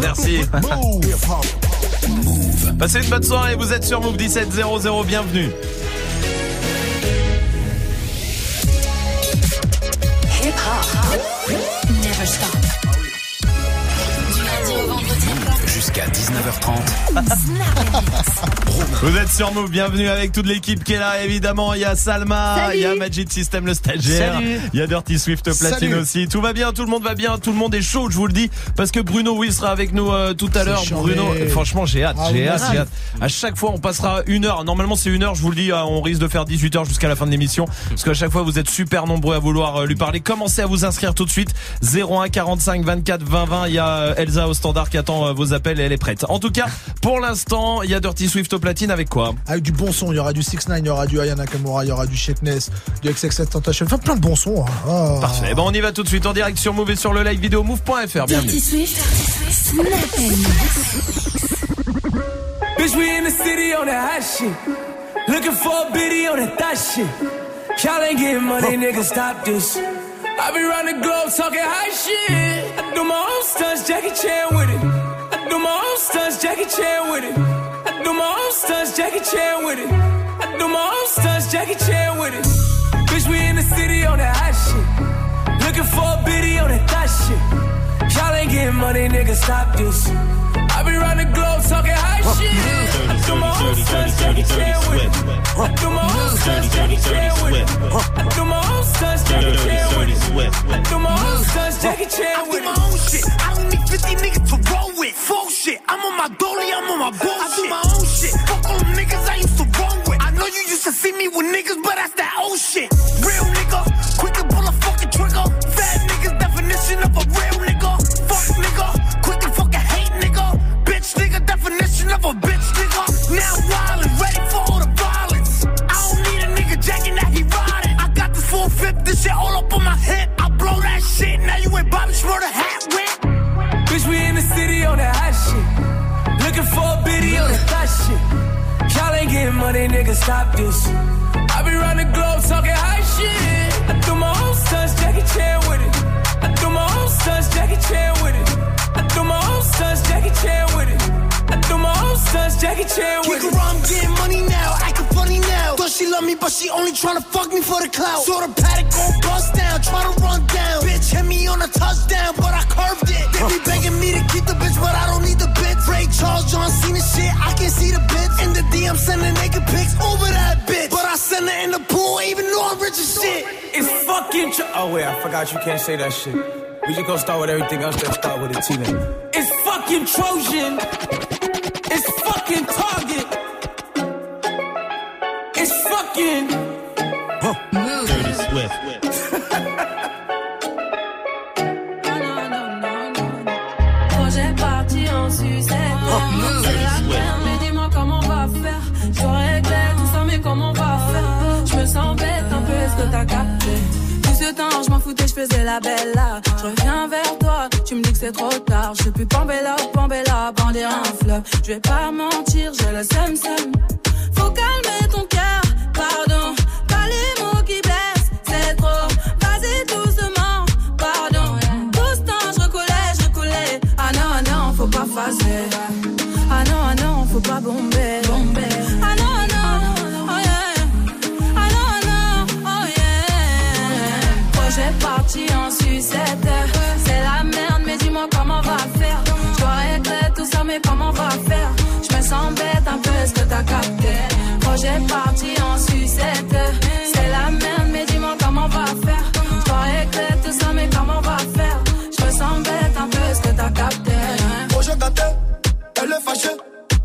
Merci. Passez une bonne soirée, vous êtes sur Move 1700, bienvenue. Hip hop. Never stop. Jusqu'à 19h30. Vous êtes sur Move, bienvenue avec toute l'équipe qui est là. Évidemment, il y a Salma, Salut. il y a Magic System le stagiaire, Salut. il y a Dirty Swift Platine Salut. aussi. Tout va bien, tout le monde va bien, tout le monde est chaud, je vous le dis, parce que Bruno oui sera avec nous euh, tout à l'heure. Bruno, euh, franchement, j'ai hâte, Ah j'ai oui, hâte, j'ai hâte. À chaque fois, on passera une heure. Normalement, c'est une heure. Je vous le dis, euh, on risque de faire 18 heures jusqu'à la fin de l'émission, parce qu'à chaque fois, vous êtes super nombreux à vouloir lui parler. Commencez à vous inscrire tout de suite. 01 45 24 20 20. Il y a Elsa au standard qui attend vos appels et elle est prête. En tout cas, pour l'instant, il y a Dirty Swift au platine avec quoi? Avec du bon son, il y aura du 6 9 il y aura du Ayana Nakamura, il y aura du Shakeness, du XXX Tentation, enfin plein de bons sons. hein. Ah. Parfait. Bon, on y va tout de suite en direct sur Move et sur le live vidéo move.fr. Bienvenue. Dirty Swift. Bitch, we in the city on that hot shit. Looking for a biddy on that thot shit. Y'all ain't getting money, nigga, stop this. I be round the globe talking high shit. I do my own stunts, Jackie Chan with it. Do my own stunts, Jackie Chan with it. I do my own stunts, Jackie Chan with it. I do my own stunts, Jackie Chan with it. Bitch, we in the city on that hot shit. Looking for a biddy on that thot shit. Y'all ain't getting money, nigga, stop this. I be round the globe talking high shit. I do my own stunts, Jackie Chan with it. I do my own stunts, Jackie Chan with it. I do my own stunts, Jackie Chan with it. I do my own stunts, Jackie Chan with it. my own shit. I don't need 50 niggas to roll with. Full shit. I'm on my dolly, I'm on my bullshit. I do my own shit. Fuck all them niggas I used to roll with. I know you used to see me with niggas, but that's that old shit. Real nigga, quick to pull a fucking trigger. Fat niggas definition of a real definition of a bitch nigga. Now wild and ready for all the violence. I don't need a nigga jacking that he riding. I got this full fifth, this shit all up on my hip. I blow that shit, now you ain't Bobby Schmurder hat whip. Bitch, we in the city on that hot shit. Looking for a biddy on that thot shit. Y'all ain't getting money, nigga, stop this. I be round the globe talking high shit. I do my own stunts, Jackie Chan with it. I do my own stunts, Jackie Chan with it. I do my own stunts, Jackie Chan with it. I do my own stunts, Jackie Chan with Kick around, getting money now, acting funny now. Thought she love me, but she only tryna fuck me for the clout. Saw the paddock gon' bust down, tryna run down. Bitch hit me on a touchdown, but I curved it. They be begging me to keep the bitch, but I don't need the bitch. Ray Charles, John Cena shit, I can see the bitch. In the DM, sending naked pics over that bitch. But I send her in the pool, even though I'm rich as shit. It's fucking tro- Oh wait, I forgot you can't say that shit. We just gonna start with everything else. Let's start with a T then. It's fucking Trojan. It's fucking Target. It's fucking. Dirty Swift. Projet parti en sucette. C'est la merde, mais dis-moi comment on va faire. Je réglais tout ça, mais comment on va faire? Je me sens bête un peu, est-ce que t'as capté? Je je faisais la belle là. Je reviens vers toi, tu me dis que c'est trop tard. Je suis plus Pambella, Pambella, bander un fleuve. Je vais pas mentir, j'ai le seum seum. T'as capté? Projet parti en sucette. C'est la merde, mais dis-moi comment on va faire. Je régler tout ça, mais comment on va faire? Je sens bête un peu, est-ce que t'as capté? Projet gâté, elle est fâchée,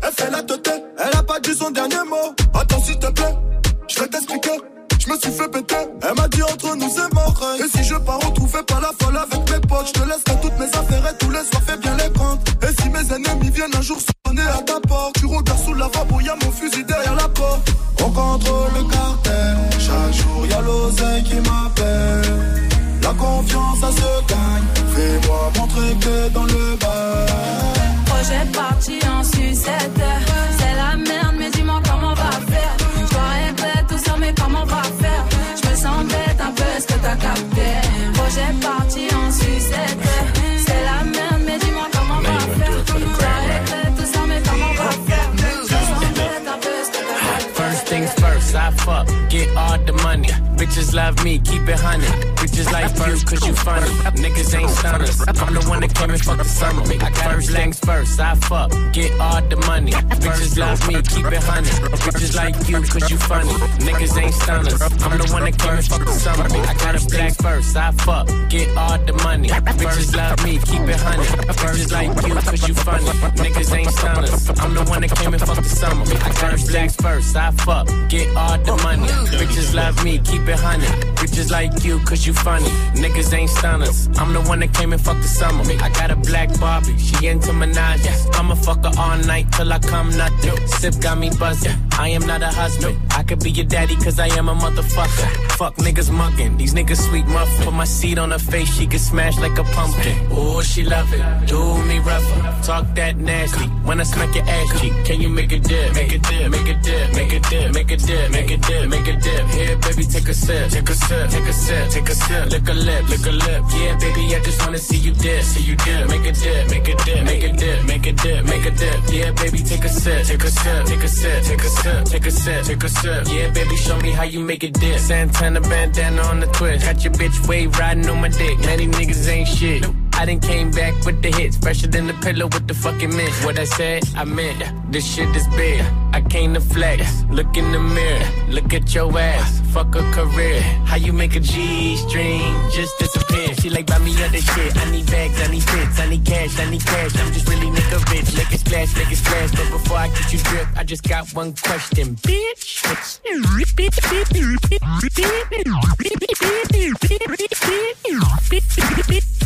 elle fait la tête, elle a pas dit son dernier mot. Attends s'il te plaît, je vais t'expliquer. Je me suis fait péter, elle m'a dit entre nous c'est mort. Et si je pars retrouver pas la folle avec mes potes, je te laisserai toutes mes affaires et tous les soirs fais bien les comptes. Et si mes ennemis viennent un jour sonner à ta porte, tu regardes sous la lavabo, y'a contrôle le cartel, chaque jour y'a l'oseille qui m'appelle. La confiance ça se gagne, fais-moi montrer que dans le bas. Projet parti en sucette. Fuck, get all the money. Bitches love me, keep it honey. Bitches like you, cause you funny. Niggas ain't stunners. I'm the one that came and fucked the summer. I got first things first, I fuck, get all the money. Bitches love me, keep it honey. Bitches like you, cause you funny. Niggas ain't stunners. I'm the one that came and fucked the summer. I got a black first, I fuck, get all the money. Bitches love me, keep it honey. Bitches like you, cause you funny. Niggas ain't stunners. I'm the one that came and fucked the summer. I got a black first, I fuck, get all the money. Bitches love me, keep it honey. Bitches like you, cause you funny. Niggas ain't stunners. I'm the one that came and fucked the summer. I got a black Barbie, she into Minaj. I'ma fuck her all night till I come nothing. Sip got me buzzing. I am not a husband. I could be your daddy cause I am a motherfucker. Fuck niggas mugging. These niggas sweet muffin. Put my seed on her face, she get smashed like a pumpkin. Oh, she love it. Do me rougher. Talk that nasty. When I smack your ass cheek, can you make a dip? Make a dip, make a dip, make a dip, make a dip, make a dip, make a dip. Here, baby, take a sip, take a sip, take a sip, take a sip. Lick a lip, lick a lip. Yeah, baby, I just wanna see you dip, see you dip. Make a dip, make a dip, make a dip, make a dip, make a dip. Yeah, baby, take a sip, take a sip, take a sip, take a sip, take a sip, take a sip. Yeah, baby, show me how you make it dip. Santana bandana on the twist. Got your bitch wave riding on my dick. Many niggas ain't shit. I done came back with the hits, fresher than the pillow with the fucking mint. What I said, I meant. This shit is big. I came to flex. Look in the mirror, look at your ass. Fuck a career. How you make a G string just disappear? She like buy me other shit. I need bags, I need fits, I need cash, I need cash. I'm just really nigga rich. Make it splash, make it splash. But before I get you drip, I just got one question, bitch. Let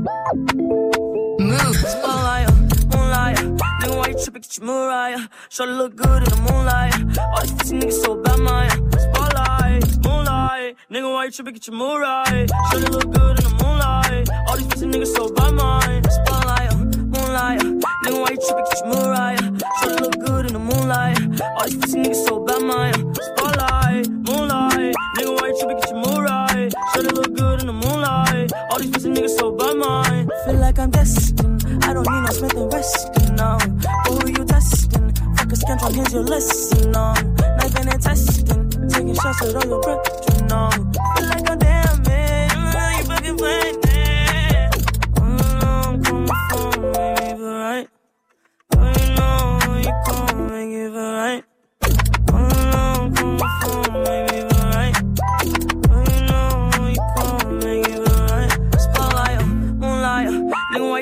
Move. Moonlight. Nigga, why you tripping? Get your Mariah. Shorty look good in the moonlight. All these pussy niggas so bad, man. Spotlight, moonlight. Nigga, why you tripping? Get your Mariah. Shorty look good in the moonlight. All these pussy niggas so bad, man. Spotlight, moonlight. Nigga, why you tripping? Your Mariah. Shorty look good in the moonlight. All these pussy niggas so bad, man. Spotlight, moonlight. Nigga, why you tripping? Your Mariah. Shorty look good in the moonlight. All these pussy niggas so bad, man. Feel like I'm destined. I don't need no Smith and Weston, no. But who you testing? Fuck a scantron, here's your lesson, no. Knife and testing. Taking shots at all your brethren, no. Feel like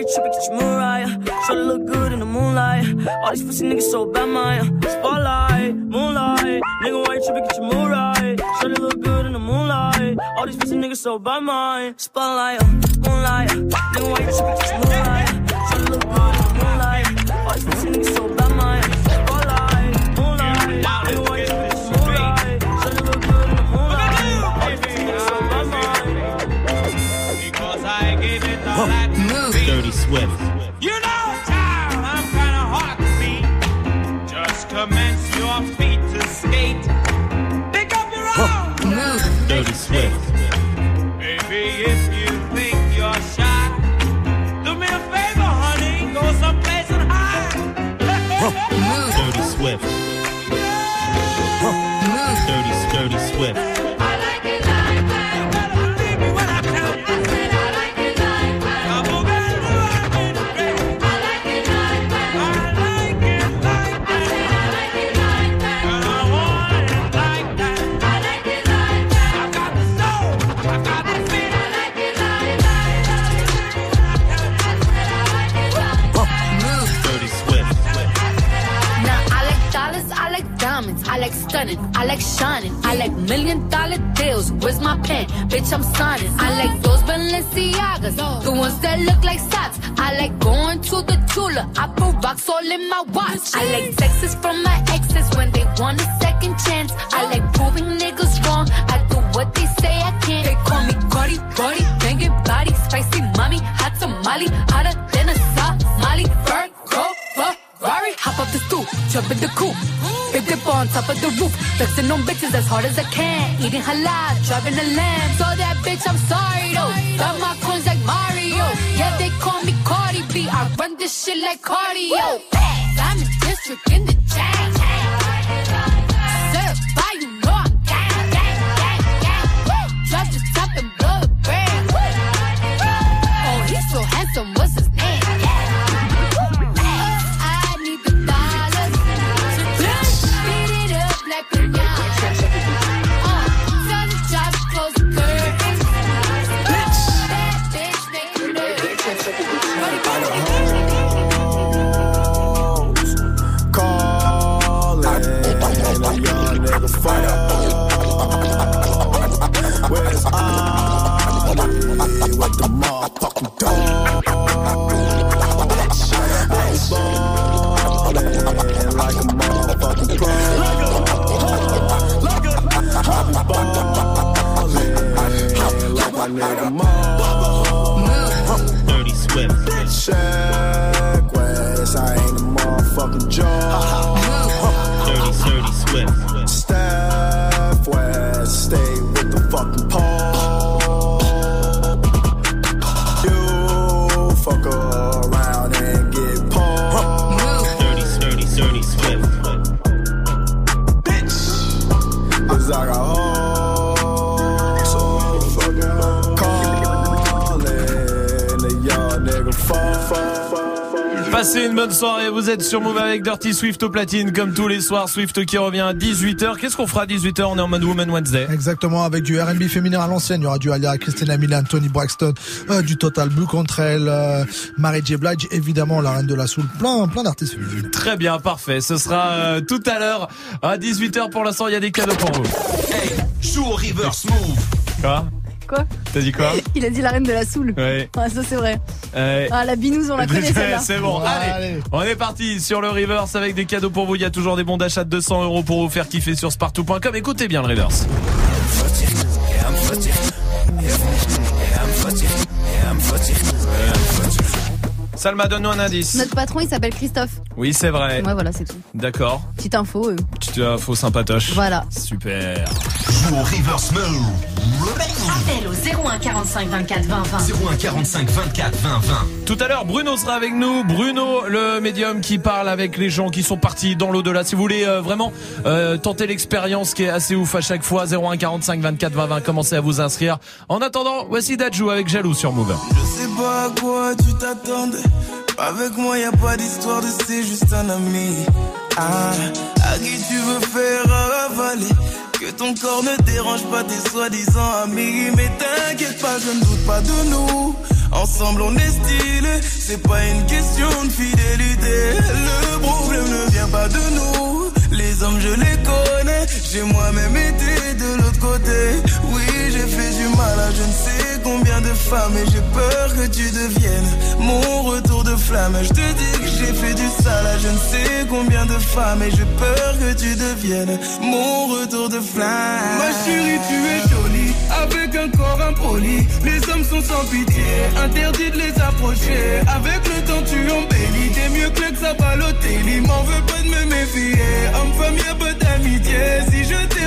Get your Mariah. Shorty look good in the moonlight. All these pussy niggas so bad, Maya. Spotlight, moonlight. Nigga, why you tripping? Get your Mariah. Shorty look good in the moonlight. All these pussy niggas so bad, Maya. Spotlight, moonlight. Nigga, why you tripping? Get your Mariah. Sturdy, swift. Baby, if you think you're shy, do me a favor, honey. Go someplace and hide. Sturdy, swift. Sturdy, sturdy, swift. I'm. I like those Balenciagas, the ones that look like socks. I like going to the Tula. I put rocks all in my watch. I like texts from my exes when they want a second chance. I like proving niggas wrong. I do what they say I can't. They call me Cardi, Cardi, banging body, spicy mommy, hot tamale, hotter than a Somali. Bird, go, Ferrari, hop up the stoop, jump in the coupe. Big dip on top of the roof, flexing on bitches as hard as I can. Eating halal, driving a lamb bitch, I'm sorry though. Got my coins like Mario. Yeah, they call me Cardi B. I run this shit like cardio. Diamond district in avec Dirty Swift au platine comme tous les soirs, Swift qui revient à 18h. Qu'est-ce qu'on fera à 18h On est en mode Woman Wednesday. Exactement, avec du R&B féminin à l'ancienne. Il y aura du Alia, Christina Milan, Tony Braxton, euh, du Total Blue contre elle, euh, Mary J. Blige, évidemment, la reine de la soul. Plein, plein d'artistes. Très bien, parfait. Ce sera euh, tout à l'heure à 18h. Pour l'instant, il y a des cadeaux pour vous. Hey, joue au reverse move. Quoi? Quoi? T'as dit quoi? Il a dit la reine de la soul. Ouais. Ah, ça c'est vrai. Euh, Ah, la binouse, on la connaît celle-là. C'est bon, allez, on est parti sur le reverse avec des cadeaux pour vous. Il y a toujours des bons d'achat de 200 euros pour vous faire kiffer sur spartou.com. Écoutez bien le reverse. Salma, donne-nous un indice. Notre patron, il s'appelle Christophe. Oui, c'est vrai. Ouais, voilà, c'est tout. D'accord. Petite info. euh. Petite info sympatoche. Voilà. Super. Joue au reverse move. Appel au 01 45 24 20 20. 01 45 24 20 20. Tout à l'heure, Bruno sera avec nous. Bruno, le médium qui parle avec les gens qui sont partis dans l'au-delà. Si vous voulez euh, vraiment euh, tenter l'expérience qui est assez ouf à chaque fois, 01 45 24 20 20, commencez à vous inscrire. En attendant, voici Dajou avec Jaloux sur Move. Je sais pas à quoi tu t'attendais. Avec moi, y a pas d'histoire de c'est juste un ami. Ah, à qui tu veux faire avaler. Que ton corps ne dérange pas tes soi-disant amis. Mais t'inquiète pas, je ne doute pas de nous. Ensemble, on est stylé. C'est pas une question de fidélité. Le problème ne vient pas de nous. Les hommes, je les connais. J'ai moi-même été de l'autre côté. Oui, j'ai fait du mal à je ne sais combien de femmes. Et j'ai peur que tu deviennes mon retour de flamme. Je te dis que j'ai fait du sale à je ne sais combien de femmes. Et j'ai peur que tu deviennes mon retour de flamme. Ma chérie, tu es jolie. Avec un corps impoli. Les hommes sont sans pitié. Interdit de les approcher. Avec le temps, tu embellis. T'es mieux que ça Balotelli. M'en veux pas de me méfier. Homme-femme, y'a pas d'amitié. Si je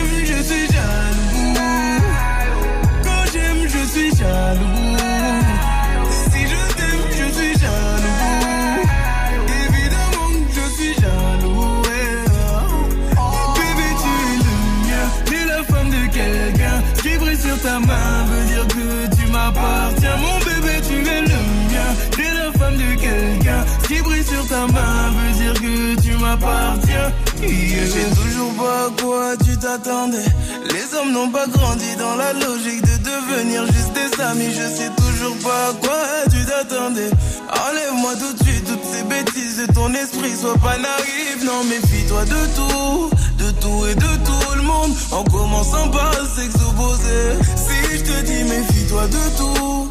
ta main veut dire que tu m'appartiens. Je sais toujours pas à quoi tu t'attendais. Les hommes n'ont pas grandi dans la logique de devenir juste des amis. Je sais toujours pas à quoi tu t'attendais. Enlève-moi tout de suite toutes ces bêtises de ton esprit. Sois pas naïf, non, méfie-toi de tout. De tout et de tout le monde. En commençant par s'exposer. Si je te dis méfie-toi de tout.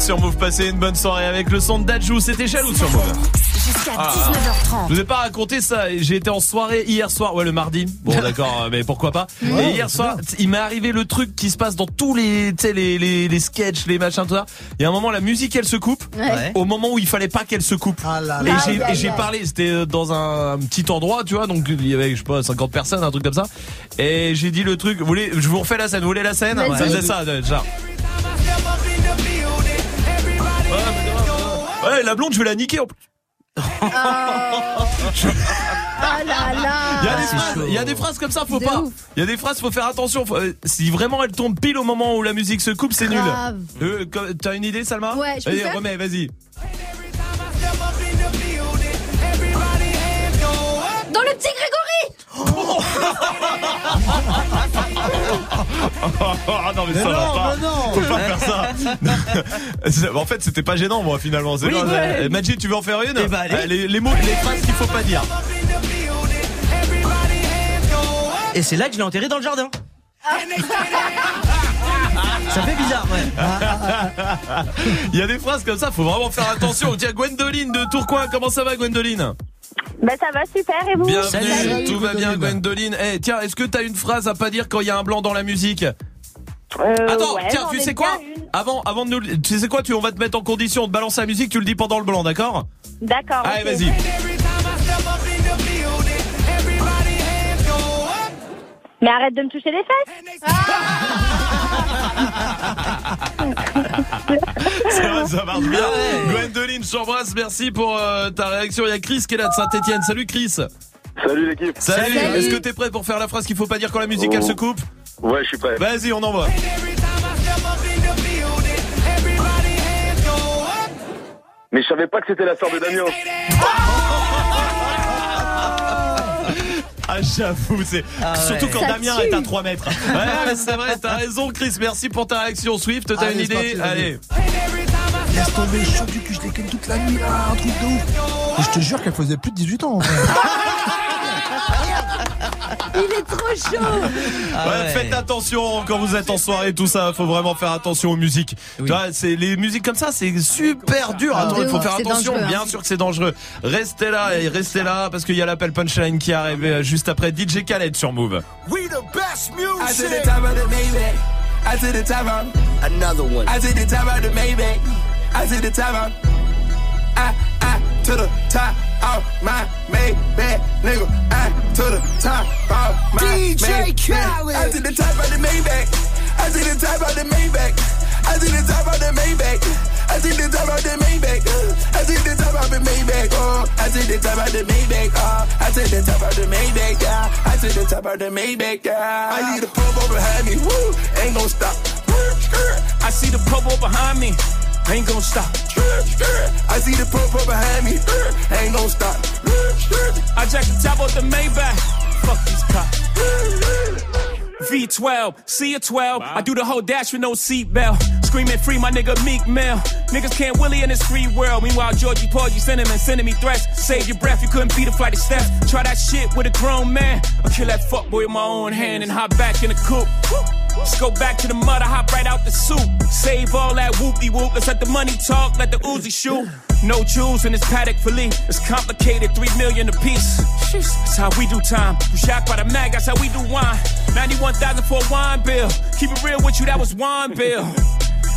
Êtes sur Move, passez une bonne soirée avec le son de Dajou, c'était jaloux sur Move. Jusqu'à Ah. 19h30. Je vous ai pas raconté ça, j'ai été en soirée hier soir, ouais le mardi, bon d'accord, euh, mais pourquoi pas. Et hier soir, il m'est arrivé le truc qui se passe dans tous les, tu sais, les, les, les sketchs, les machins, tout ça. Il y a un moment, la musique elle se coupe, Ouais. au moment où il fallait pas qu'elle se coupe. Ah là Et là. j'ai et parlé, c'était euh, dans un, petit endroit, tu vois, donc il y avait, je sais pas, 50 personnes, un truc comme ça. Et j'ai dit le truc, vous voulez, je vous refais la scène, vous voulez la scène? Ça faisait ça, euh, Ouais, la blonde, je vais la niquer en plus. Ah là là. Il y a des phrases, il y a des phrases comme ça, faut pas. ouf. Il y a des phrases, faut faire attention. Faut- euh, si vraiment elle tombe pile au moment où la musique se coupe, c'est nul. Euh, T'as une idée, Salma? Ouais, je faire remets, vas-y. Dans le petit Grégory Ah non mais, Mais ça va pas. non. Faut pas faire ça. En fait, c'était pas gênant moi finalement. Oui, pas- ouais. Majid, tu veux en faire une Eh. Euh, les, les mots, les phrases qu'il faut pas dire. Et c'est là que je l'ai enterré dans le jardin. Ça fait bizarre, ouais. Il y a des phrases comme ça, faut vraiment faire attention. Tiens, Gwendoline de Tourcoing, comment ça va Gwendoline? Bah ça va super et vous Bienvenue, Salut. tout va bien Gwendoline. Eh, tiens, est-ce que t'as une phrase à pas dire quand il y a un blanc dans la musique Euh, Attends, ouais, tiens, tu ai sais quoi une. Avant, avant de nous, le- tu sais quoi Tu, on va te mettre en condition de balancer la musique. Tu le dis pendant le blanc, d'accord D'accord. Allez, vas-y. Mais arrête de me toucher les fesses. C'est vrai, ça marche bien. Ah ouais. Gwendoline, je t'embrasse. Merci pour euh, ta réaction. Il y a Chris qui est là de Saint-Etienne. Salut Chris. Salut l'équipe. Salut. Salut. Est-ce que t'es prêt pour faire la phrase qu'il faut pas dire quand la musique elle se coupe Ouais, je suis prêt. Vas-y, on envoie. Mais je savais pas que c'était la sœur de Damien. Ah, j'avoue, c'est Ah ouais. surtout quand Ça Damien tue. est à 3 mètres. Ouais, c'est vrai, t'as raison, Chris. Merci pour ta réaction. Swift, t'as Allez, une idée. Allez. Laisse tomber, du cul, je ken toute la nuit, là, un truc de ouf. Et je te jure qu'elle faisait plus de 18 ans. en vrai. Il est trop chaud Ah Ouais, ouais. Faites attention quand vous êtes en soirée, tout ça. Faut vraiment faire attention aux musiques. Oui. Tu vois, c'est les musiques comme ça, c'est super dur. Ah, Attends, de il faut faire attention. hein. Bien sûr que c'est dangereux. Restez là et restez là parce qu'il y a l'appel punchline qui arrive euh, juste après DJ Khaled sur Move. We the best music. the. I of. Another one. I the of the Maybach. I I to the top of my Maybach, nigga. I to the top of my DJ. Khaled. I to the top of the Maybach. I to the top of the Maybach. I to the top of the Maybach. I to the top of the Maybach. uh, I to the top of the Maybach. Oh, I to the top of the Maybach. Oh, I to the top of the Maybach. Yeah, I to the top of the Maybach. Yeah, I need a pump behind me. Woo, ain't gon' stop. I see the popo behind me. Ain't gonna stop. I see the purple behind me. Ain't gon' stop. I jack the top of the Maybach. Fuck these cops. V12, C a 12. I do the whole dash with no seatbelt. Screaming free, my nigga Meek Mill. Niggas can't willy in this free world. Meanwhile, Georgie Porgy sending me, sending me threats. Save your breath, you couldn't beat a flight of steps. Try that shit with a grown man. I'll kill that fuckboy with my own hand and hop back in the coupe. Let's go back to the mud, I hop right out the soup. Save all that whoopie whoop. Let's let the money talk, let the Uzi shoot. No jewels in this paddock fillet. It's complicated, three million a piece. That's how we do time. You shocked by the mag, that's how we do wine. 91,000 for a wine bill. Keep it real with you, that was wine bill.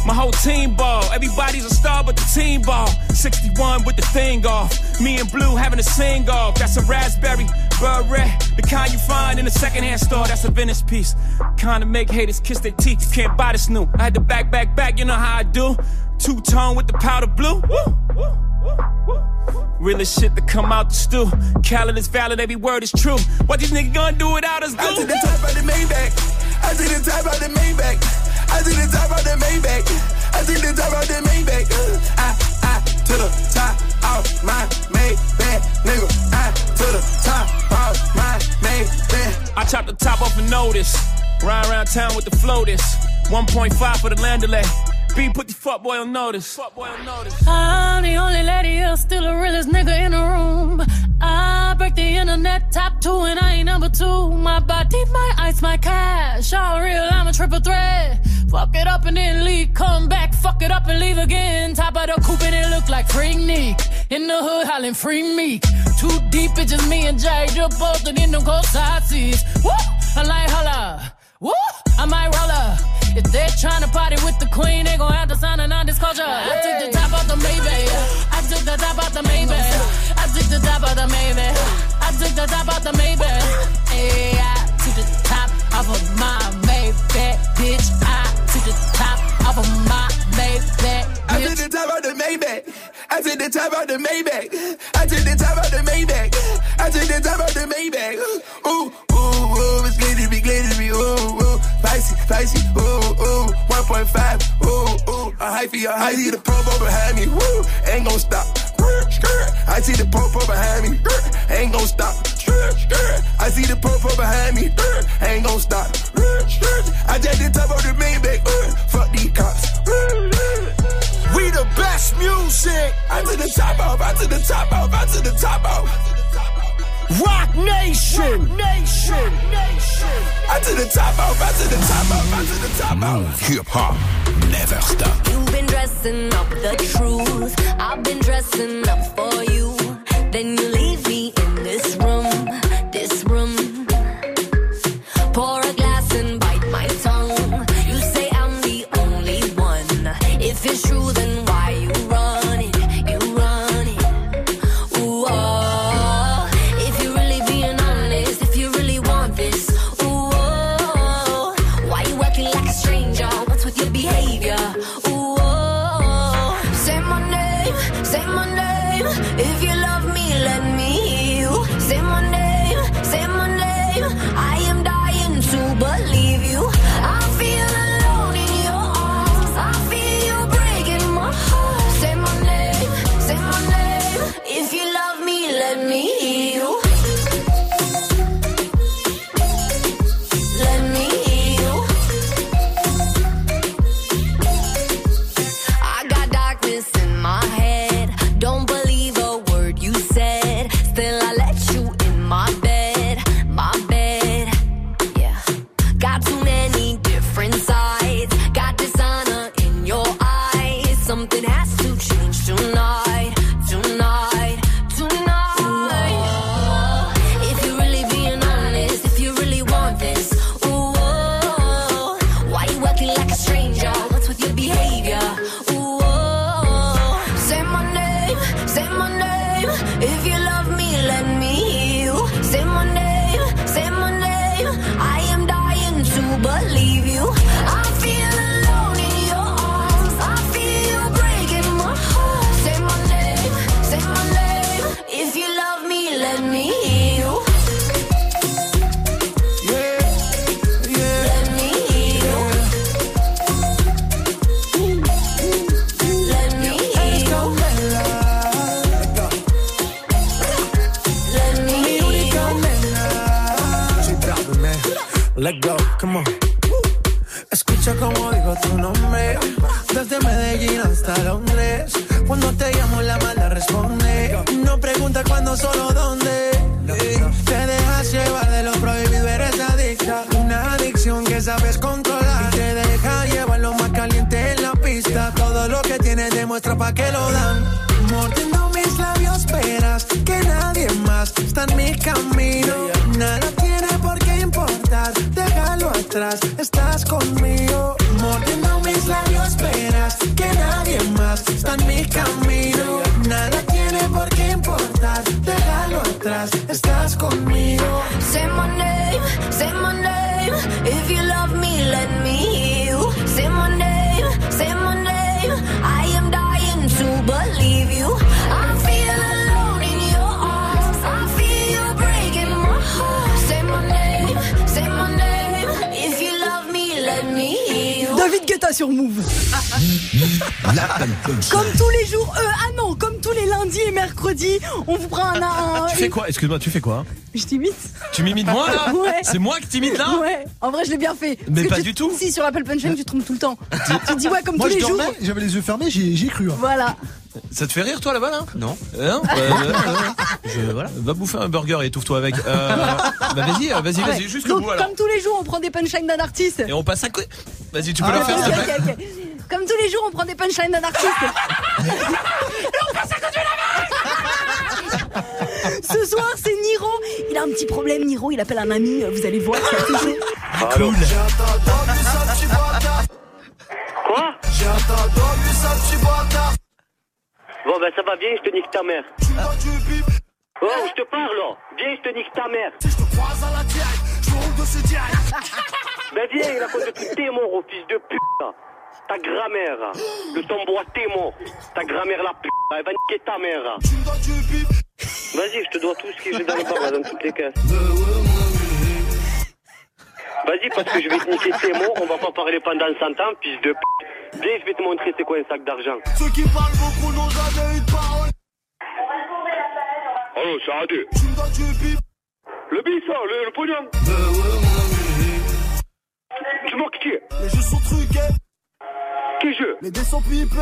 My whole team ball. Everybody's a star but the team ball. 61 with the thing off. Me and Blue having a sing off. That's a raspberry beret. The kind you find in a secondhand store. That's a Venice piece. Kind of make haters kiss their teeth. You can't buy this new. I had to back, back, back. You know how I do. Two tone with the powder blue. Woo. Woo, woo, woo. Realest shit to come out the stew. Khaled is valid, every word is true. What these niggas gonna do without us? I took the top out the Maybach. I took the top out the Maybach. I took the top out the Maybach. I took the top out the Maybach. Uh, I, I, to the top off my Maybach, nigga. I, to the top off my Maybach. I chopped the top off a notice. Ride around town with the floaters. 1.5 for the landolay. B put the fuck boy on notice. Fuck boy on notice. I'm the only lady here, still the realest nigga in the room. I break the internet top two, and I ain't number two. My body, my ice, my cash. All real, I'm a triple threat. Fuck it up and then leave, come back, fuck it up and leave again. Top of the coupe and it look like Freak Nick. In the hood, hollering free meek. Too deep, it's just me and Jay, just posted in them cold side seats. Woo! I like holla. Woo! I might roll her. If they're trying to party with the queen, they gon' have to sign a non-disclosure. I took the top off the Maybach. I took the top off the Maybach. I took the top off the Maybach. I took the top off the Maybach. Hey, I took the top off of my Maybach, bitch. I the top off of my Maybach, I took the top out the Maybach. I took the top out the Maybach. I took the top out the Maybach. I took the top out the Maybach. Ooh, ooh, ooh, it's glittery, glittery, ooh, ooh, spicy, spicy, ooh, ooh, 1.5, ooh, ooh, a hyphy, a hyphy, the popo behind me, woo, ain't gon' stop. I see the popo behind me, ain't gon' stop. I see the popo behind me, ain't gon' stop. I just the top of the Maybach, fuck these cops. We the best music. I to the top off, I to the top off, I to the top off. Rock Nation, Nation, Nation. I to the top off, I to the top off, I to the top off. Hip hop never stop. You've been dressing up the truth. I've been dressing up for you. Then you leave Excuse-moi, tu fais quoi Je t'imite Tu m'imites moi là Ouais. C'est moi qui t'imite là Ouais, en vrai, je l'ai bien fait. Mais Parce pas tu- du tout. Si, sur Apple Punchline, tu te trompes tout le temps. tu dis, ouais, comme Moi, tous je les jours. j'avais les yeux fermés, j'y j'y ai cru. hein. Voilà. Ça te fait rire toi là-bas là Non. Euh, Non Euh, euh, je, voilà. Va bouffer un burger et étouffe-toi avec. Euh, bah vas-y, euh, vas-y, vas-y, Ouais. jusqu'au bout alors. comme tous les jours, on prend des punchlines d'un artiste. Et on passe à quoi Vas-y, tu peux Ah, le faire. Comme tous les jours, on prend des punchlines d'un artiste. Il appelle un ami. Vous allez voir, c'est chaud. Cool. Quoi. Bon, ben ça va, viens, je te nique ta mère. Oh, je te parle. Viens, je te nique ta mère. Je te croise à la direct, je roule dessus direct. Ben viens, il a cause de tout t'es mort, oh, fils de pute. Ta grand-mère, là. le tombois t'es mort. Ta grand-mère, la pute, elle va niquer ta mère. Vas-y, je te dois tout ce que j'ai dans le bar, dans toutes les caisses. Vas-y, parce que je vais te niquer tes mots, on va pas parler pendant 100 ans, fils de pute. Viens, je vais te montrer c'est quoi un sac d'argent. Ceux qui parlent beaucoup n'ont jamais eu de parole. Allô, c'est Adé. Tu me du bip. Le bis, ça, le, le pognon. Tu moques qui Les jeux sont truqués, Quel jeu? Les dés sont pipés.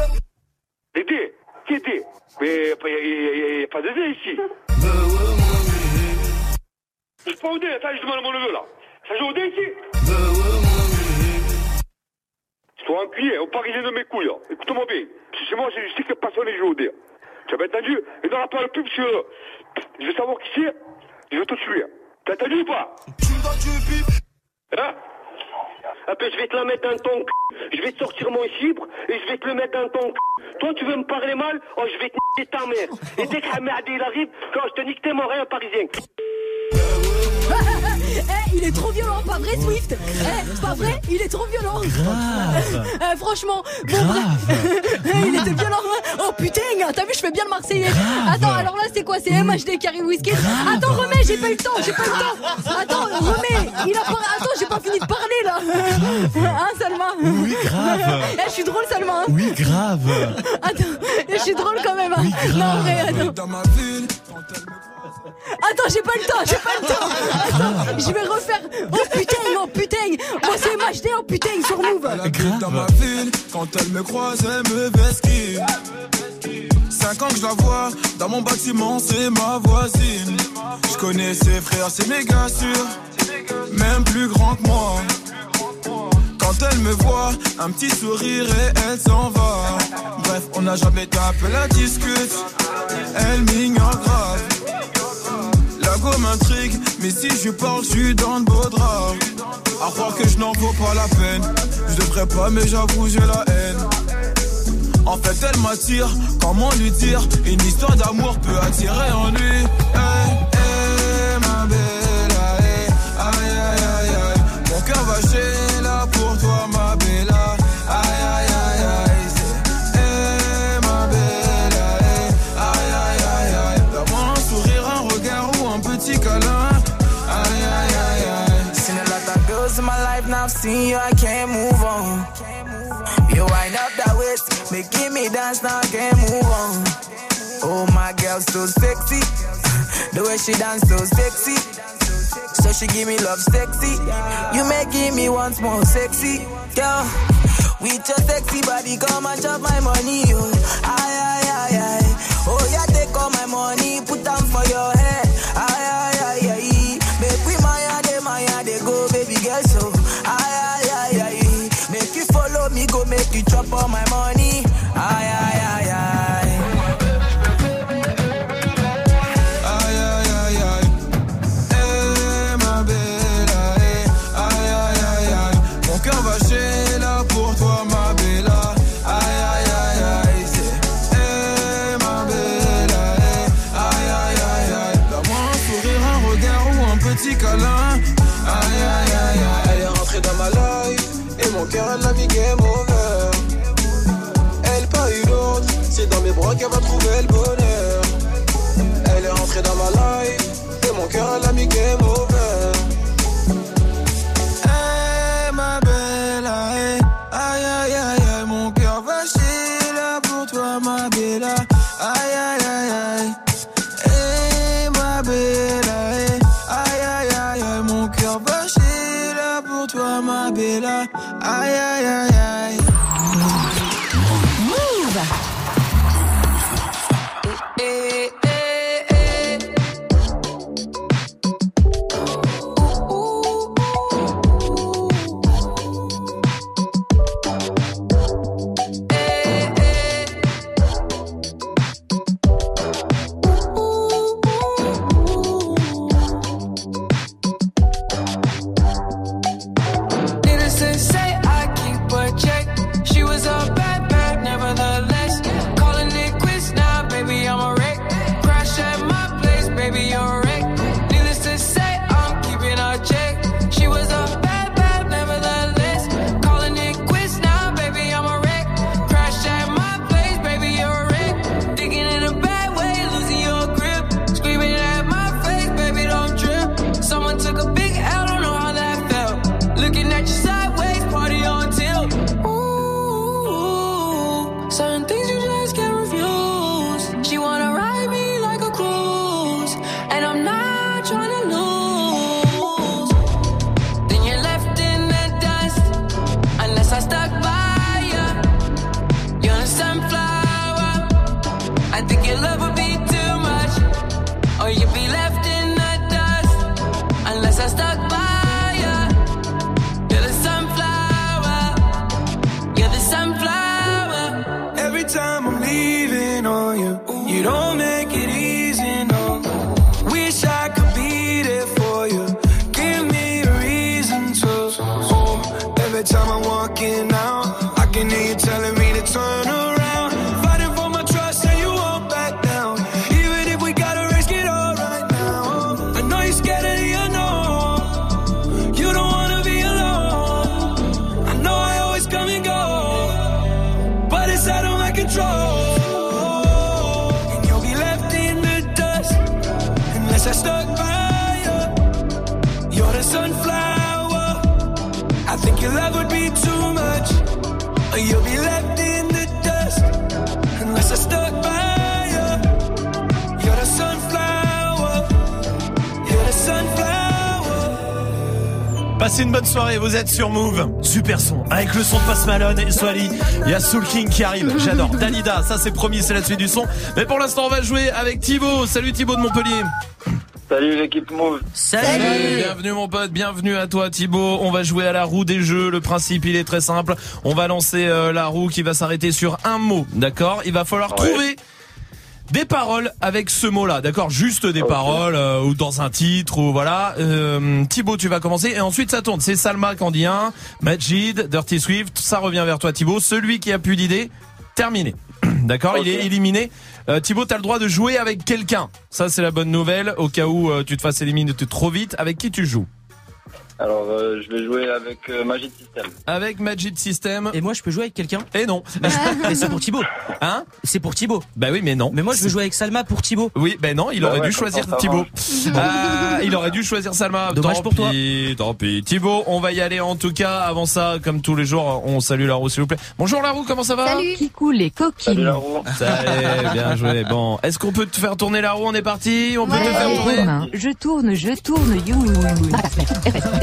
Les dés Qui dés Mais il n'y a, pas de dés ici. Je prends au dé, attends, je demande à mon neveu là. Ça joue au dé ici Je dois enculer, au parisien de mes couilles. Écoute-moi bien. C'est moi, je sais que personne ne joue au dé. Tu as bien entendu Et dans la parole pub, que je veux savoir qui c'est, je vais te tuer. T'as entendu ou pas Tu bip. Hein Ah ben, je vais te la mettre dans ton c***. Je vais te sortir mon chibre et je vais te le mettre dans ton c***. Toi, tu veux me parler mal Oh, je vais te niquer ta mère. Et dès qu'Ahmed il arrive, quand je te nique tes morts, un parisien. Eh, il est trop violent, pas vrai, Swift Eh, pas vrai Il est trop violent Grave. Eh, franchement, bon, bref. il était violent. Oh putain, t'as vu, je fais bien le Marseillais. Attends, alors là, c'est quoi C'est MHD Carry Whisky Attends, remets, j'ai pas eu le temps, j'ai pas eu le temps. Attends, remets. Il a pas... Attends, j'ai pas fini de parler là. Hein, Salma? Oui, grave. Eh, je suis drôle, Salma. hein. Oui, grave. Attends, je suis drôle quand même. hein. Oui, grave. Non, en vrai, attends. Dans ma ville, Attends, j'ai pas le temps, j'ai pas le temps. Attends, je vais refaire. Oh putain, oh putain. Moi c'est MHD, oh putain, sur Move. elle habite dans ma ville. Quand elle me croise, elle me vesquille. Cinq ans que je la vois, dans mon bâtiment, c'est ma voisine. Je connais ses frères, c'est méga sûr. Même plus grand que moi. Quand elle me voit, un petit sourire et elle s'en va. Bref, on n'a jamais tapé la discute. Elle m'ignore grave. M'intrigue, mais si je parle, je suis dans de beaux draps. À croire que je n'en vaux pas la peine. Je devrais pas, mais j'avoue, j'ai la haine. En fait, elle m'attire, comment lui dire? Une histoire d'amour peut attirer en lui. Hey, hey, ma belle, aïe, aïe, aïe, aïe. Mon cœur va chez seen you, I can't move on. You wind up that waist, making me dance, now I can't move on. Oh, my girl, so sexy. The way she dance, so sexy. So she give me love sexy. You make me once more sexy. Girl, with your sexy body, come and chop my money. Oh, aye, aye, aye, aye. Oh, yeah, take all my money, put them for your head. Ma belle, aïe Passez une bonne soirée, vous êtes sur Move. Super son, avec le son de Post Malone et Swally. Il y a Soul King qui arrive, j'adore. Dalida, ça c'est promis, c'est la suite du son. Mais pour l'instant, on va jouer avec Thibaut. Salut Thibaut de Montpellier. Salut l'équipe Move. Bienvenue mon pote, bienvenue à toi Thibaut. On va jouer à la roue des jeux. Le principe il est très simple. On va lancer euh, la roue qui va s'arrêter sur un mot, d'accord? Il va falloir trouver des paroles avec ce mot-là, d'accord Juste des paroles euh, ou dans un titre ou voilà. Euh, Thibaut, tu vas commencer et ensuite ça tourne. C'est Salma qui en dit un, Majid, Dirty Swift. Ça revient vers toi Thibaut. Celui qui a plus d'idées, terminé. D'accord, il est éliminé. Euh, Thibaut, t'as le droit de jouer avec quelqu'un. Ça, c'est la bonne nouvelle. Au cas où euh, tu te fasses éliminer trop vite, avec qui tu joues? Alors, euh, je vais jouer avec euh, Magic System. Avec Magic System. Et moi, je peux jouer avec quelqu'un? Et non. Mais, c'est pour Thibaut. Hein? C'est pour Thibaut. Bah oui, mais non. Mais moi, je veux jouer avec Salma pour Thibaut. Oui, ben non, il Bah aurait ouais, dû comme choisir ça, Thibaut. Ah, il aurait dû choisir Salma. Dommage tant pour toi. pis, Tant pis. Thibaut, on va y aller en tout cas. Avant ça, comme tous les jours, on salue Larou s'il vous plaît. Bonjour Larou, comment ça va? Salut. Qui coule les Salut coquilles. la roue. Ça y est, bien joué. Bon, est-ce qu'on peut te faire tourner la roue? On est parti. On peut Ouais. te faire je tourne, je tourne, you.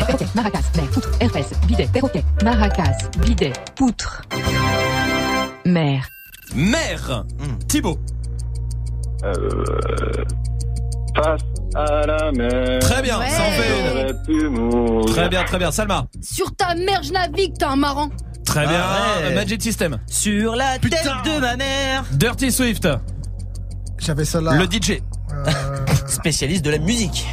Maracas, mer, RS, bidet, perroquet, maracas, mer, poutre, RS, bidet, perroquet, maracas, bidet, poutre. Mer. Mère. Thibaut. Euh, face à la mer. Très bien, ça en fait une. Très bien, très bien. Salma. Sur ta mère, je navigue, t'es un marrant. Très bien. Ah ouais. Magic System. Sur la Putain. tête de ma mère. Dirty Swift. J'avais celle-là. Le DJ. Euh, Spécialiste de la musique.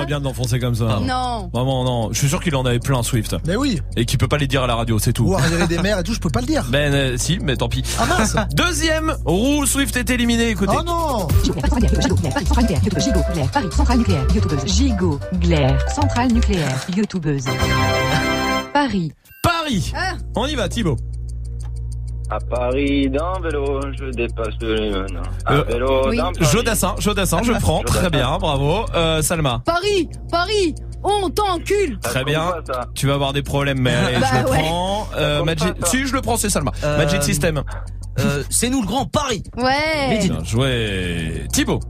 Pas bien de l'enfoncer comme ça. Non. Vraiment, non. Je suis sûr qu'il en avait plein, Swift. Mais oui. Et qu'il peut pas les dire à la radio, c'est tout. Ou arriver des mères et tout, je peux pas le dire. Ben, euh, si, mais tant pis. Ah mince. Deuxième roue, Swift est éliminé, écoutez. Oh non. Gigo, Glaire, centrale nucléaire, youtubeuse. Paris, Paris. Ah. On y va, Thibaut. À Paris, d'un vélo, je dépasse le. À Euh, vélo, oui. d'un Paris. Jodassin, Jodassin, je prends. Très bien, bravo. Euh, Salma. Paris, Paris, on t'encule. Très bien. pas. Tu vas avoir des problèmes, mais allez, Bah je le ouais. prends. Euh, Magic... pas. Si, je le prends, c'est Salma. Euh, Magic System. Euh, c'est nous le grand Paris. Ouais. Bien joué. Thibaut.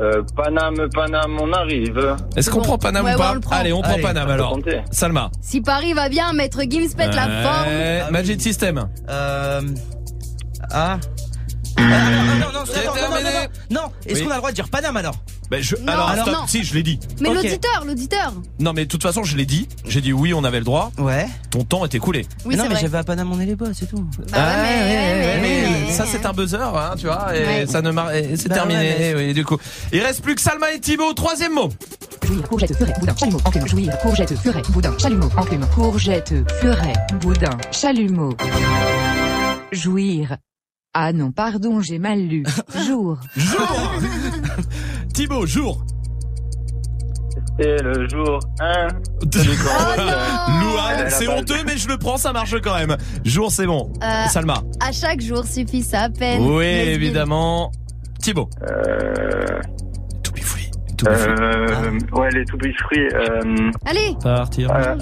Euh, Paname, Paname, on arrive. Est-ce qu'on bon. prend Paname Ouais, ou ouais, pas on. Allez, on prend Paname alors. Salma. Si Paris va bien, Maître Gims pète la Ouais. forme. Magic System. Euh... Ah. Ah, non, non, non, non, non, non, non. Non, est-ce Oui. qu'on a le droit de dire Paname alors? Ben, je... Non, alors, alors stop. non. Si, je l'ai dit. Mais Ok. l'auditeur, l'auditeur. Non, mais de toute façon, je l'ai dit. J'ai dit oui, on avait le droit. Ouais. Ton temps est écoulé. Oui, non, c'est mais vrai. j'avais à est les boss, c'est tout. Bah ouais, mais, ouais, ouais, mais ouais. ça c'est un buzzer, hein, tu vois, et Ouais. ça ne mar... et c'est Bah terminé. ouais, mais- oui, du coup, il reste plus que Salma et Thibaut. Troisième mot. jouir, courgette, furet, boudin, chalumeau, enclume, jouir, courgette, furet, boudin, chalumeau, enclume, courgette, furet, boudin, chalumeau. Jouir. Ah non, pardon, j'ai mal lu. Jour. Jour. Thibaut, jour. C'est le jour 1. Louane, Ouais, c'est honteux, mais je le prends, ça marche quand même. Jour, c'est bon. Euh, Salma. À chaque jour suffit sa peine. Oui, évidemment. Thibaut. Euh, To be free. euh, ouais, les to be free. Euh, Allez. Partir. euh,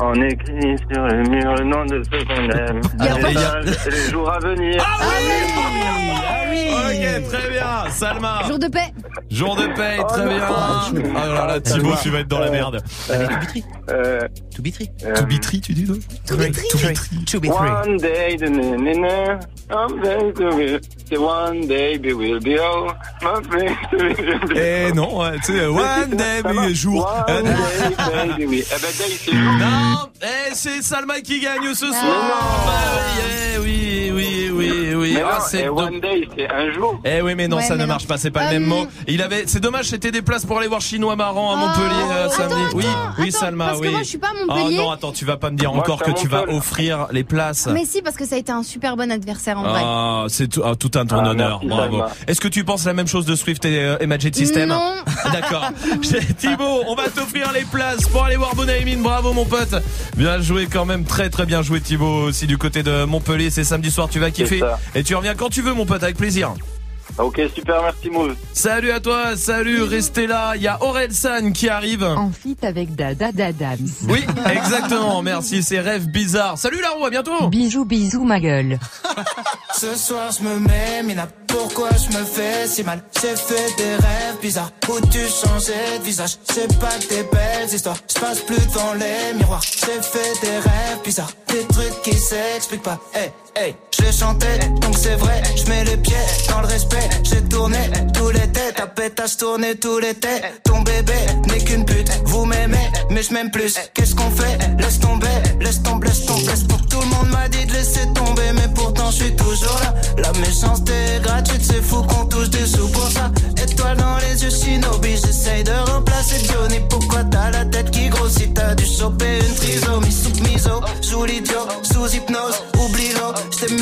on écrit sur le mur le nom de ceux qu'on aime. Y a Les pas- âges et les jours à venir. Ah oui Ok, très bien. Salma. Jour de paix. Jour de paye, très bien. Ah là là, Thibaut, tu vas être dans la merde. To be tree. Euh, To be tree. euh, To be tree, tu dis, non To be. To. One day, the na na na, someday to be, the one day we will be all, my friends will be Eh non, ouais, tu sais, one day, oui, jour. Euh, One day, baby, oui. Eh ben, day, c'est jour. Non, eh, c'est Salma qui gagne ce soir. Bah oui, eh, oui, Mais Ah, non, c'est eh, do- one day, c'est un jour. Eh oui, mais non, Ouais, ça mais ne non. marche pas, c'est pas le Euh, même mot. Il avait, c'est dommage, c'était des places pour aller voir Chinois Marrant à Montpellier euh, attends, samedi. oui, attends, oui, Salma, parce que oui. moi, je suis pas à Oh Montpellier. non, attends, tu vas pas me dire Moi, encore que tu vas offrir les places. Mais si, parce que ça a été un super bon adversaire en vrai. Ah, c'est tout, ah, tout un ton Ah, honneur, merci, bravo. Est-ce que tu penses la même chose de Swift et, euh, et Magic System Non. D'accord. Thibaut, on va t'offrir les places pour aller voir Bonaimin. Bravo mon pote. Bien joué quand même, très très bien joué Thibaut aussi du côté de Montpellier. C'est samedi soir, tu vas kiffer. Et tu reviens quand tu veux mon pote, avec plaisir. Ok, super, merci Move. Salut à toi, salut, restez là. Il y a Aurel San qui arrive. En fit avec Dada Dadams. Oui, exactement. Merci, c'est rêve bizarre. Salut Larou, à bientôt. Bisous bisous ma gueule. Ce soir je me mets, Mina, pourquoi je me fais si mal? J'ai fait des rêves bizarres où tu changeais de visage? C'est pas que des belles histoires, je passe plus devant les miroirs J'ai fait des rêves bizarres, des trucs qui s'expliquent pas Hey, hey, je les chantais, donc c'est vrai Je mets les pieds dans le respect. J'ai tourné tous les têtes, ta pétasse tourné tous les têtes. Ton bébé n'est qu'une pute, vous m'aimez, mais je m'aime plus. Qu'est-ce qu'on fait? Laisse tomber, laisse tomber, laisse tomber. Laisse. Tout le monde m'a dit de laisser tomber, mais pourtant je suis toujours là. La méchanceté est gratuite, c'est fou qu'on touche des sous pour ça. Étoile dans les yeux, shinobi, j'essaye de remplacer Johnny. Pourquoi t'as la tête qui grossit? T'as dû choper une trisomie. Sous miso Joue l'idiot, sous hypnose, oublie l'eau J't'ai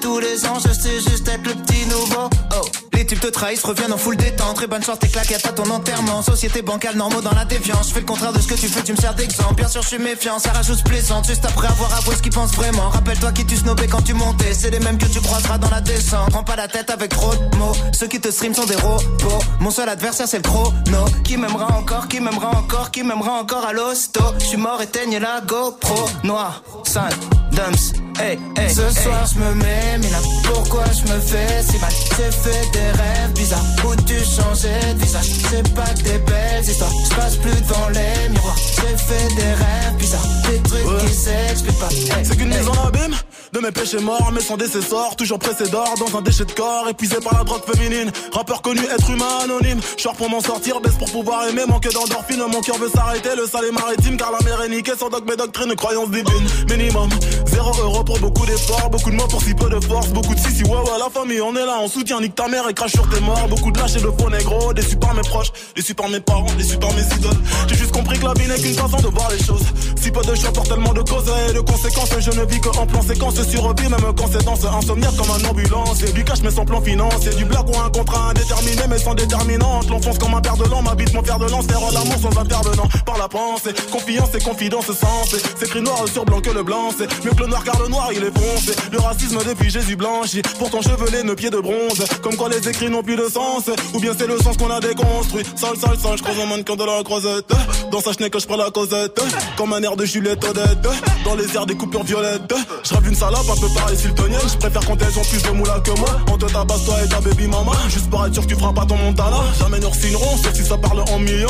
tous les ans, je sais juste être le petit nouveau Oh, les tubes te trahissent, reviennent en full détente. Très bonne chance, tes claquettes à ton enterrement. Société bancale, normaux dans la défiance. Je fais le contraire de ce que tu fais, tu me sers d'exemple. Bien sûr, je suis méfiant, ça rajoute plaisante. Juste après avoir avoué ce qu'ils pensent vraiment. Rappelle-toi qui tu snobais quand tu montais. C'est les mêmes que tu croiseras dans la descente. Prends pas la tête avec trop de mots. Ceux qui te stream sont des robots. Mon seul adversaire, c'est le chrono. Qui m'aimera encore, qui m'aimera encore, qui m'aimera encore à l'hosto. Je suis mort, éteigne la GoPro. Noir, sale, dumps. Hey, hey, Ce soir je me mets, mais là pourquoi je me fais si mal? J'ai fait des rêves bizarres où tu changeais de visage? C'est pas que des belles histoires, je passe plus devant les miroirs J'ai fait des rêves bizarres, des trucs qui s'expliquent pas Hey, C'est qu'une hey. mise en abîme de mes péchés morts, mais sans décessor, toujours pressé d'or dans un déchet de corps, épuisé par la drogue féminine. Rappeur connu, être humain anonyme. Short pour m'en sortir, baisse pour pouvoir aimer, manque d'endorphine. Mon cœur veut s'arrêter, le sale est maritime, car la mer est niquée sans dogme et doctrine, croyance divine. Minimum, zéro euro pour beaucoup d'efforts, beaucoup de pour si peu de force, beaucoup de si si ouais ouais la famille, on est là, on soutient, nique ta mère et crache sur tes morts. Beaucoup de lâches et de faux négros, déçus par mes proches, déçus par mes parents, déçus par mes idoles. J'ai juste compris que la vie n'est qu'une façon de voir les choses. Si peu de choix pour tellement de causes et de conséquences, je ne vis que en plan séquence survie, même quand c'est dans ce insomniaque comme un ambulance. Et du cash mais sans plan financier, du blague ou un contrat indéterminé mais sans déterminante. L'enfonce comme un père de l'an, m'habite mon fer de lance, faire l'amour sans intervenant. Par la pensée, confiance et confidence sensée. C'est écrit noir sur blanc que le blanc, c'est mieux que le noir car le noir il est foncé. Racisme depuis Jésus blanchi, pourtant chevelé, nos pieds de bronze. Comme quoi les écrits n'ont plus de sens, ou bien c'est le sens qu'on a déconstruit. Sale, sale, sale, je croise un mannequin de la croisette. Dans sa chenille que je prends la causette, comme un air de Juliette Odette. Dans les airs des coupures violettes, je rêve une salope un peu pareil sultanienne. Je préfère quand elles ont plus de moula que moi. On te tabasse toi et ta baby mama. Juste pour être sûr que tu feras pas ton montana. Jamais nous signerons, sauf si ça parle en millions.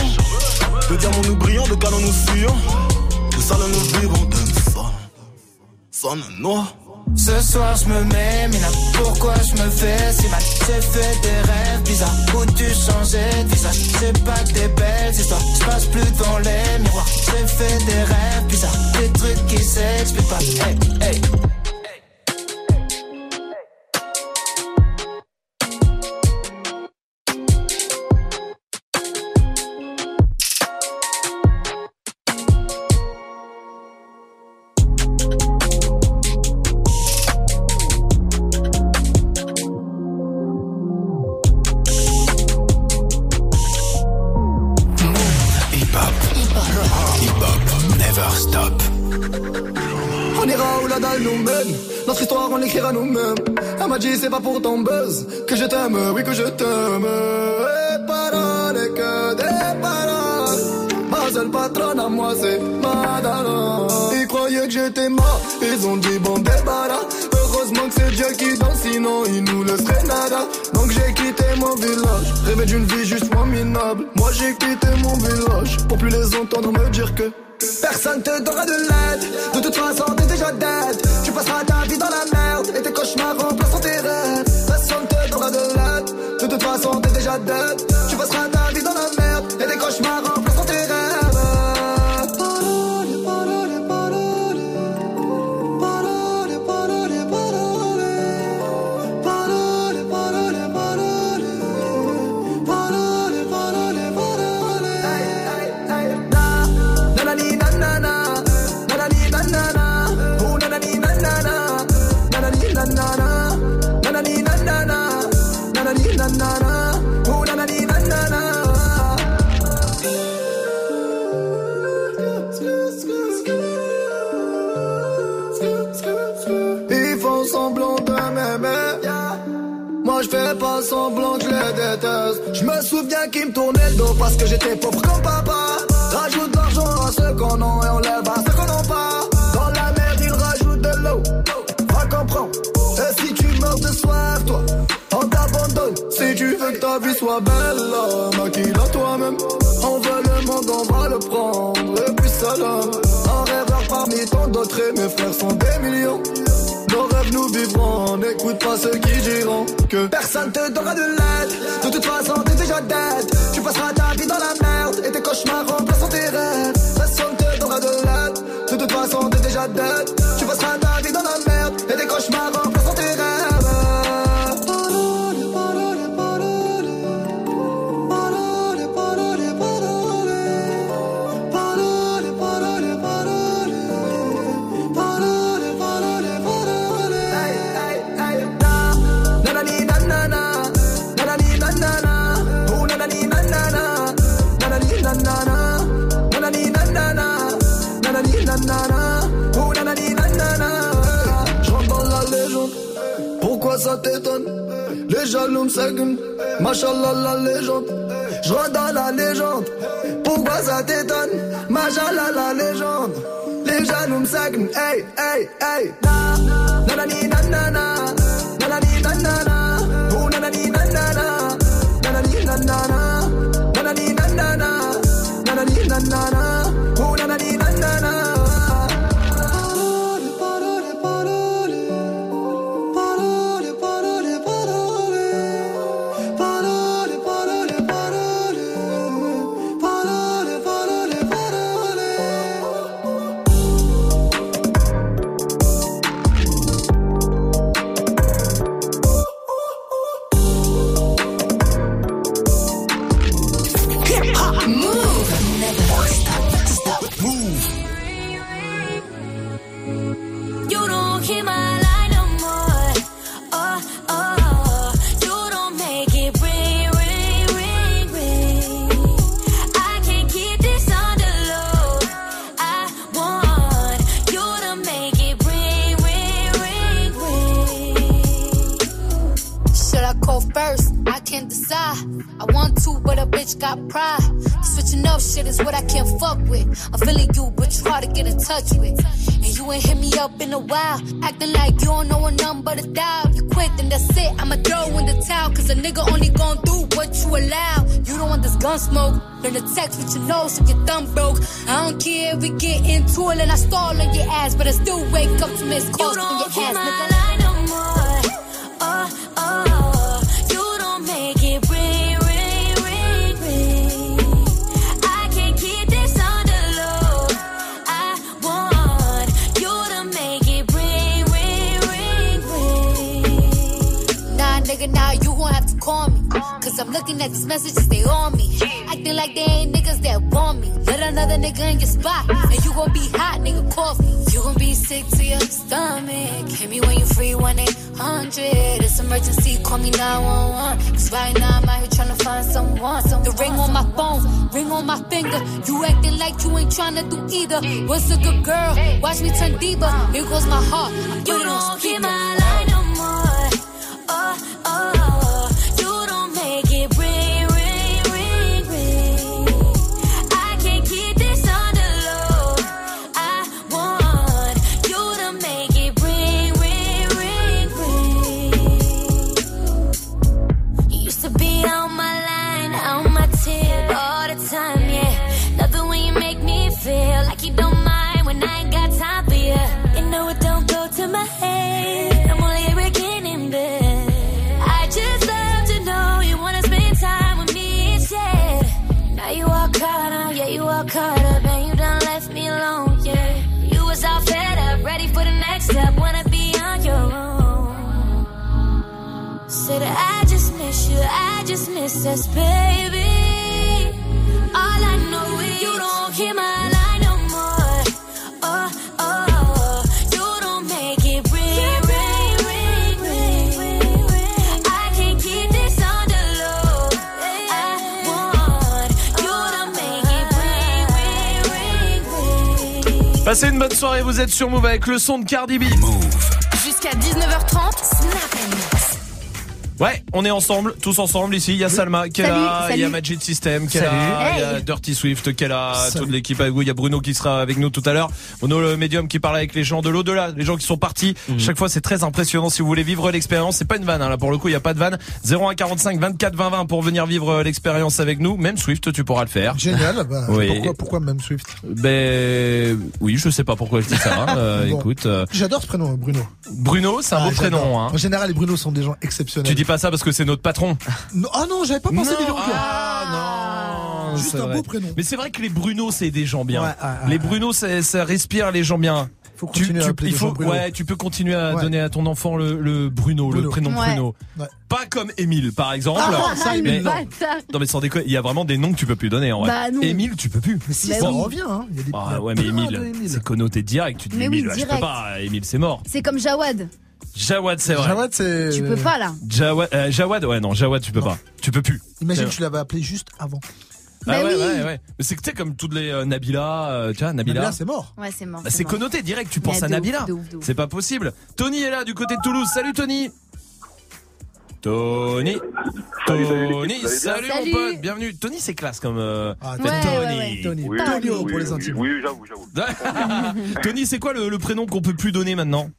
De diamants nous brillons, de canons nous fuyons. De salons nous vivons, de son. Sonne noir. Ce soir je me mets, là pourquoi je me fais si mal? J'ai fait des rêves bizarres. Où tu changeais de visage? C'est pas des belles histoires, je passe plus devant les miroirs. J'ai fait des rêves bizarres, des trucs qui s'expliquent pas. Hey, hey Notre histoire on l'écrira nous-mêmes. Elle m'a dit c'est pas pour ton buzz Que je t'aime, oui que je t'aime. Et paroles que des paroles. Ma seule patronne à moi c'est Madonna. Ils croyaient que j'étais mort. Ils ont dit bon débarras. Heureusement que c'est Dieu qui danse Sinon il nous laisserait nada. Donc j'ai quitté mon village. Rêvé d'une vie juste moins minable. Moi j'ai quitté mon village Pour plus les entendre me dire que Personne te donnera de l'aide. De toute façon t'es déjà dead passeras ta vie dans la merde Et tes cauchemars remplaceront tes rêves donnera de l'aide. De toute façon t'es déjà dead qu'ils me tournaient le dos parce que j'étais pauvre comme papa. Rajoute de l'argent à ceux qu'on a et on lève à ceux qu'on n'a pas. Dans la merde, ils rajoutent de l'eau. Va comprendre. Et si tu meurs de soif, toi, on t'abandonne. Si tu veux que ta vie soit belle, maquille-la toi-même. On veut le monde, on va le prendre. Et puis salam. Un rêveur parmi tant d'autres et mes frères sont des millions. Nos rêves nous vivrons, n'écoute pas ceux qui diront que personne te donnera de l'aide. De toute façon, t'es déjà dead. Tu passeras ta vie dans la merde et tes cauchemars remplaceront tes rêves. Personne te donnera de l'aide. De toute façon, t'es déjà dead. Jaloux me. Machallah la légende, je dans la légende. Pourquoi ça t'étonne? Machallah la légende. Les jaloux me. Hey, hey, hey. Na, nanani, nanana. Nanani, nanana. Oh, got pride. Switching up shit is what I can't fuck with. I'm feeling you, but you hard to get in touch with. And you ain't hit me up in a while. Acting like you don't know a number to dial. You quit, then that's it. I'ma throw in the towel. Cause a nigga only gon' do what you allow. You don't want this gun smoke. Learn to text with your nose if your thumb broke. I don't care if we get into it and I stall on your ass. But I still wake up to miss calls from your ass, nigga. Oh, oh, nigga, now you gon' have to call me. Cause I'm looking at these messages, they on me. Acting like they ain't niggas that want me. Let another nigga in your spot. And you gon' be hot, nigga, call me. You gon' be sick to your stomach. Hit me when you free, 1 800. It's emergency, call me 911. Cause right now I'm out here tryna find someone. The ring on my phone, ring on my finger. You acting like you ain't tryna do either. What's a good girl? Watch me turn deeper. Here goes my heart. I put it on speaker. my Passez une bonne soirée, vous êtes sur Move avec le son de Cardi B. Jusqu'à 19h30, Snap. Ouais, on est ensemble, tous ensemble ici. Il y a Salma qui est là, il y a. Magic System qui est là, il y a. Dirty Swift qui est là, toute l'équipe avec vous. Il y a Bruno qui sera avec nous tout à l'heure. Bruno le médium qui parle avec les gens de l'au-delà, les gens qui sont partis. Mhm. Chaque fois c'est très impressionnant. Si vous voulez vivre l'expérience, c'est pas une vanne hein, là pour le coup, il y a pas de vanne. 0145 24 20 20 pour venir vivre euh, l'expérience avec nous. Même Swift, tu pourras le faire. Génial. Bah, Oui. pourquoi, pourquoi même Swift? Ben oui, je sais pas pourquoi je dis ça. hein. Euh, Bon. Écoute, euh, J'adore ce prénom, Bruno. Bruno, c'est un Ah, beau prénom. Hein. En général, les Bruno sont des gens exceptionnels. Tu dis pas ça parce que c'est notre patron. Non, ah non, j'avais pas pensé Non, des gens bien. Ah non, Juste c'est un vrai. beau prénom. Mais c'est vrai que les Bruno, c'est des gens bien. Ouais, ouais, ouais, les. Bruno, ça, ça respire les gens bien. Faut continuer à appeler il les faut, gens Bruno. ouais, tu peux continuer à Ouais. donner à ton enfant le, le Bruno, le prénom Ouais. Bruno. Ouais. Pas comme Émile, par exemple. Ah non, ça, Mais- non. Bâtard. Non mais sans déconner, il y a vraiment des noms que tu peux plus donner en vrai. Bah. Émile, tu peux plus. Mais si, Bah ça oui. revient, hein. Il y a des il y Ah a ouais mais Émile, c'est connoté direct. Tu dis Mais oui, Émile, bah, je peux pas. Émile, c'est mort. C'est comme Jawad. Jawad, c'est vrai. Jawad, c'est. Tu peux pas là. Jawad, euh, Jawad, ouais non, Jawad, tu peux Non. pas. Tu peux plus. Imagine, tu l'avais appelé juste avant. Ah Bah ouais, oui. ouais, ouais. Mais c'est que tu sais, comme toutes les euh, Nabila, euh, tu vois, Nabila. Nabila, c'est mort. Ouais, c'est mort. Bah, c'est mort. connoté direct, tu penses Mais à de ouf, Nabila. de ouf, de ouf. C'est pas possible. Tony est là du côté de Toulouse. Salut Tony. Tony. Salut, salut, Tony, l'équipe, vous allez salut, bien mon Salut. pote, bienvenue. Tony, c'est classe comme. euh, Ah, ouais, Tony. ouais, ouais. Tony. Tonio oui, pour oui, les oui, intimes. Oui, j'avoue, j'avoue. Tony, c'est quoi le, le prénom qu'on peut plus donner maintenant?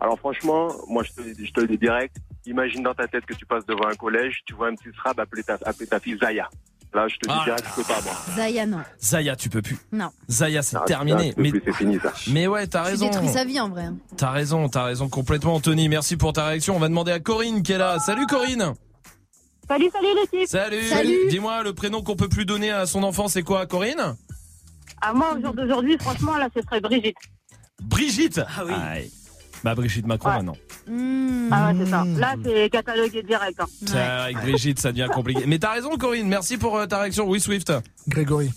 Alors franchement, moi je te, je te le dis direct. Imagine dans ta tête que tu passes devant un collège, tu vois un petit srab appeler ta, appeler ta fille Zaya. Là, je te dis Ah. direct, je peux pas moi. Zaya, non. Zaya, tu peux plus. Non. Zaya, c'est Ah, terminé. Mais, plus, c'est fini ça. mais ouais, t'as Tu raison. détruis sa vie en vrai. hein. T'as raison, t'as raison complètement, Tony. Merci pour ta réaction. On va demander à Corinne qui est là. Salut Corinne. Salut, salut l'équipe. Salut. Salut. Dis-moi, le prénom qu'on peut plus donner à son enfant, c'est quoi, Corinne? À moi, au jour d'aujourd'hui, franchement, là, ce serait Brigitte. Brigitte. Ah oui. Aïe. Bah Brigitte Macron Ouais. maintenant. Hmm. Ah ouais, c'est ça. Là, c'est catalogué direct. hein. Ça, Avec Brigitte, ça devient compliqué. Mais t'as raison, Corinne. Merci pour euh, ta réaction. Oui, Swift. Grégory.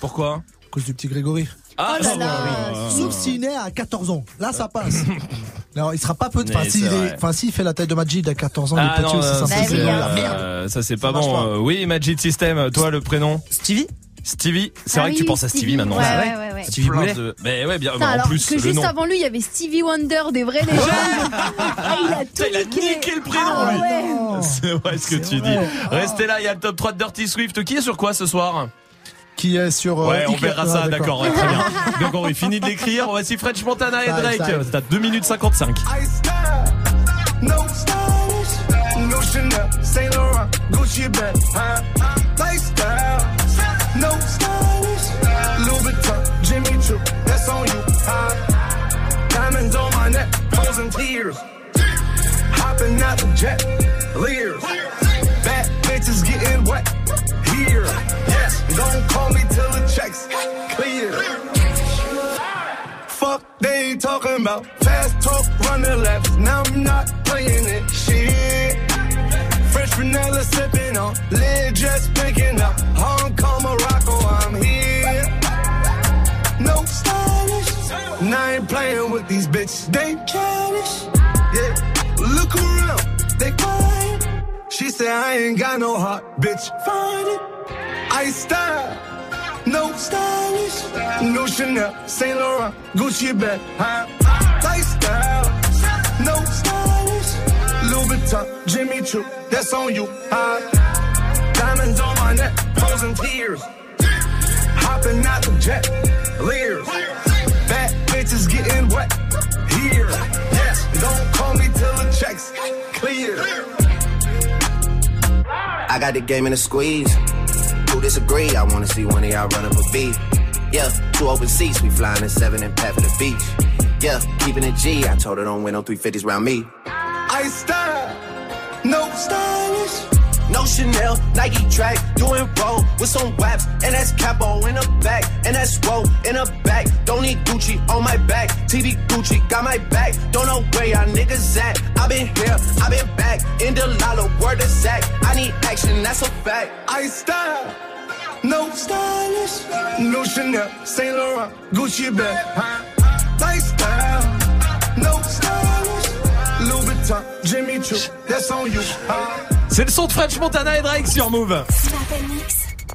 Pourquoi? À cause du petit Grégory. Ah, Oh là là. oui. Sauf s'il est à 14 ans. Là, ça passe. Alors, il sera pas peu de. Enfin, s'il s'il fait la taille de Majid à 14 ans, il est Ah petit non, aussi, euh, ça, c'est euh, ça c'est pas bon. pas. Euh, Oui, Magic System. Toi, le prénom? Stevie? Stevie. C'est Ah vrai que tu penses à Stevie maintenant. Ouais, c'est ouais, vrai ouais, ouais. Stevie Boulet de- Mais ouais, bien. Putain, bah, en alors plus, que juste nom. avant lui, il y avait Stevie Wonder des vrais légendes. Ah, il a tout il a niqué le prénom, Ah lui. ouais. C'est vrai ce que tu dis. Restez là, il y a le top 3 de Dirty Swift. Qui est sur quoi ce soir Qui est sur. euh, Ouais, on verra Ah, ça, d'accord, ouais, très bien. Bien compris, fini de l'écrire. Voici French Montana et Drake. C'est à 2 minutes 55. I style, no stylish, no Chanel, Saint Laurent, Gucci bag, huh? Hopping out the jet, leers, bad bitches getting wet, here, yes, don't call me till the checks clear. Fuck, they talking about fast talk, run the laps. Now I'm not playing it. Shit. Fresh vanilla sipping on, lid just picking up. Hong Kong, Morocco, I'm here. No stylish. Now I ain't playing with these bitches. They childish. Said I ain't got no heart, bitch. Find it. I style. No stylish, no Chanel, Saint Laurent, Gucci bag, huh? Lifestyle, no stylish, Louis Vuitton, Jimmy Choo, that's on you, huh? Diamonds on my neck, frozen tears, hopping out the jet, leers, bad bitches getting wet, here, yes, don't call me till the checks clear. I got the game in a squeeze. Who disagree? I wanna see one of y'all run up a beat. Yeah, two open seats, we flying in seven and pat for the beach. Yeah, keeping it G. I told her don't win no 350s round me. I style, no stylish. Chanel, Nike track, doing roll with some waps, and that's capo in the back, and that's roll in the back. Don't need Gucci on my back, TV Gucci got my back. Don't know where y'all niggas at. I been here, I been back, in the lala, word of Zach. I need action, that's a fact. I style, no stylish, no Chanel, Saint Laurent, Gucci bag, huh? Lifestyle, no stylish, Louis Vuitton, Jimmy Choo, that's on you, huh? C'est le son de French Montana et Drake sur Move.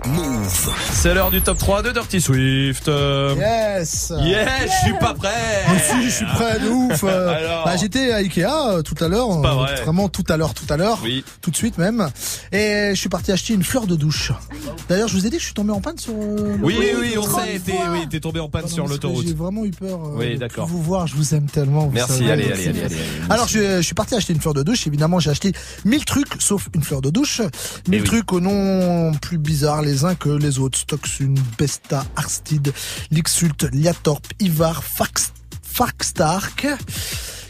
Move. C'est l'heure du top 3 de Dirty Swift. Yes. Yes, je suis pas prêt. Mais si, je suis prêt de ouf. Alors bah, j'étais à Ikea euh, tout à l'heure, pas euh, vrai. vraiment tout à l'heure, tout à l'heure, Oui. tout de suite même. Et je suis parti acheter une fleur de douche. D'ailleurs, je vous ai dit que je suis tombé en panne sur. euh, Oui, oui, oui, on sait, t'es, oui, t'es tombé en panne sur l'autoroute. J'ai vraiment eu peur. euh, Oui, de d'accord. Vous voir, je vous aime tellement. vous Merci, savez, allez, allez, c'est- allez, allez, allez. Alors, je, je suis parti acheter une fleur de douche. Évidemment, j'ai acheté 1000 trucs, sauf une fleur de douche. 1000 Eh oui. trucs aux noms plus bizarres les uns que les autres. Stocksun, Besta, Arstid, Lixult, Liatorp, Ivar, Fax.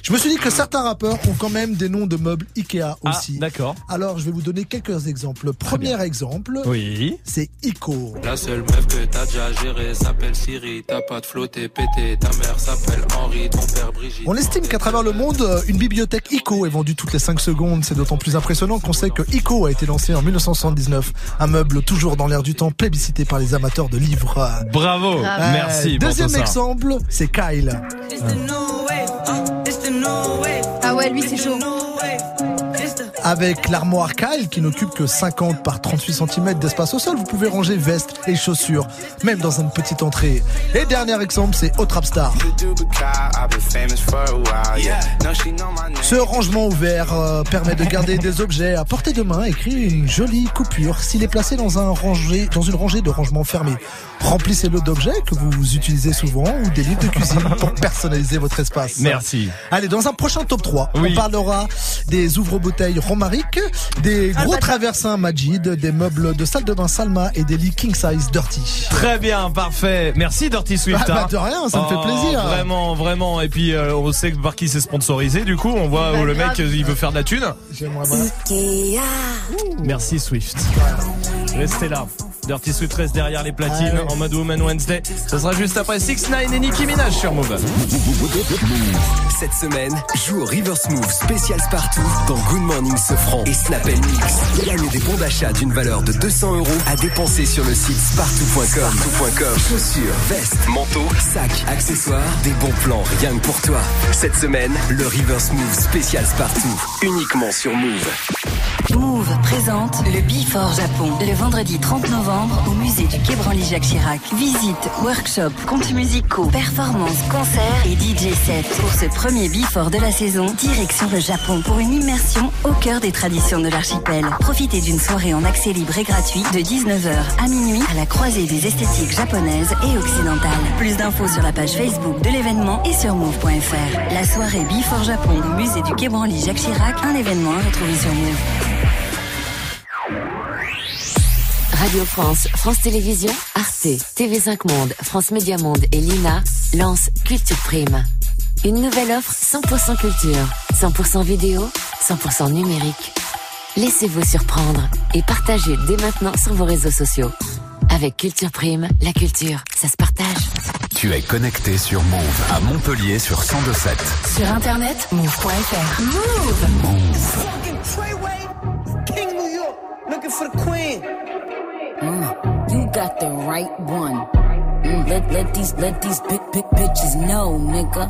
Je me suis dit que certains rappeurs ont quand même des noms de meubles Ikea Ah, aussi. d'accord. Alors, je vais vous donner quelques exemples. Premier exemple, Oui. c'est Ico. La seule meuf que t'as déjà gérée s'appelle Siri. T'as pas de flot, t'es pété. Ta mère s'appelle Henri, ton père Brigitte. On estime qu'à travers le monde, euh, une bibliothèque ICO est vendue toutes les 5 secondes. C'est d'autant plus impressionnant qu'on sait que ICO a été lancé en 1979. Un meuble toujours dans l'air du temps, plébiscité par les amateurs de livres. Bravo. Euh, Merci Deuxième exemple, c'est Kyle. Ah ouais, lui c'est chaud. Avec l'armoire Kyle qui n'occupe que 50 par 38 cm d'espace au sol, vous pouvez ranger vestes et chaussures, même dans une petite entrée. Et dernier exemple, c'est Hot Trap Star. Ce rangement ouvert euh, permet de garder des objets à portée de main et créer une jolie coupure s'il est placé dans, un rangé, dans une rangée de rangement fermé. Remplissez-le d'objets que vous utilisez souvent ou des livres de cuisine pour personnaliser votre espace. Merci. Allez, dans un prochain top 3, Oui. on parlera des ouvre-bouteilles Romaric, des Ah, gros bah, traversins Majid, des meubles de salle de bain Salma et des lits king size Dirty. Très bien, parfait. Merci Dirty Swift. Ah bah, hein. de rien, ça me fait Oh, plaisir. Vraiment, vraiment. Et puis euh, on sait par qui c'est sponsorisé. Du coup, on voit Bah, où le grave. mec il veut faire de la thune. J'aimerais bien. Merci Swift. Restez là. Dirty Swift reste derrière les platines en mode Woman Wednesday. Ce sera juste après 6 9 et Nicki Minaj sur Move. Cette semaine, joue au River Smooth spécial Spartoo dans Good Morning Sofran et Snap Mix. Gagne des bons d'achat d'une valeur de 200 euros à dépenser sur le site spartoo.com. Spartoo.com. Chaussures, vestes, manteaux, sacs, accessoires, des bons plans rien que pour toi. Cette semaine, le River Smooth spécial Spartoo, uniquement sur Move. Move présente le Before Japon le vendredi 30 novembre au musée du Quai Branly Jacques Chirac. Visite, workshop, contes musicaux, performances, concerts et DJ sets. Pour ce premier Before de la saison, direction le Japon pour une immersion au cœur des traditions de l'archipel. Profitez d'une soirée en accès libre et gratuit de 19h à minuit à la croisée des esthétiques japonaises et occidentales. Plus d'infos sur la page Facebook de l'événement et sur move.fr. La soirée Before Japon au musée du Quai Branly Jacques Chirac, un événement à retrouver sur Move. Radio France, France Télévisions, Arte, TV5 Monde, France Média Monde et Lina lancent Culture Prime. Une nouvelle offre 100% culture, 100% vidéo, 100% numérique. Laissez-vous surprendre et partagez dès maintenant sur vos réseaux sociaux. Avec Culture Prime, la culture, ça se partage. Tu es connecté sur Move à Montpellier sur 1027. Sur internet, move.fr. Move! Fucking Treyway, King New York, looking for the queen. Mm, you got the right one. Mm, let let these let these big big bitches know, nigga.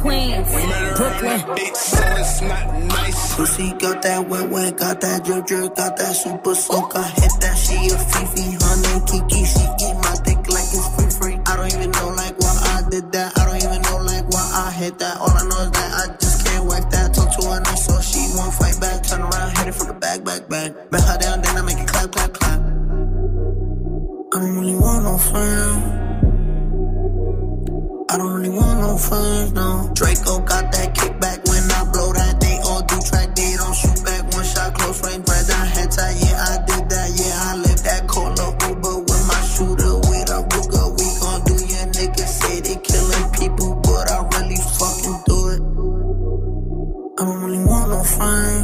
Queens, Brooklyn. Pussy got that wet wet, got that drip drip, got that super soak. I hit that she a Fifi, honey Kiki. She eat my dick like it's free free. I don't even know like why I did that. I don't even know like why I hit that. All I know is that I just can't whack that. Talk to her nice so she won't fight back. Turn around, hit it from the back, back, back. Bet her down, then don't really want no friends. I don't really want no friends, no. Draco got that kickback when I blow that. They all do track, they don't shoot back. One shot, close range, bread down, head tie. Yeah, I did that. Yeah, I lived that. Call up Uber with my shooter, with a Ruger. We gon' do your niggas say they killing people, but I really fucking do it. I don't really want no friends.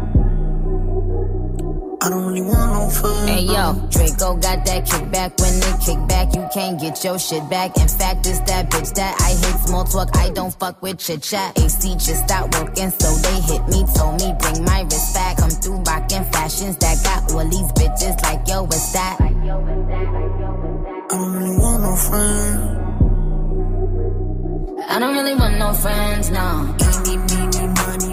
I don't really want no friends. Hey yo, Draco got that kickback. When they kick back, you can't get your shit back. In fact, it's that bitch that I hate small talk. I don't fuck with chit chat. AC just stopped working, so they hit me. Told me bring my wrist back. Come through rockin' fashions that got all these bitches like yo, what's that? I don't really want no friends. I don't really want no friends, no. Meeny, money,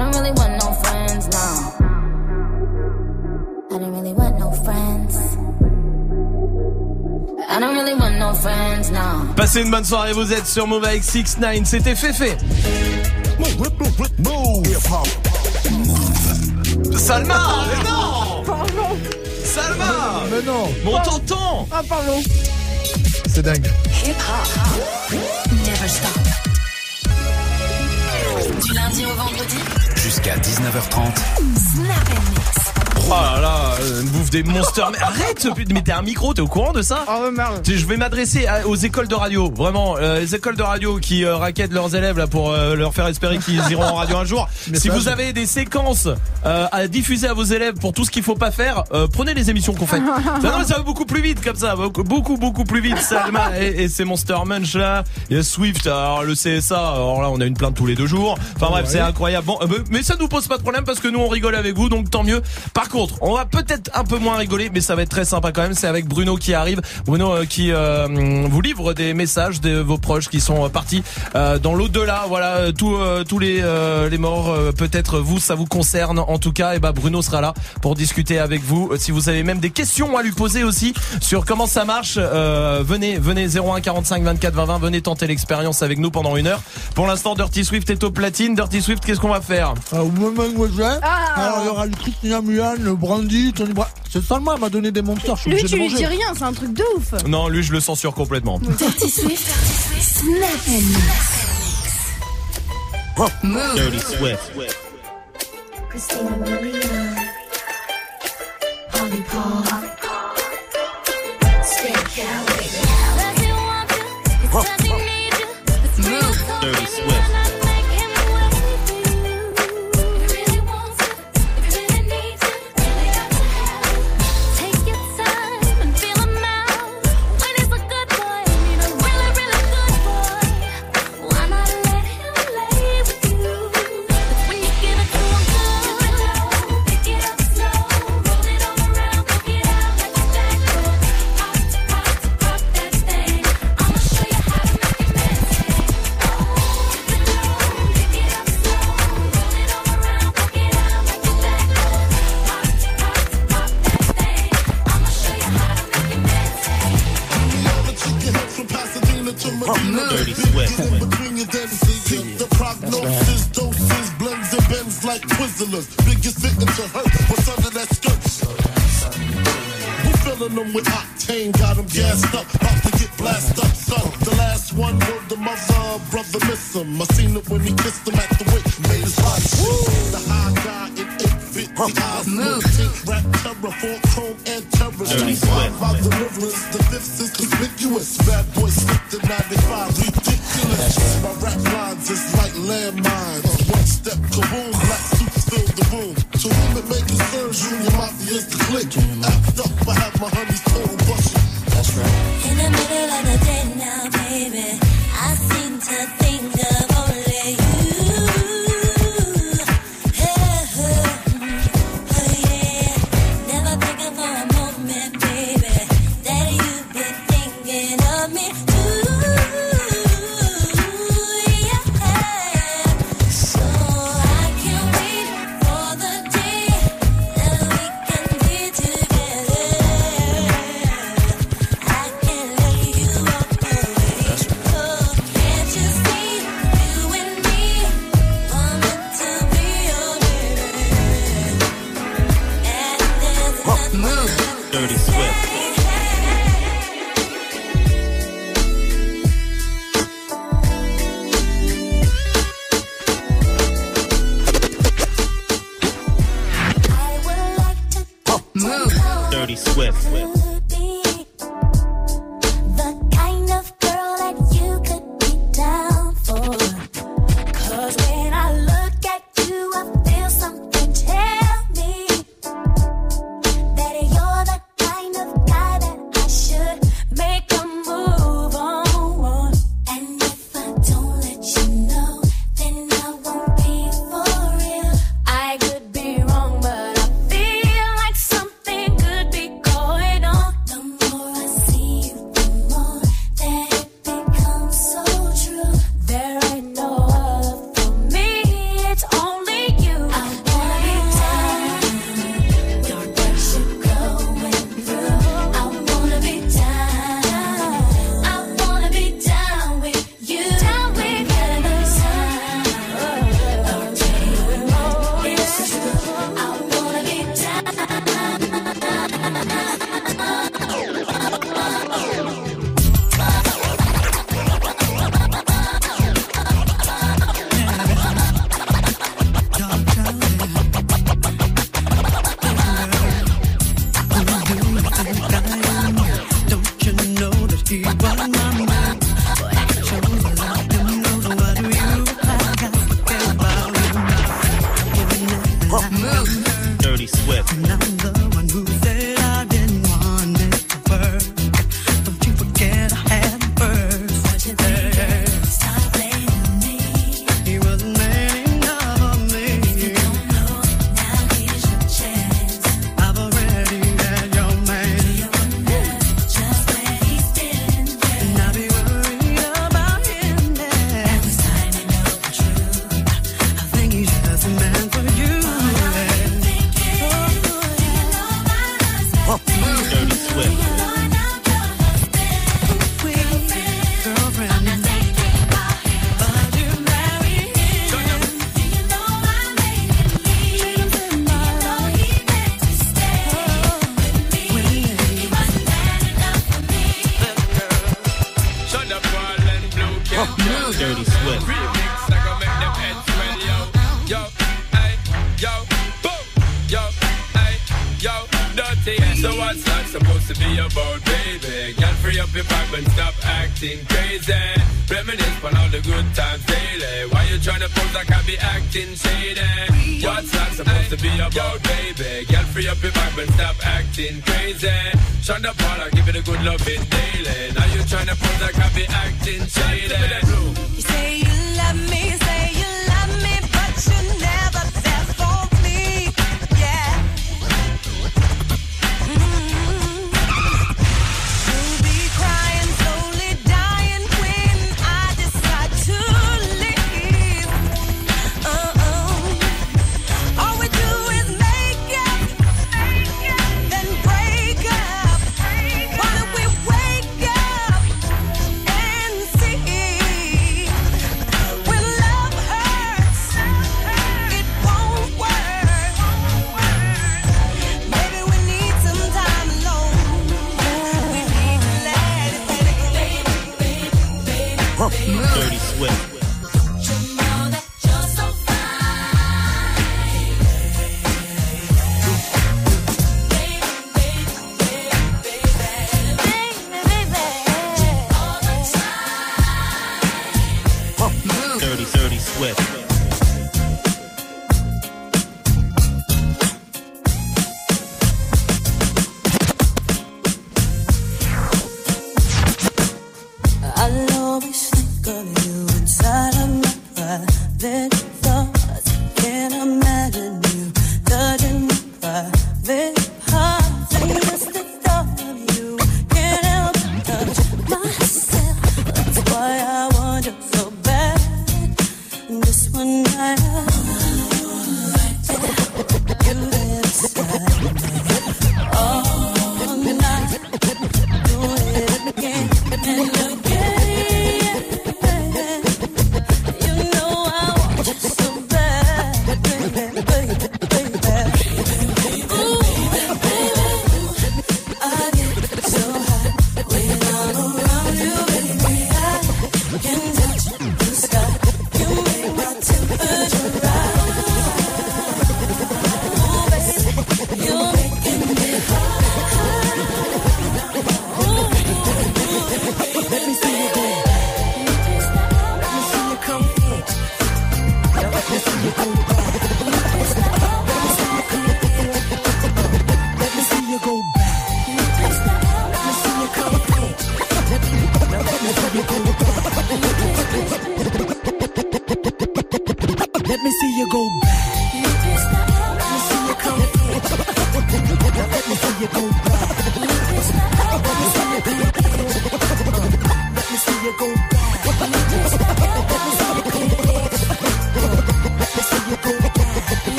don't really want no friends, no. I don't really want no friends. I don't really want no friends, no. Passez une bonne soirée, vous êtes sur Move avec 6-9, c'était Féfé. Salma, mais non Pardon Salma Mais non Mon ah. tonton Ah pardon C'est dingue. Hip-hop. Never stop. Du lundi au vendredi. Jusqu'à 19h30. Snap. Oh là là, euh, une bouffe des monsters. Mais arrête, putain, mais t'es un micro, t'es au courant de ça Oh merde. Je vais m'adresser à- aux écoles de radio, vraiment, euh, les écoles de radio qui euh, raquettent leurs élèves là pour euh, leur faire espérer qu'ils iront en radio un jour. si vous avez des séquences euh, à diffuser à vos élèves pour tout ce qu'il faut pas faire, euh, prenez les émissions qu'on fait. ça, non, mais ça va beaucoup plus vite comme ça, beaucoup beaucoup, beaucoup plus vite. Salma et, et ces Monster Munch là, il y a Swift, alors le CSA, alors là on a une plainte tous les deux jours. Enfin bref, Ouais. c'est incroyable. Bon, euh, mais ça nous pose pas de problème parce que nous on rigole avec vous, donc tant mieux. Par contre, on va peut-être un peu moins rigoler, mais ça va être très sympa quand même. C'est avec Bruno qui arrive. Bruno euh, qui euh, vous livre des messages de vos proches qui sont euh, partis euh, dans l'au-delà. Voilà, euh, tous euh, tous les euh, les morts. euh, peut-être vous, ça vous concerne. En tout cas, et ben Bruno sera là pour discuter avec vous. Euh, Si vous avez même des questions à lui poser aussi sur comment ça marche, euh, venez venez 01 45 24 20 20. Venez tenter l'expérience avec nous pendant une heure. Pour l'instant, Dirty Swift est au platine. Dirty Swift, qu'est-ce qu'on va faire? Ah, au moment où je vais, Ah. alors il y aura le Christina Mulan, le Brandy, Tony Bra... C'est Salma elle m'a donné des monsters, je suis Lui, tu de lui dis rien, c'est un truc de ouf. Non, lui, je le censure complètement. Dirty Swift. Snap and. Dirty Swift. Christina Milian. Holly Paul.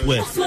Swift.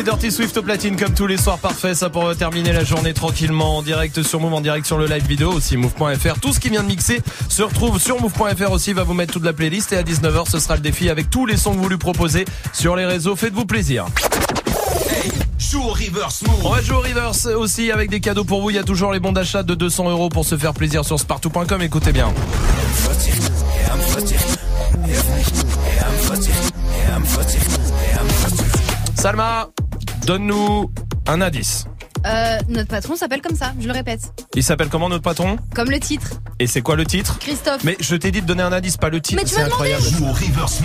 C'est Dirty Swift au platine comme tous les soirs. Parfait, ça pour terminer la journée tranquillement en direct sur Move, en direct sur le live vidéo aussi Move.fr. Tout ce qui vient de mixer se retrouve sur Move.fr aussi. Va vous mettre toute la playlist et à 19h ce sera le défi avec tous les sons que vous lui proposez sur les réseaux. Faites-vous plaisir. Joue au reverse move. On va jouer au reverse aussi avec des cadeaux pour vous. Il y a toujours les bons d'achat de 200 euros pour se faire plaisir sur spartou.com. Écoutez bien. Salma, donne-nous un indice. Euh, notre patron s'appelle comme ça, je le répète. Il s'appelle comment notre patron? Comme le titre. Et c'est quoi le titre? Christophe. Mais je t'ai dit de donner un indice, pas le titre. Mais tu c'est m'as demandé. Joue au reverse.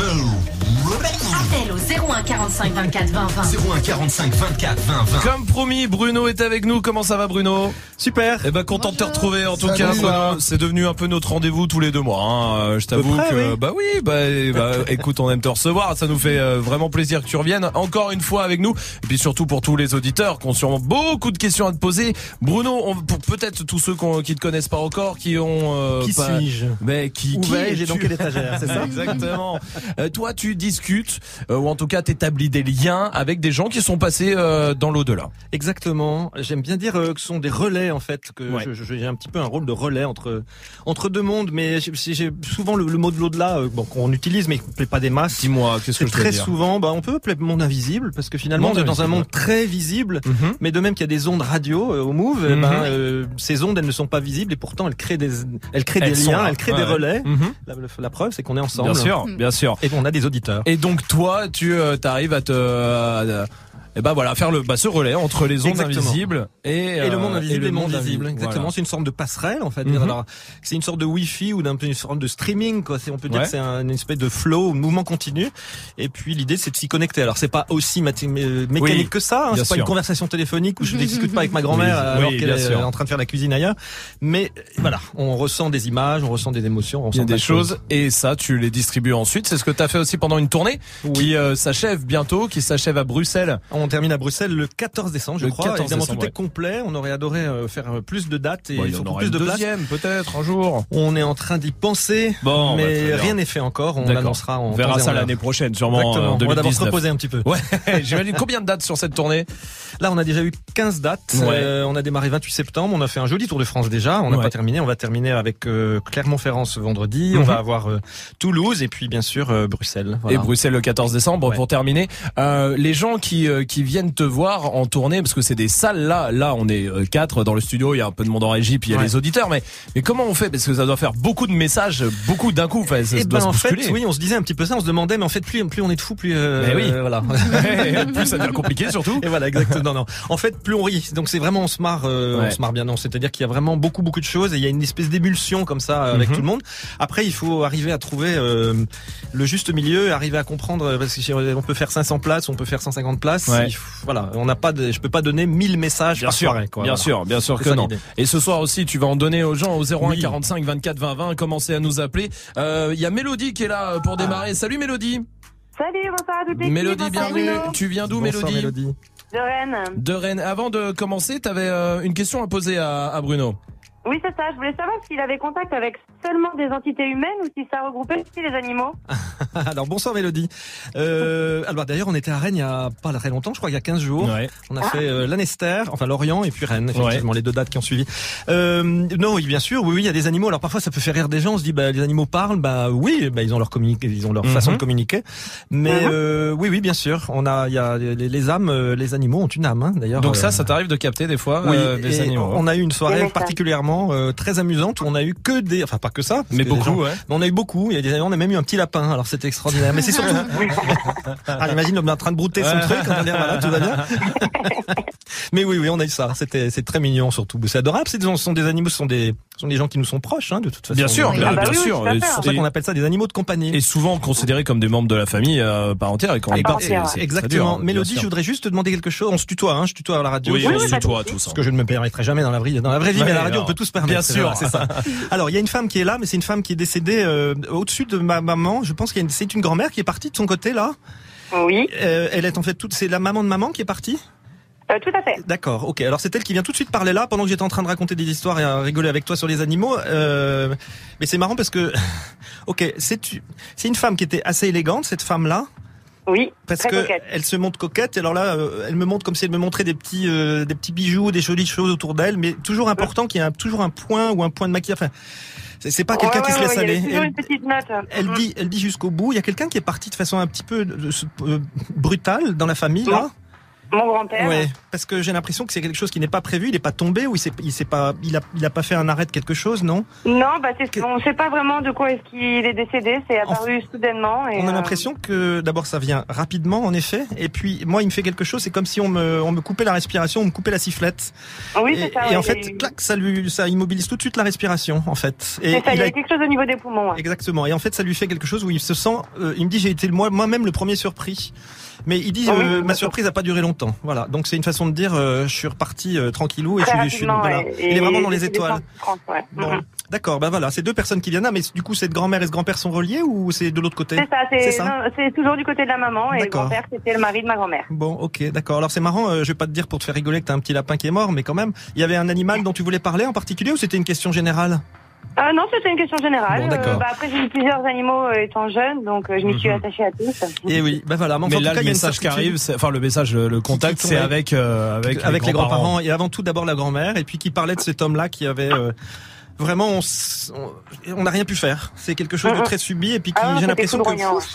Appel au 01 45 24 20 20. 01 45 24 20 20. Comme promis, Bruno est avec nous. Comment ça va, Bruno? Super. Eh ben, content de te retrouver. En tout Salut. cas, c'est devenu un peu notre rendez-vous tous les deux mois. hein. Euh, Je t'avoue que, oui. bah oui, bah, bah, écoute, on aime te recevoir. Ça nous fait euh, vraiment plaisir que tu reviennes encore une fois avec nous. Et puis surtout pour tous les auditeurs qui ont sûrement beaucoup de questions à te poser. Bruno, on, pour peut-être tous ceux qui te connaissent pas encore, qui ont, euh, Qui pas- suis-je? Mais qui, Où qui es-tu? Dans quelle étagère, c'est ça? Exactement. Euh, toi, tu discutes, euh, ou en tout cas, t'établis des liens avec des gens qui sont passés euh, dans l'au-delà. Exactement. J'aime bien dire euh, que ce sont des relais en fait. Que Ouais. j'ai un petit peu un rôle de relais entre entre deux mondes, mais j'ai- souvent le, le mot de l'au-delà euh, bon, qu'on utilise, mais qu'on plaît pas des masses. Dis-moi, qu'est-ce que je très dire souvent, bah, on peut appeler monde invisible parce que finalement Monde on est dans un monde très visible, Mhm. mais de même qu'il y a des ondes radio euh, au Move, eh ben, Mhm. euh, ces ondes elles ne sont pas visibles et pourtant elles créent des elles créent Elles des liens, là. elles créent Ouais, des ouais. relais. Mhm. La, la preuve c'est qu'on est ensemble. Bien sûr, bien sûr. Et on a des auditeurs. Et donc toi, tu euh, arrives à te, et ben voilà, faire le, bah, ce relais entre les ondes Exactement. invisibles et, Et le monde euh, invisible et le monde visible. Exactement. voilà. C'est une sorte de passerelle, en fait. Mhm. Alors, c'est une sorte de wifi ou d'un peu une sorte de streaming, quoi. C'est, on peut dire Ouais. que c'est un- une espèce de flow, mouvement continu. Et puis, l'idée, c'est de s'y connecter. Alors, c'est pas aussi mé- mécanique Oui, que ça. Hein. C'est pas une conversation téléphonique où je ne discute pas avec ma grand-mère Oui, alors oui, qu'elle est sûr. en train de faire la cuisine ailleurs. Mais, euh, voilà. On ressent des images, on ressent des émotions, on ressent a des choses et ça tu les distribues ensuite. C'est ce que tu as fait aussi pendant une tournée qui euh, s'achève bientôt, qui s'achève à Bruxelles. On termine à Bruxelles le 14 décembre, je Le crois. 14 Évidemment, décembre, tout ouais. est complet. On aurait adoré euh, faire euh, plus de dates et Bon, il y en surtout plus de places. deuxième peut-être un jour. On est en train d'y penser, Bon, bah, mais rien n'est fait encore. On en On verra ça l'année prochaine, sûrement Exactement. en On va d'abord se 2019. reposer un petit peu. Ouais, j'imagine combien de dates sur cette tournée? Là, on a déjà eu 15 dates. Ouais. Euh, on a démarré 28 septembre. On a fait un joli Tour de France déjà. On n'a Ouais. pas terminé. On va terminer avec euh, Clermont-Ferrand ce vendredi. On Mhm. va avoir euh, Toulouse et puis bien sûr euh, Bruxelles. Voilà. Et Bruxelles le 14 décembre pour terminer. Euh, les gens qui euh, qui viennent te voir en tournée parce que c'est des salles là là on est euh, quatre dans le studio, il y a un peu de monde en régie puis il y a Ouais. les auditeurs mais mais comment on fait? Parce que ça doit faire beaucoup de messages, beaucoup d'un coup, enfin, ça Eh doit ben, se en fait, oui, on se disait un petit peu ça. On se demandait, mais en fait, plus, plus on est de fous, plus, euh, oui. euh, voilà. plus ça devient compliqué surtout. Et voilà, exactement. Non, non. En fait, plus on rit. Donc c'est vraiment on se marre, euh, Ouais. on se marre bien. Non, c'est-à-dire qu'il y a vraiment beaucoup, beaucoup de choses et il y a une espèce d'émulsion comme ça euh, avec Mhm. tout le monde. Après, il faut arriver à trouver euh, le juste milieu, arriver à comprendre parce que si on peut faire 500 places, on peut faire 150 places. Ouais. Il faut- voilà, on n'a pas, de, je peux pas donner 1000 messages Bien par sûr, soirée, quoi. bien Voilà. sûr, bien sûr que ça non. Et ce soir aussi, tu vas en donner aux gens au 01 Oui. 45 24 20 20. Commencez à nous appeler. Euh, Il y a Mélodie qui est là pour démarrer. Salut Mélodie. Salut, bonsoir à toutes les Mélodie, bienvenue. Tu viens d'où Mélodie Mélodie. De Rennes. De Rennes. Avant de commencer, tu avais une question à poser à, à Bruno. Oui, c'est ça. Je voulais savoir s'il avait contact avec seulement des entités humaines ou si ça regroupait aussi les animaux. Alors bonsoir Mélodie. Euh, alors d'ailleurs on était à Rennes il y a pas très longtemps, je crois il y a 15 jours. Ouais. On a fait euh, l'Anester, enfin Lorient et puis Rennes, effectivement les deux dates qui ont suivi. Euh, non oui bien sûr, oui oui il y a des animaux. Alors parfois ça peut faire rire des gens, on se dit bah les animaux parlent, bah oui, bah ils ont leur ils ont leur Mhm. façon de communiquer. Mais Mhm. euh, oui oui bien sûr, on a il y a les, les âmes, euh, les animaux ont une âme hein, d'ailleurs. Donc euh, ça, ça t'arrive de capter des fois oui, euh, des animaux. on a eu une soirée messages. Euh, très amusante où on a eu que des, enfin pas que ça, parce Mais beaucoup, gens- ouais. mais on a eu beaucoup. Il y a des animaux, on a même eu un petit lapin. Alors c'était extraordinaire. Mais c'est surtout, ah, j'imagine l'homme est en train de brouter son truc. On a l'air voilà, tout va bien. mais oui, oui, on a eu ça. C'était, c'est très mignon surtout. C'est adorable. Ce sont des animaux, ce sont des, ce sont des gens qui nous sont proches, hein, de toute façon. Bien sûr, bien, Ah bah bien oui, sûr. C'est pour ça qu'on appelle ça des animaux de compagnie. Et souvent considérés comme des membres de la famille euh, par entière. Et quand on Et est parti, entière, Exactement. dur, Mélodie, je voudrais juste te demander quelque chose. On se tutoie, hein, je tutoie à la radio. Oui, on se tutoie tous. hein. Ce que je ne me permettrai jamais dans la vraie, dans la vraie vie, Ouais, mais à la radio, alors, on peut tous se permettre. bien c'est sûr. C'est ça. Alors, il y a une femme qui est là, mais c'est une femme qui est décédée euh, au-dessus de ma maman. Je pense qu'il y a une, c'est une grand-mère qui est partie de son côté là. Oui, Euh, elle est en fait toute, c'est la maman de maman qui est partie? Euh, tout à fait. D'accord, ok. Alors c'est elle qui vient tout de suite parler là pendant que j'étais en train de raconter des histoires et à rigoler avec toi sur les animaux. Euh, mais c'est marrant parce que, ok, c'est c'est une femme qui était assez élégante, cette femme-là. Oui, Parce très que coquette. elle se montre coquette. Et alors là, euh, elle me montre comme si elle me montrait des petits, euh, des petits bijoux, des jolies choses autour d'elle. Mais toujours important qu'il y ait un- toujours un point ou un point de maquillage. Enfin, c'est pas quelqu'un Ouais, qui se laisse ouais, aller. Elle- une petite note. Elle Mm. dit, elle dit jusqu'au bout. Il y a quelqu'un qui est parti de façon un petit peu euh, brutale dans la famille là. Mon grand-père. Ouais, parce que j'ai l'impression que c'est quelque chose qui n'est pas prévu. Il est pas tombé ou il s'est pas, il a, il a pas fait un arrêt de quelque chose, non? Non, bah on ne sait pas vraiment de quoi est-ce qu'il est décédé. C'est apparu soudainement. Et, On a euh, l'impression que d'abord ça vient rapidement en effet, et puis moi il me fait quelque chose. C'est comme si on me, on me coupait la respiration, on me coupait la sifflette. Oui, et, c'est ça, et ouais, en fait, eu- clac, ça lui, ça immobilise tout de suite la respiration en fait. Et ça, il y a- a quelque chose au niveau des poumons. ouais. Exactement. Et en fait, ça lui fait quelque chose où il se sent. euh, il me dit j'ai été moi moi-même le premier surpris. Mais il dit Ah oui, euh, ma surprise a pas duré longtemps. Voilà. Donc c'est une façon de dire euh, je suis reparti euh, tranquillou et Très je suis, je suis- voilà. ouais. Il est vraiment dans les étoiles. France, ouais. Bon. Mhm. D'accord. Ben voilà, c'est deux personnes qui viennent là. Mais du coup, cette grand-mère et ce grand-père sont reliés ou c'est de l'autre côté? C'est ça, c'est, toujours du côté de la maman et le grand-père c'était le mari de ma grand-mère. Bon, ok, d'accord. Alors c'est marrant, euh, je vais pas te dire pour te faire rigoler que t'as un petit lapin qui est mort, mais quand même, il y avait un animal dont tu voulais parler en particulier ou c'était une question générale? Euh, non, c'était une question générale. Bon, d'accord. Euh, bah, après, j'ai eu plusieurs animaux euh, étant jeune, donc euh, je m'y suis Mhm. attachée à tous. Et oui, ben voilà. Mais, Mais en là, tout cas, le message qui arrive, c'est- enfin le message, le, le contact, c'est avec euh, avec, avec les grands-parents. grands-parents et avant tout d'abord la grand-mère et puis qui parlait de cet homme-là qui avait euh, vraiment on s- on on n'a rien pu faire c'est quelque chose de Mhm. très subi et puis qui Ah j'ai l'impression que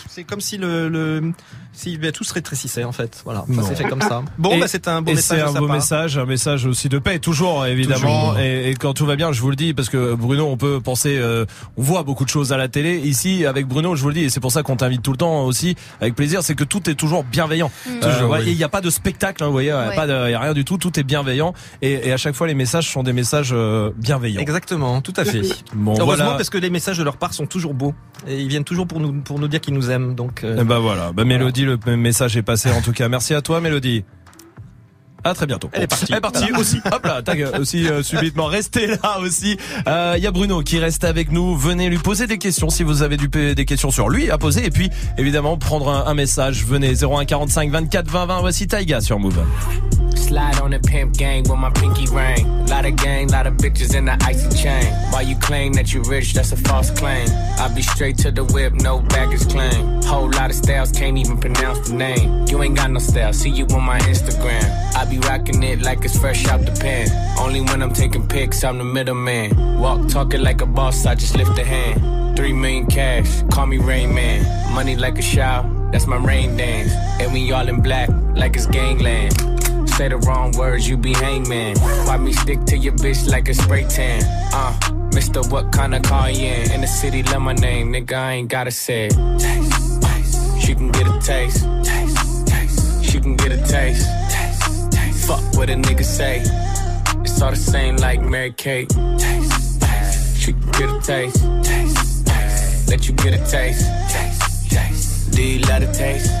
c'est comme si le, le si ben, tout se rétrécissait en fait voilà ça s'est fait comme ça bon bah c'est un beau et message c'est un beau part. message, un message aussi de paix, toujours évidemment. Toujours. Et, et quand tout va bien, je vous le dis, parce que Bruno, on peut penser, euh, on voit beaucoup de choses à la télé. Ici, avec Bruno, je vous le dis, et c'est pour ça qu'on t'invite tout le temps aussi, avec plaisir, c'est que tout est toujours bienveillant. Mm. Euh, Toujours, ouais, oui. et Il n'y a pas de spectacle, hein, vous voyez, il y a Ouais. pas de, il y a rien du tout, tout est bienveillant. Et, et à chaque fois, les messages sont des messages euh, bienveillants. exactement tout à fait Bon, heureusement voilà. parce que les messages de leur part sont toujours beaux et ils viennent toujours pour nous pour nous dire qu'ils nous aiment donc euh, Et bah voilà, bah Mélodie, le message est passé en tout cas. Merci à toi Mélodie. À très bientôt. Elle est partie. Elle est partie aussi. Hop là, tac, aussi euh, subitement. Restez là aussi. Euh, Il y a Bruno qui reste avec nous. Venez lui poser des questions si vous avez du, des questions sur lui à poser. Et puis évidemment prendre un, un message. Venez 01 45 24 20 20. Voici Taiga sur Move. Slide on the pimp gang with my pinky ring. Lot of gang, lot of bitches in the icy chain. While you claim that you rich, that's a false claim. I be straight to the whip, no baggage claim. Whole lot of styles, can't even pronounce the name. You ain't got no style, see you on my Instagram. I be rocking it like it's fresh out the pen. Only when I'm taking pics, I'm the middleman. Walk talking like a boss, I just lift a hand. Three million cash, call me Rain Man. Money like a shower, that's my rain dance. And we all in black, like it's gangland. Say the wrong words, you be hangman. Why me stick to your bitch like a spray tan? Uh, Mister, what kind of car you in? In the city, love my name, nigga, I ain't gotta say it. Taste, taste. She can get a taste. Taste, taste. She can get a taste. What a nigga say. It's all the same like Mary Kate. Taste, taste. She get a taste. Taste, taste. Let you get a taste. Taste, taste. Do you love the taste?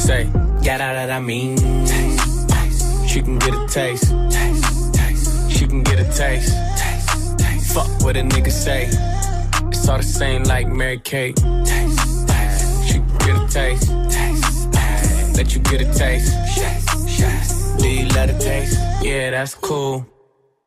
Say, yeah, that, that I mean. Taste, taste. She can get a taste. Taste, taste. She can get a taste. Taste, taste. Fuck what a nigga say. It's all the same like Mary Kate. Taste, taste. She can get a taste. Taste, taste. Let you get a taste. Do you let it taste? Yeah, that's cool.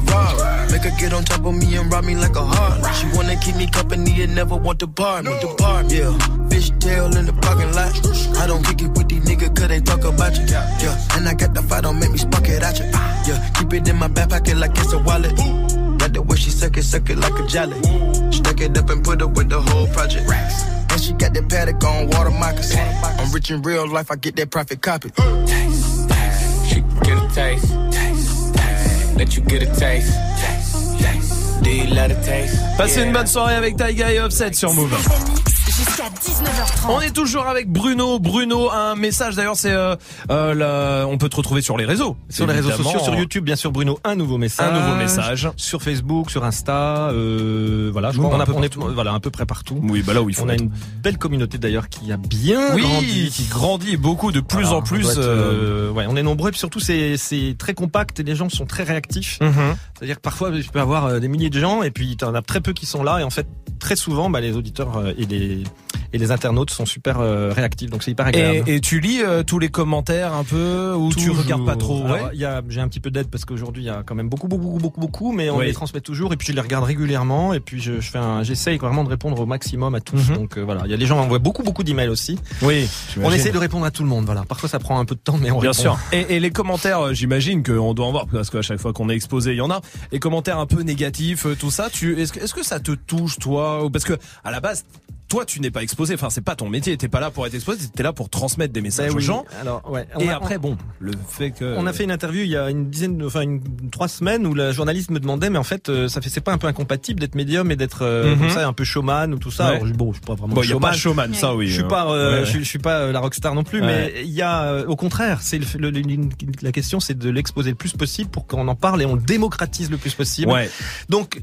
Ferrari. Make her get on top of me and rob me like a heart. She wanna keep me company and never want to bar me. The bar, yeah. Fish tail in the parking lot. I don't kick it with these niggas cause they talk about you. Yeah, and I got the fight, don't make me spark it at you. Yeah, keep it in my back pocket like it's a wallet. Got the way she suck it, suck it like a jelly. Stack it up and put it with the whole project. And she got that paddock on water moccasin. I'm rich in real life, I get that profit copy. Taste, taste, She get a taste. taste. Let you get a taste. Taste, taste. Do you love the taste? Passez Yeah. une bonne soirée avec Taiga et Offset sur Move. Jusqu'à 19h30. On est toujours avec Bruno. Bruno, un message d'ailleurs, c'est euh, euh, la- on peut te retrouver sur les réseaux. Sur les réseaux sociaux, sur YouTube, bien sûr, Bruno, un nouveau message. Un nouveau message. Sur Facebook, sur Insta, euh, voilà, je Bon, crois a- peu on est, voilà, un peu près partout. Oui, bah là où il faut. On a une belle communauté d'ailleurs qui a bien oui, grandi. qui grandit beaucoup de plus Voilà, en on plus. être, euh, euh, ouais, on est nombreux et puis surtout c'est c'est très compact et les gens sont très réactifs. Mhm. C'est-à-dire que parfois tu peux avoir des milliers de gens et puis tu en as très peu qui sont là et en fait très souvent bah, les auditeurs et les et les internautes sont super euh, réactifs donc c'est hyper agréable. Et, et tu lis euh, tous les commentaires un peu ou tu regardes pas trop ouais j'ai un petit peu d'aide parce qu'aujourd'hui il y a quand même beaucoup, beaucoup, beaucoup, beaucoup, mais on Oui. les transmet toujours et puis je les regarde régulièrement et puis je, je fais un, j'essaye vraiment de répondre au maximum à tous. Mhm. Donc euh, voilà, il y a les gens qui envoient beaucoup, beaucoup d'emails aussi. Oui. On essaye de répondre à tout le monde. Voilà, parfois ça prend un peu de temps, mais on Bien répond. sûr. Et, et les commentaires, j'imagine qu'on doit en voir parce qu'à chaque fois qu'on est exposé, il y en a. Les commentaires un peu négatifs, tout ça. Tu, est-ce que, ça te touche toi? Parce que à la base, toi, tu n'es pas exposé. Enfin, c'est pas ton métier. T'es pas là pour être exposé. T'es là pour transmettre des messages Ben aux oui. gens. Alors ouais. On Et a- après, bon, le fait que On a fait une interview il y a une dizaine, enfin une, trois semaines où la journaliste me demandait, mais en fait, euh, ça fait c'est pas un peu incompatible d'être médium et d'être euh, Mhm. comme ça un peu showman ou tout ça. Ouais. Alors, bon, je suis pas vraiment Bon, il y a showman. pas showman, ça oui. Je suis hein. pas, euh, Ouais, je, je suis pas euh, la rockstar non plus, mais il y a, euh, au contraire, c'est le, le- le- la question, c'est de l'exposer le plus possible pour qu'on en parle et on le démocratise le plus possible. Ouais. Donc,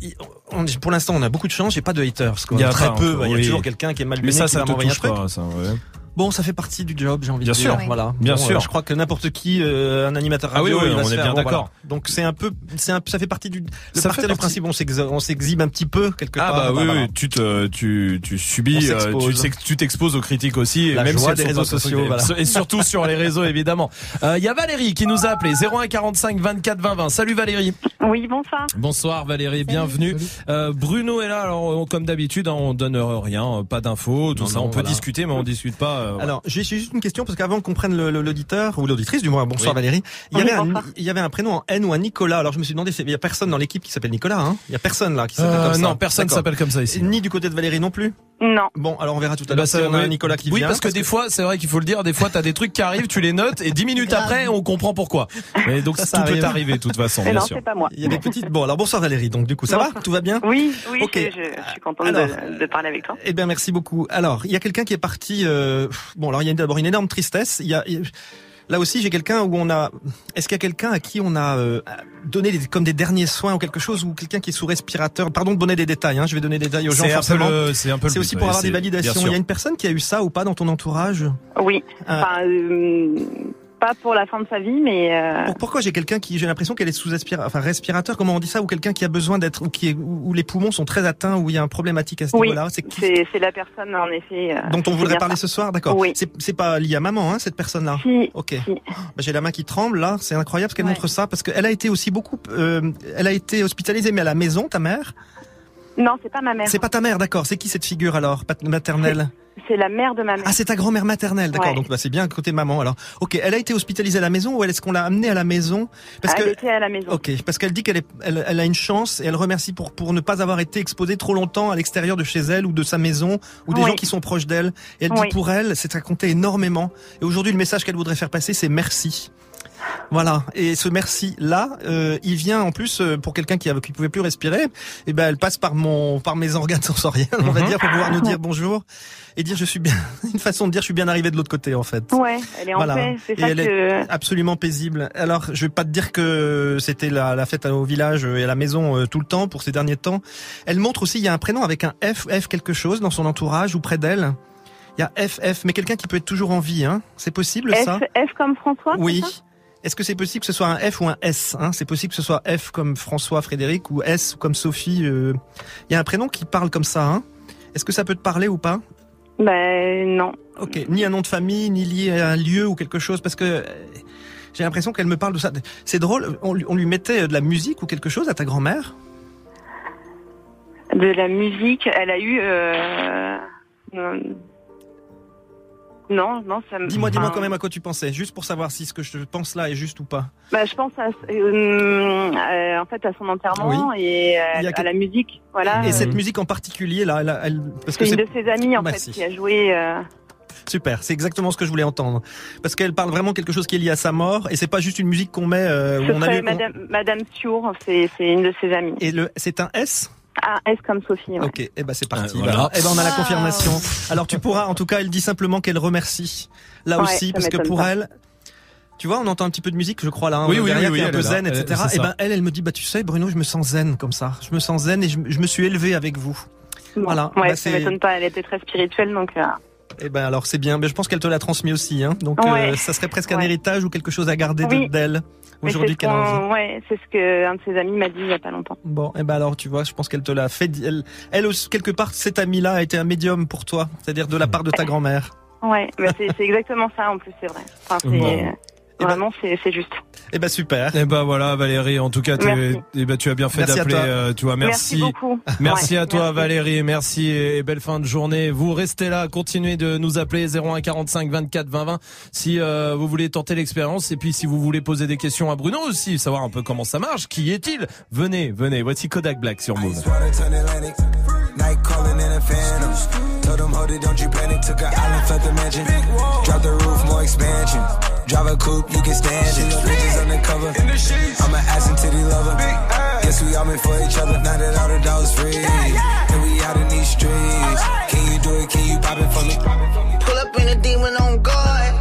on- pour l'instant, on a beaucoup de chance. J'ai pas de haters. Quoi. Il y a très pas peu. Il y a oui. toujours quelqu'un qui est mal Mais ça, ça te touche pas, ça. ouais. Bon, ça fait partie du job, j'ai envie Bien de sûr. dire. Voilà. Bien Bon, sûr. euh, je crois que n'importe qui, euh, un animateur Ah oui, radio, oui, il va on se est faire- bien bon, d'accord. voilà. Donc c'est un peu, c'est un, ça fait partie du. Le Ça partir fait du partie- principe, on s'ex- on s'exhibe un petit peu quelque Ah part. bah oui, voilà. oui, tu te, tu, tu subis, euh, tu t'exposes aux critiques aussi, La même joie si sont réseaux sociaux, voilà. Et surtout sur les réseaux évidemment. Euh, Il y a Valérie qui nous a appelé 01 45 24 20 20. Salut Valérie. Oui, bonsoir. Bonsoir Valérie, bienvenue. Euh, Bruno est là. Alors on- comme d'habitude, hein, on donne rien, pas d'infos, tout ça. on peut discuter, mais on discute pas. Euh. Alors, j'ai j'ai juste une question parce qu'avant qu'on prenne l'auditeur ou l'auditrice du moins, bonsoir Oui. Valérie, il y avait un, bonsoir. il y avait un prénom en N ou un Nicolas. Alors je me suis demandé, il y a personne dans l'équipe qui s'appelle Nicolas, hein? Il y a personne là qui s'appelle Euh, comme ça. non, personne s'appelle comme ça ici. Ni du côté de Valérie non plus? Non. Bon, alors on verra tout à Eh ben, l'heure ça, si on a oui. un Nicolas qui oui, vient. parce que des fois, c'est vrai qu'il faut le dire, des fois, t'as des trucs qui arrivent, tu les notes, et dix minutes après, on comprend pourquoi. Et donc, Ça, ça tout peut arrive. arriver, de toute façon, Mais bien non, sûr. c'est pas moi. Il y a des petites. Bon, alors bonsoir Valérie. Donc du coup, ça va. Tout va bien Oui, oui, Ok. je, je- je suis contente Alors, de, de parler avec toi. Eh bien, merci beaucoup. Alors, il y a quelqu'un qui est parti. euh, bon, alors il y a d'abord une énorme tristesse. Il y a, il y a- là aussi, j'ai quelqu'un où on a. Est-ce qu'il y a quelqu'un à qui on a euh, donné des- comme des derniers soins ou quelque chose ou quelqu'un qui est sous respirateur? Pardon de donner des détails. Hein, je vais donner des détails aux gens C'est un peu c'est un peu le C'est but, aussi ouais, pour avoir des validations. Il y a une personne qui a eu ça ou pas dans ton entourage? Oui. Ah. Enfin, euh, pas pour la fin de sa vie, mais euh, Pour- Pourquoi j'ai quelqu'un qui, j'ai l'impression qu'elle est sous aspira, enfin respirateur, comment on dit ça, ou quelqu'un qui a besoin d'être, ou qui est, où les poumons sont très atteints, où il y a un problématique à ce oui, niveau-là. C'est qui c'est c'est la personne en effet. euh, dont on voudrait parler ça. ce soir, d'accord. Oui. C'est, pas lié à maman, hein, cette personne-là. Si, Ok. si. Bah, j'ai la main qui tremble là, c'est incroyable ce qu'elle Ouais. montre ça parce qu'elle a été aussi beaucoup, euh, elle a été hospitalisée mais à la maison, ta mère? Non, c'est pas ma mère. C'est pas ta mère, d'accord. C'est qui cette figure alors, maternelle? C'est la mère de ma mère. Ah, c'est ta grand-mère maternelle, d'accord. Ouais. Donc bah, c'est bien côté maman alors. Ok, elle a été hospitalisée à la maison ou est-ce qu'on l'a amenée à la maison? Parce Elle que était à la maison. Ok, parce qu'elle dit qu'elle est, elle, elle a une chance et elle remercie pour pour ne pas avoir été exposée trop longtemps à l'extérieur de chez elle ou de sa maison ou des Oui. gens qui sont proches d'elle. Et elle dit pour elle, c'est raconté énormément. Et aujourd'hui, le message qu'elle voudrait faire passer, c'est merci. Voilà. Et ce merci là, euh, il vient en plus euh, pour quelqu'un qui avait, qui pouvait plus respirer. Et ben, elle passe par mon, par mes organes sensoriels, on va Mhm. dire, pour pouvoir nous dire bonjour et dire je suis bien. Une façon de dire je suis bien arrivé de l'autre côté en fait. Ouais, elle est en Voilà. paix. C'est Et ça elle que. Absolument paisible. Alors, je vais pas te dire que c'était la, la fête au village et à la maison euh, tout le temps pour ces derniers temps. Elle montre aussi, il y a un prénom avec un F, F quelque chose dans son entourage ou près d'elle. Il y a FF, mais quelqu'un qui peut être toujours en vie, hein. C'est possible F, ça? F comme François. Oui. Est-ce que c'est possible que ce soit un F ou un S hein? C'est possible que ce soit F comme François, Frédéric ou S comme Sophie. euh. Il y a un prénom qui parle comme ça. Hein? Est-ce que ça peut te parler ou pas? Ben non. Ok, ni un nom de famille, ni lié à un lieu ou quelque chose, parce que euh, j'ai l'impression qu'elle me parle de ça. C'est drôle, on, lui- on lui mettait de la musique ou quelque chose à ta grand-mère? De la musique, elle a eu. Euh... Non, non, ça me. Dis-moi, dis-moi enfin, quand même à quoi tu pensais, juste pour savoir si ce que je pense là est juste ou pas. Bah, je pense à, euh, euh, en fait à son enterrement et euh, à la musique. Voilà. Et Euh, cette musique en particulier là, elle, elle- parce que c'est une de ses amies en Merci. fait qui a joué. euh, Super, c'est exactement ce que je voulais entendre. Parce qu'elle parle vraiment quelque chose qui est lié à sa mort et c'est pas juste une musique qu'on met euh, où Ce on a serait lu- on- Madame, Madame Siour, c'est c'est une de ses amies. Et le c'est un S? Ah, S comme Sophie. ouais. Ok, et ben c'est parti. Euh, voilà. Eh ben on a la confirmation. Alors tu pourras, en tout cas, elle dit simplement qu'elle remercie. Là Ouais, aussi, parce que pour pas. elle, tu vois, on entend un petit peu de musique, je crois là, hein, Oui, oui, derrière, oui, qui est oui, un peu là. zen, etc. Et ça. ben elle, elle me dit, bah tu sais, Bruno, je me sens zen comme ça. Je me sens zen et je, je me suis élevé avec vous. Bon, Voilà. Ouais, Bah, ça m'étonne pas, elle était très spirituelle, donc... euh, Et ben alors c'est bien, mais je pense qu'elle te l'a transmis aussi, hein. Donc Ouais. euh, ça serait presque un Ouais. héritage ou quelque chose à garder Oui. d'elle aujourd'hui qu'elle a Ouais, c'est ce que un de ses amis m'a dit il y a pas longtemps. Bon, et ben alors tu vois, je pense qu'elle te l'a fait. Elle, elle aussi, quelque part, cet ami-là a été un médium pour toi, c'est-à-dire de la part de ta grand-mère. Ouais, mais c'est exactement ça en plus, c'est vrai. Enfin, Bon. Vraiment c'est c'est juste. Eh ben super. Eh ben voilà Valérie, en tout cas eh ben, tu as bien fait d'appeler, toi. euh, tu vois, merci. Merci beaucoup. Merci Ouais, à toi merci. Valérie, merci et belle fin de journée. Vous restez là, continuez de nous appeler 01 45 24 20 20 si euh, vous voulez tenter l'expérience et puis si vous voulez poser des questions à Bruno aussi, savoir un peu comment ça marche, qui est-il? Venez, venez, voici Kodak Black sur Move. Water turn Atlantic. Night calling in a phantom. Told them, hold it, don't you panic. Took an island, left the mansion. Drop the roof, more expansion. Drive a coupe, you can stand it. Bridges undercover. I'm an ass and titty lover. Guess we all meant for each other. Now that all the dogs free. And we out in these streets. Can you do it? Can you pop it for me? Pull up in a demon on guard.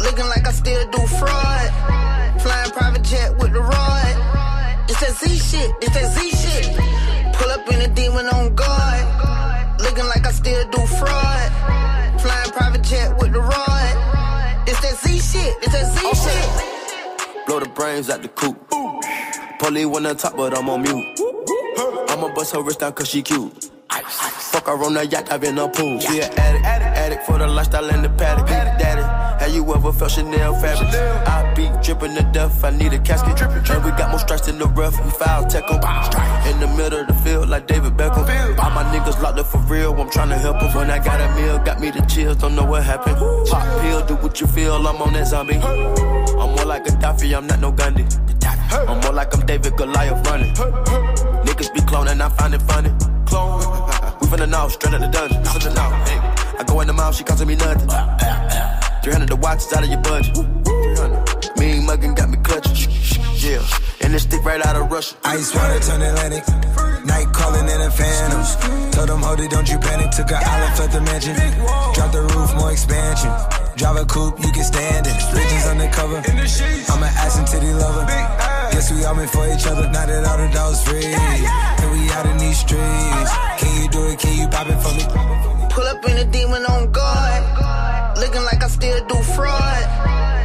Looking like I still do fraud. Flying private jet with the rod. It's that Z shit. It's that Z shit. Pull up in a demon on guard. Looking like I still do fraud. Flying private jet with the rod. It's that Z shit. It's that Z shit. Blow the brains out the coop. Polly wanna talk, but I'm on mute. I'ma bust her wrist down cause she cute. Fuck her on the yacht, I've been a pool. She an addict, addict for the lifestyle and the paddock. Daddy, have you ever felt Chanel fabric? I be dripping to death, I need a casket. drippin' And we got more strikes in the rough, we foul tech 'em. In the middle of the field, like David Beckham. All my niggas locked up for real, I'm tryna help 'em. When I got a meal, got me the chills, don't know what happened. Pop pill, do what you feel, I'm on that zombie. I'm more like Gaddafi, I'm not no Gandhi. I'm more like I'm David Goliath running. Niggas be cloning, I find it funny. Clone. We finna know, straight out the dungeon. Finna know. Hey. I go in the mouth, she costing me nothing. 300 the watch is out of your budget. 300. Mean muggin' got me clutching. Yeah. And this stick right out of Russia. Ice water turn Atlantic. Night calling in a phantom. Told them, hold it, don't you panic. Took an island, left the mansion. Drop the roof, more expansion. Drive a coupe, you can stand it. Bridges undercover. I'm an ass and titty lover. Guess we all meant for each other. Now that all the dogs free. And we out in these streets. Can you do it? Can you pop it for me? Pull up in a demon on guard. Looking like I still do fraud.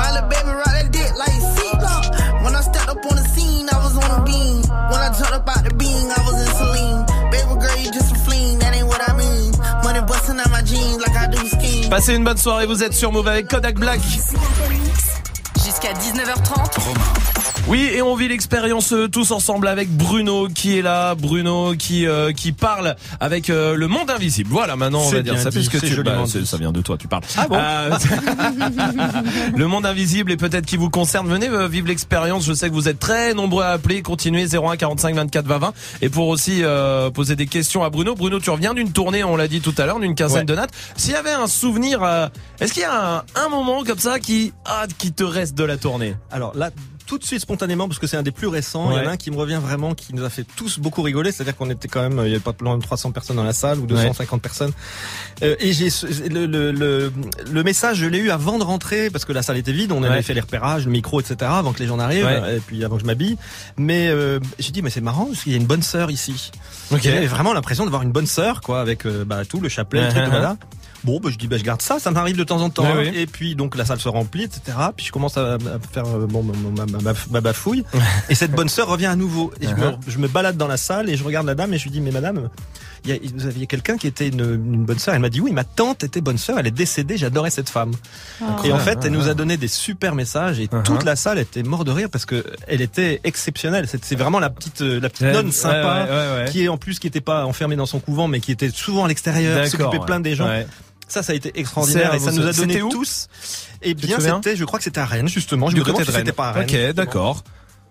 My little baby rock that dick like C-Block. When I stepped up on the scene, I was on a beam. When I jumped up out the beam, I was in Celine. Baby girl, you just a fleen, that ain't what I mean. Money busting out my jeans like I do ski. Passez une bonne soirée, vous êtes sur Move avec Kodak Black. Jusqu'à 19h30. Oui, et on vit l'expérience euh, tous ensemble avec Bruno qui est là, Bruno qui euh, qui parle avec euh, le monde invisible. Voilà, maintenant on va dire ça dit, puisque tu bah, ça vient de toi, tu parles. Ah bon Euh, le monde invisible et peut-être qui vous concerne. Venez euh, vivre l'expérience. Je sais que vous êtes très nombreux à appeler. Continuez 01 45 24 20 20 et pour aussi euh, poser des questions à Bruno. Bruno, tu reviens d'une tournée, on l'a dit tout à l'heure, d'une quinzaine Ouais. de nattes. S'il y avait un souvenir, euh, est-ce qu'il y a un, un moment comme ça qui ah, qui te reste de la tournée? Alors là, tout de suite spontanément parce que c'est un des plus récents. Il y en a un qui me revient vraiment, qui nous a fait tous beaucoup rigoler. C'est-à-dire qu'on était quand même, il y avait pas plus de 300 personnes dans la salle ou 250 personnes. Euh, et j'ai le, le, le, le message, je l'ai eu avant de rentrer parce que la salle était vide. On avait Ouais. fait les repérages, le micro, etc. avant que les gens n'arrivent. Ouais. Et puis avant que je m'habille. Mais euh, j'ai dit, mais c'est marrant parce qu'il y a une bonne sœur ici. Ok. J'avais vraiment l'impression de voir une bonne sœur, quoi, avec euh, bah, tout le chapelet, le truc, Uh-huh. voilà. Bon, bah, je dis, bah, je garde ça, ça m'arrive de temps en temps. Hein. Et puis, donc, la salle se remplit, etc. Puis, je commence à, à faire euh, bon, ma, ma- ma- ma bafouille. et cette bonne sœur revient à nouveau. Et je, me, Uh-huh. je me balade dans la salle et je regarde la dame et je lui dis, mais madame, il y a, vous aviez quelqu'un qui était une, une bonne sœur. Elle m'a dit, oui, ma tante était bonne sœur, elle est décédée, j'adorais cette femme. Oh. Et en fait, elle nous a donné des super messages et Uh-huh. toute la salle était morte de rire parce que elle était exceptionnelle. C'est vraiment la petite, euh, la petite Ouais, nonne sympa ouais, ouais, ouais. qui est en plus qui était pas enfermée dans son couvent mais qui était souvent à l'extérieur, s'occupait plein des gens. Ça, ça a été extraordinaire et ça nous a donné où tous. Te bien, c'était, je crois que c'était à Rennes justement. Je Du me demande si c'était pas à Rennes. Ok, d'accord.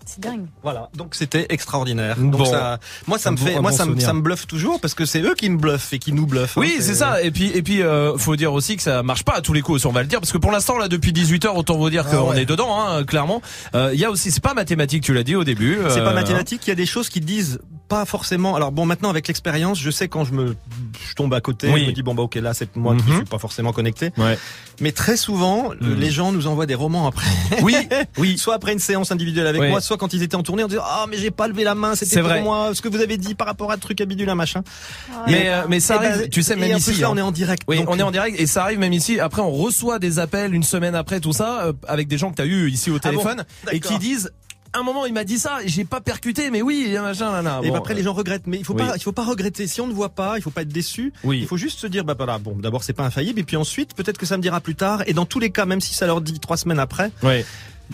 C'est dingue. Voilà, donc c'était extraordinaire. Bon. Donc ça, moi ça me bon- fait, moi bon ça me, souvenir. ça me bluffe toujours parce que c'est eux qui me bluffent et qui nous bluffent. hein. Oui, c'est ça. Et puis, et puis, euh, faut dire aussi que ça marche pas à tous les coups. aussi, On va le dire parce que pour l'instant, là, depuis 18 h autant vous dire Ah qu'on ouais. est dedans, hein, clairement. Euh, Il y a aussi, c'est pas mathématique, tu l'as dit au début. C'est pas euh, mathématique. Il y a des choses qui disent pas forcément. Alors bon, maintenant avec l'expérience, je sais quand je me je tombe à côté, Oui. je me dis bon bah ok là c'est moi qui Mhm. suis pas forcément connecté. Ouais. Mais très souvent, Mhm. les gens nous envoient des romans après. Oui, oui. soit après une séance individuelle avec Oui. moi, soit quand ils étaient en tournée, on disait ah mais j'ai pas levé la main, c'était C'est pour vrai. moi, ce que vous avez dit par rapport à truc à bidule, machin. Mais, euh, mais ça Eh ben, arrive, tu sais, même et en ici. plus, là, hein. on est en direct. Oui, donc- on est en direct et ça arrive même ici. Après, on reçoit des appels une semaine après tout ça euh, avec des gens que t'as eu ici au Ah bon téléphone et qui disent. Un moment, il m'a dit ça, et j'ai pas percuté, mais oui, machin, là, là. Et Bon, après les gens regrettent, mais il faut oui. pas, il faut pas regretter. Si on ne voit pas, il faut pas être déçu. Oui. Il faut juste se dire, bah voilà, bon, d'abord c'est pas infaillible, et puis ensuite peut-être que ça me dira plus tard. Et dans tous les cas, même si ça leur dit trois semaines après, Ouais.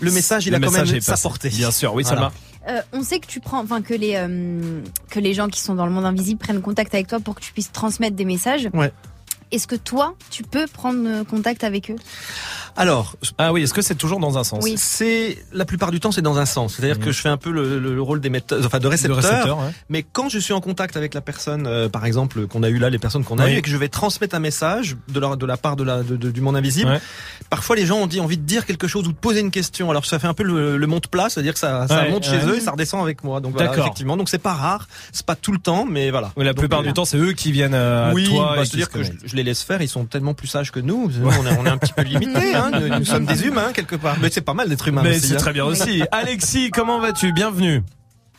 le message il Le a quand même sa portée. Bien sûr, oui, Voilà. Salma. Euh, on sait que tu prends, enfin que les euh, que les gens qui sont dans le monde invisible prennent contact avec toi pour que tu puisses transmettre des messages. Ouais. Est-ce que toi, tu peux prendre euh, contact avec eux? Alors, Ah oui, est-ce que c'est toujours dans un sens? Oui. c'est la plupart du temps c'est dans un sens. C'est-à-dire Mhm. que je fais un peu le, le- le rôle d'émetteur, enfin de récepteur. récepteur, ouais. Mais quand je suis en contact avec la personne, euh, par exemple, qu'on a eu là, les personnes qu'on a Oui. eues, et que je vais transmettre un message de, leur, de la part de la, de- de- du monde invisible, Ouais. parfois les gens ont dit, envie de dire quelque chose ou de poser une question. Alors ça fait un peu le, le monte-plat, c'est-à-dire que ça, ça Ouais, monte ouais. chez eux et ça redescend avec moi. Donc voilà, effectivement. Donc c'est pas rare, c'est pas tout le temps, mais voilà. Oui, la Donc, plupart euh, du temps, c'est eux qui viennent euh, à oui, toi. bah, et c'est-à-dire se que je. Je les laisse faire, ils sont tellement plus sages que nous. Nous, on, est, on est un petit peu limités, hein, nous, nous sommes des humains quelque part. Mais c'est pas mal d'être humain Mais c'est hein. très bien aussi. Alexis, comment vas-tu? Bienvenue.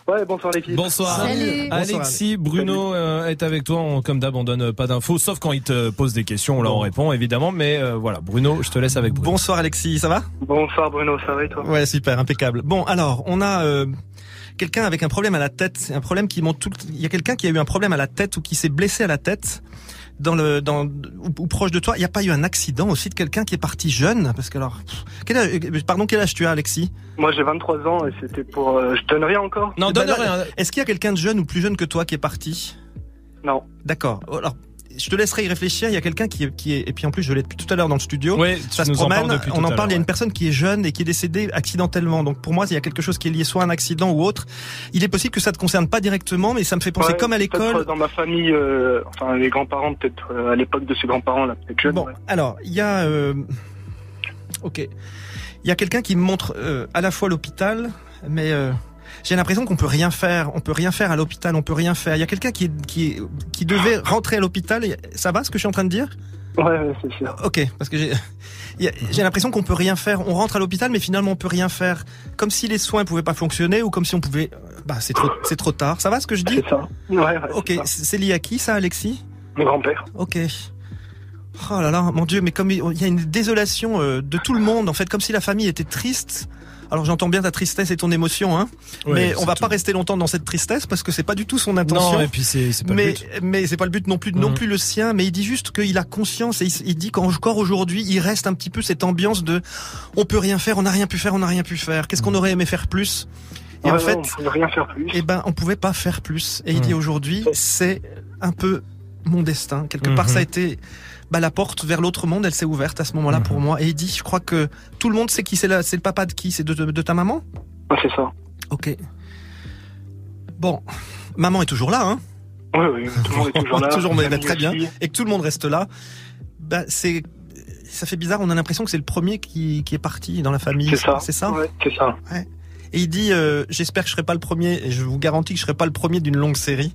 Ouais, bonsoir l'équipe. Bonsoir. Salut. Alexis, Bruno euh, est avec toi. On- comme d'hab, on donne euh, pas d'infos, sauf quand il te pose des questions. Là, on répond évidemment. Mais euh, voilà, Bruno, je te laisse avec Bruno. Bonsoir Alexis, ça va? Bonsoir Bruno, ça va et toi? Ouais, super, impeccable. Bon, alors, on a euh, quelqu'un avec un problème à la tête, un problème qui monte tout. le- Il y a quelqu'un qui a eu un problème à la tête ou qui s'est blessé à la tête dans le dans ou, ou proche de toi. Il n'y a pas eu un accident aussi de quelqu'un qui est parti jeune? Parce que alors, pff, quel âge, euh, pardon, quel âge tu as, Alexis? Moi j'ai 23 ans et c'était pour... euh, je donne rien encore Non, Eh donne ben, rien. Est-ce qu'il y a quelqu'un de jeune ou plus jeune que toi qui est parti? Non. D'accord. Alors, je te laisserai y réfléchir. Il y a quelqu'un qui est, qui est, et puis en plus, je l'ai depuis tout à l'heure dans le studio. Oui, ça tu se nous en promène, depuis on en parle. Il y a une personne qui est jeune et qui est décédée accidentellement. Donc pour moi, il y a quelque chose qui est lié soit à un accident ou autre. Il est possible que ça te concerne pas directement, mais ça me fait penser Ouais, comme à l'école. euh, Dans ma famille, euh, enfin les grands-parents peut-être euh, à l'époque de ses grands-parents là, peut-être jeunes. Bon, ouais. alors il y a, euh, ok, il y a quelqu'un qui me montre euh, à la fois l'hôpital, mais euh, j'ai l'impression qu'on peut rien faire. On peut rien faire à l'hôpital. On peut rien faire. Il y a quelqu'un qui qui qui devait rentrer à l'hôpital. et- Ça va ce que je suis en train de dire? Ouais, ouais, c'est sûr. Ok, parce que j'ai j'ai l'impression qu'on peut rien faire. On rentre à l'hôpital, mais finalement on peut rien faire. Comme si les soins pouvaient pas fonctionner ou comme si on pouvait. Bah c'est trop, c'est trop tard. Ça va ce que je dis? C'est ça. Ouais, ouais, Ok, c'est lié à qui ça, Alexis? Mon grand-père. Ok. Oh là là, mon Dieu, mais comme il il y a une désolation euh, de tout le monde, en fait, comme si la famille était triste. Alors j'entends bien ta tristesse et ton émotion, hein. Ouais, mais on va tout. pas rester longtemps dans cette tristesse parce que c'est pas du tout son intention. Non, et puis c'est c'est pas le mais but. mais c'est pas le but non plus non Mhm. plus le sien mais il dit juste qu'il a conscience et il, il dit qu'encore aujourd'hui il reste un petit peu cette ambiance de on peut rien faire on n'a rien pu faire on n'a rien pu faire qu'est-ce qu'on Mhm. aurait aimé faire plus? Et Ouais, en fait on rien faire plus. eh ben on pouvait pas faire plus et il dit aujourd'hui c'est un peu mon destin quelque part ça a été bah, la porte vers l'autre monde elle s'est ouverte à ce moment-là Mhm. pour moi. Et il dit je crois que tout le monde sait qui c'est là c'est le papa de qui? C'est de, de- de ta maman? Ouais, c'est ça. ok. Bon maman est toujours là hein. Oui, oui, tout le monde est toujours là. toujours mais Famille très bien. et que tout le monde reste là. Bah c'est ça fait bizarre on a l'impression que c'est le premier qui, qui est parti dans la famille. C'est ça. c'est ça? Ouais, c'est ça. Et il dit, euh, j'espère que je serai pas le premier, et je vous garantis que je serai pas le premier d'une longue série.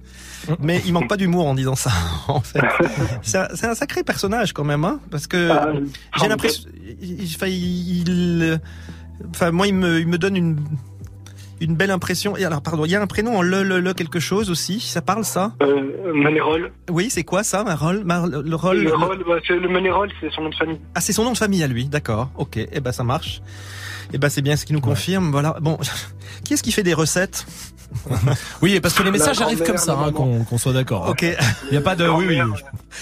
Mais il manque pas d'humour en disant ça, en fait. C'est un, sacré personnage quand même, hein, parce que j'ai l'impression, il, enfin, il- il- enfin, moi, il me, il me donne une, une belle impression. Et alors, pardon, il y a un prénom en le, le, le quelque chose aussi. Ça parle ça? Euh, Manérol. Oui, c'est quoi ça, Marol Mar- Le rôle. Le rôle, bah, c'est le Manérol, c'est son nom de famille. Ah, c'est son nom de famille à lui, d'accord. Ok, eh ben ça marche. Eh ben c'est bien ce qui nous confirme. Voilà. Bon, qui est-ce qui fait des recettes Oui, parce que les La messages arrivent comme ça, hein, qu'on soit d'accord. Ok. Il y a pas de. Oui, oui.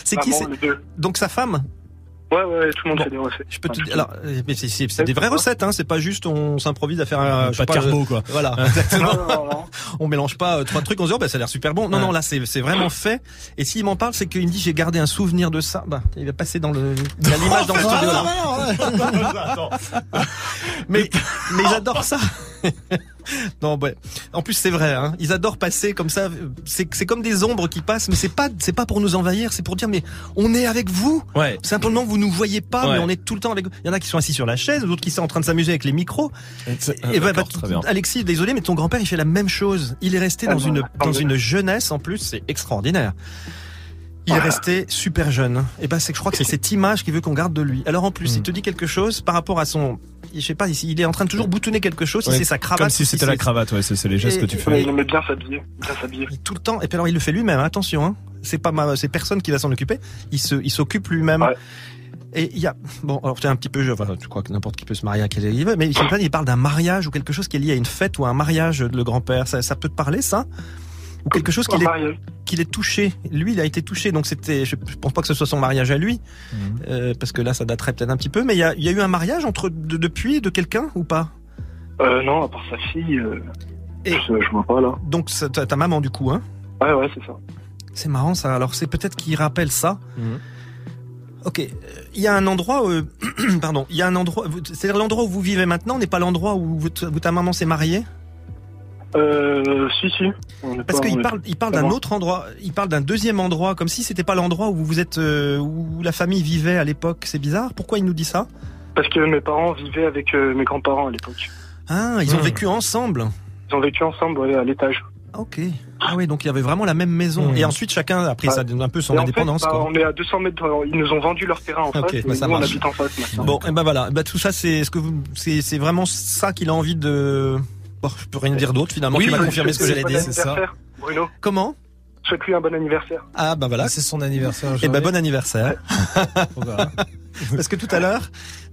C'est qui c'est. Donc sa femme Ouais, ouais, tout le monde fait des recettes. Je peux te dire. Alors, euh, mais c'est- c'est c'est des vraies recettes, hein. C'est pas juste on s'improvise à faire un. je sais Pas de carbo, euh, quoi. Voilà, exactement. on mélange pas euh, trois trucs. On se dit oh, bah, ça a l'air super bon. Non, Ouais. non, là c'est c'est vraiment fait. Et s'il m'en parle, c'est qu'il me dit j'ai gardé un souvenir de ça. Bah, il va passer dans le. Il y a l'image dans le studio là. mais mais ils adorent ça. non, ouais. En plus, c'est vrai. Hein. Ils adorent passer comme ça. C'est c'est comme des ombres qui passent, mais c'est pas c'est pas pour nous envahir. C'est pour dire mais on est avec vous. Ouais. Simplement vous nous voyez pas, Ouais. mais on est tout le temps avec vous. Il y en a qui sont assis sur la chaise, d'autres qui sont en train de s'amuser avec les micros. Ah, Et bah, d'accord, bah, très bien. Alexis, désolé, mais ton grand-père il fait la même chose. Il est resté Ah dans bah, une dans une jeunesse en plus, c'est extraordinaire. Il est resté super jeune. Et ben c'est que je crois que c'est cette image qu'il veut qu'on garde de lui. Alors en plus, il te dit quelque chose par rapport à son, je sais pas, il il est en train de toujours boutonner quelque chose. Si c'est sa cravate, Comme si c'était la cravate, ouais, c'est les gestes Et- que tu fais. Il aimait bien s'habiller. Bien s'habiller. tout le temps. Et puis alors il le fait lui-même. Attention, hein. C'est pas ma, c'est personne qui va s'en occuper. Il se, il s'occupe lui-même. Et il y a, bon, alors c'est un petit peu, je, enfin, je crois que n'importe qui peut se marier à quel il veut, mais il, parle- il parle d'un mariage ou quelque chose qui est lié à une fête ou à un mariage de le grand-père. Ça, ça peut te parler, ça? Ou quelque chose qu'il Un est, mariage. qu'il est touché. Lui, il a été touché, donc c'était, je, pense pas que ce soit son mariage à lui, euh, parce que là, ça daterait peut-être un petit peu, mais il y a, il y a eu un mariage entre, de- depuis, de quelqu'un ou pas? Euh, non, à part sa fille, euh, Et- je, je vois pas là. Donc, c'est ta, ta maman, du coup, hein? Ouais, ouais, c'est ça. C'est marrant ça. Alors c'est peut-être qu'il rappelle ça. Ok, euh, il y a un endroit, euh, pardon, il y a un endroit, c'est-à-dire l'endroit où vous vivez maintenant n'est pas l'endroit où, vous- où ta maman s'est mariée? Euh, si, si. Parce qu'il parle, il parle c'est d'un autre endroit, il parle d'un deuxième endroit, comme si c'était pas l'endroit où vous êtes, euh, où la famille vivait à l'époque. C'est bizarre. Pourquoi il nous dit ça? Parce que mes parents vivaient avec euh, mes grands-parents à l'époque. Ah, ils ont Hmm. vécu ensemble. Ils ont vécu ensemble ouais, à l'étage. Ok. Ah oui, donc il y avait vraiment la même maison. Hmm. Et ensuite chacun a pris Ouais. ça un peu son en indépendance. fait, bah, quoi. on est à 200 mètres. Ils nous ont vendu leur terrain en Ok, face. bah, ça nous, on marche. habite en face maintenant. Bon, et ben voilà, Eh ben, tout ça c'est ce que vous, c'est vraiment ça qu'il a envie de. Bon, je peux rien dire d'autre finalement. Oui, tu m'as je- confirmé je- ce que j'allais dire, c'est ça. anniversaire, Bruno. Comment? Souhaite-lui un bon anniversaire. Ah bah voilà. C'est son anniversaire. Et ben bon anniversaire. Parce que tout à l'heure,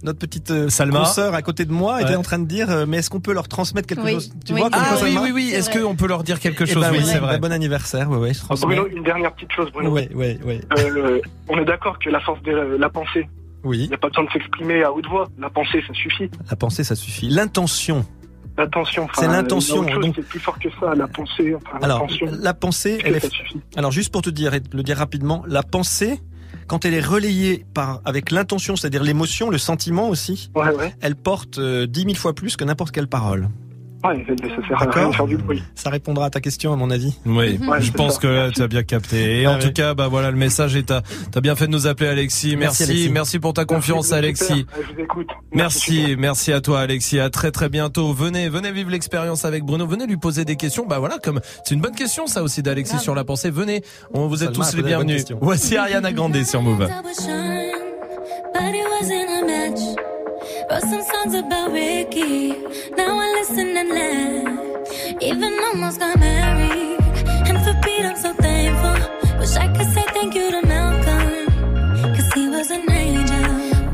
notre petite euh, Salma. consoeur à côté de moi était Ouais. en train de dire, euh, mais est-ce qu'on peut leur transmettre quelque Oui. chose? Tu Oui. vois comme Ah quoi, oui, Salma? oui, oui. Est-ce qu'on peut leur dire quelque Eh chose ben? Oui, oui, c'est vrai. bah, bon anniversaire, ouais, ouais, je transmets. Bruno, une dernière petite chose, Bruno. Ouais, ouais, ouais. Euh, on est d'accord que la force de la, la pensée, Oui, il n'y a pas besoin de s'exprimer à haute voix. La pensée, ça suffit. la pensée, ça suffit. L'intention. L'attention. enfin, C'est l'intention, autre chose, donc- C'est plus fort que ça. La pensée, enfin, Alors, l'intention. la pensée, elle est Alors juste pour te dire et le dire rapidement, la pensée, quand elle est relayée par avec l'intention, c'est-à-dire l'émotion, le sentiment aussi, Ouais, ouais. elle porte euh, dix mille fois plus que n'importe quelle parole. Ouais, mais ça sert à rien D'accord de faire du bruit. Ça répondra à ta question à mon avis. Oui, Ouais, je pense ça. que tu as bien capté. Et Ah en ouais. tout cas, bah voilà, le message est à, t'as bien fait de nous appeler Alexis. Merci, Merci, Alexis. merci pour ta confiance, Merci, Alexis. super. Je vous écoute. Merci, merci à toi Alexis. À très très bientôt. Venez, venez vivre l'expérience avec Bruno. Venez lui poser des questions. Bah voilà, comme c'est une bonne question ça aussi d'Alexis sur la pensée. Venez, on vous êtes Salma a tous les bienvenus. Voici Ariana Grande sur Move. Wrote some songs about Ricky. Now I listen and laugh. Even almost got married. And for Pete, I'm so thankful. Wish I could say thank you to Malcolm. Cause he was an angel.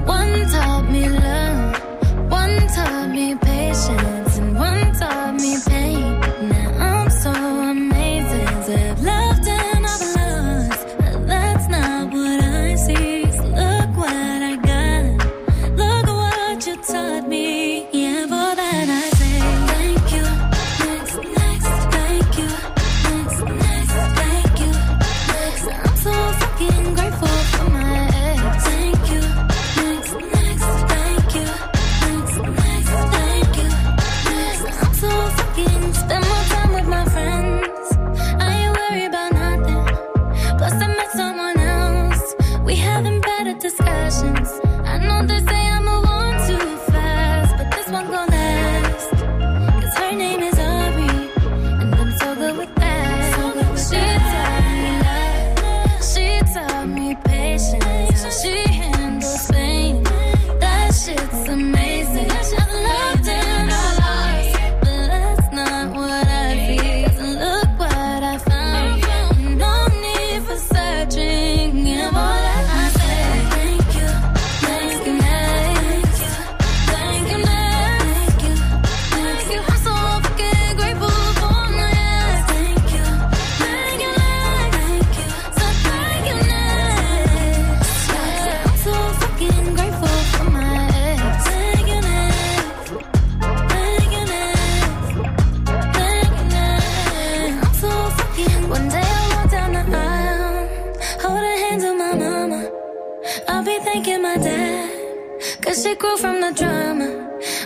One taught me love. One taught me patience. And one taught me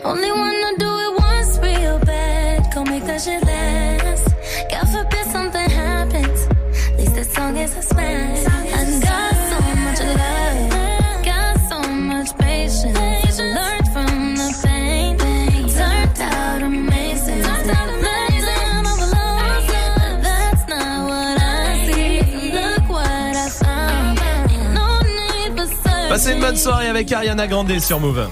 Only wanna do it once real bad. Go make that last. God forbid something happens. At least this song is a smash. I got so much love. Got so much patience. Learned from the pain. Une bonne soirée avec Ariana Grande sur Move.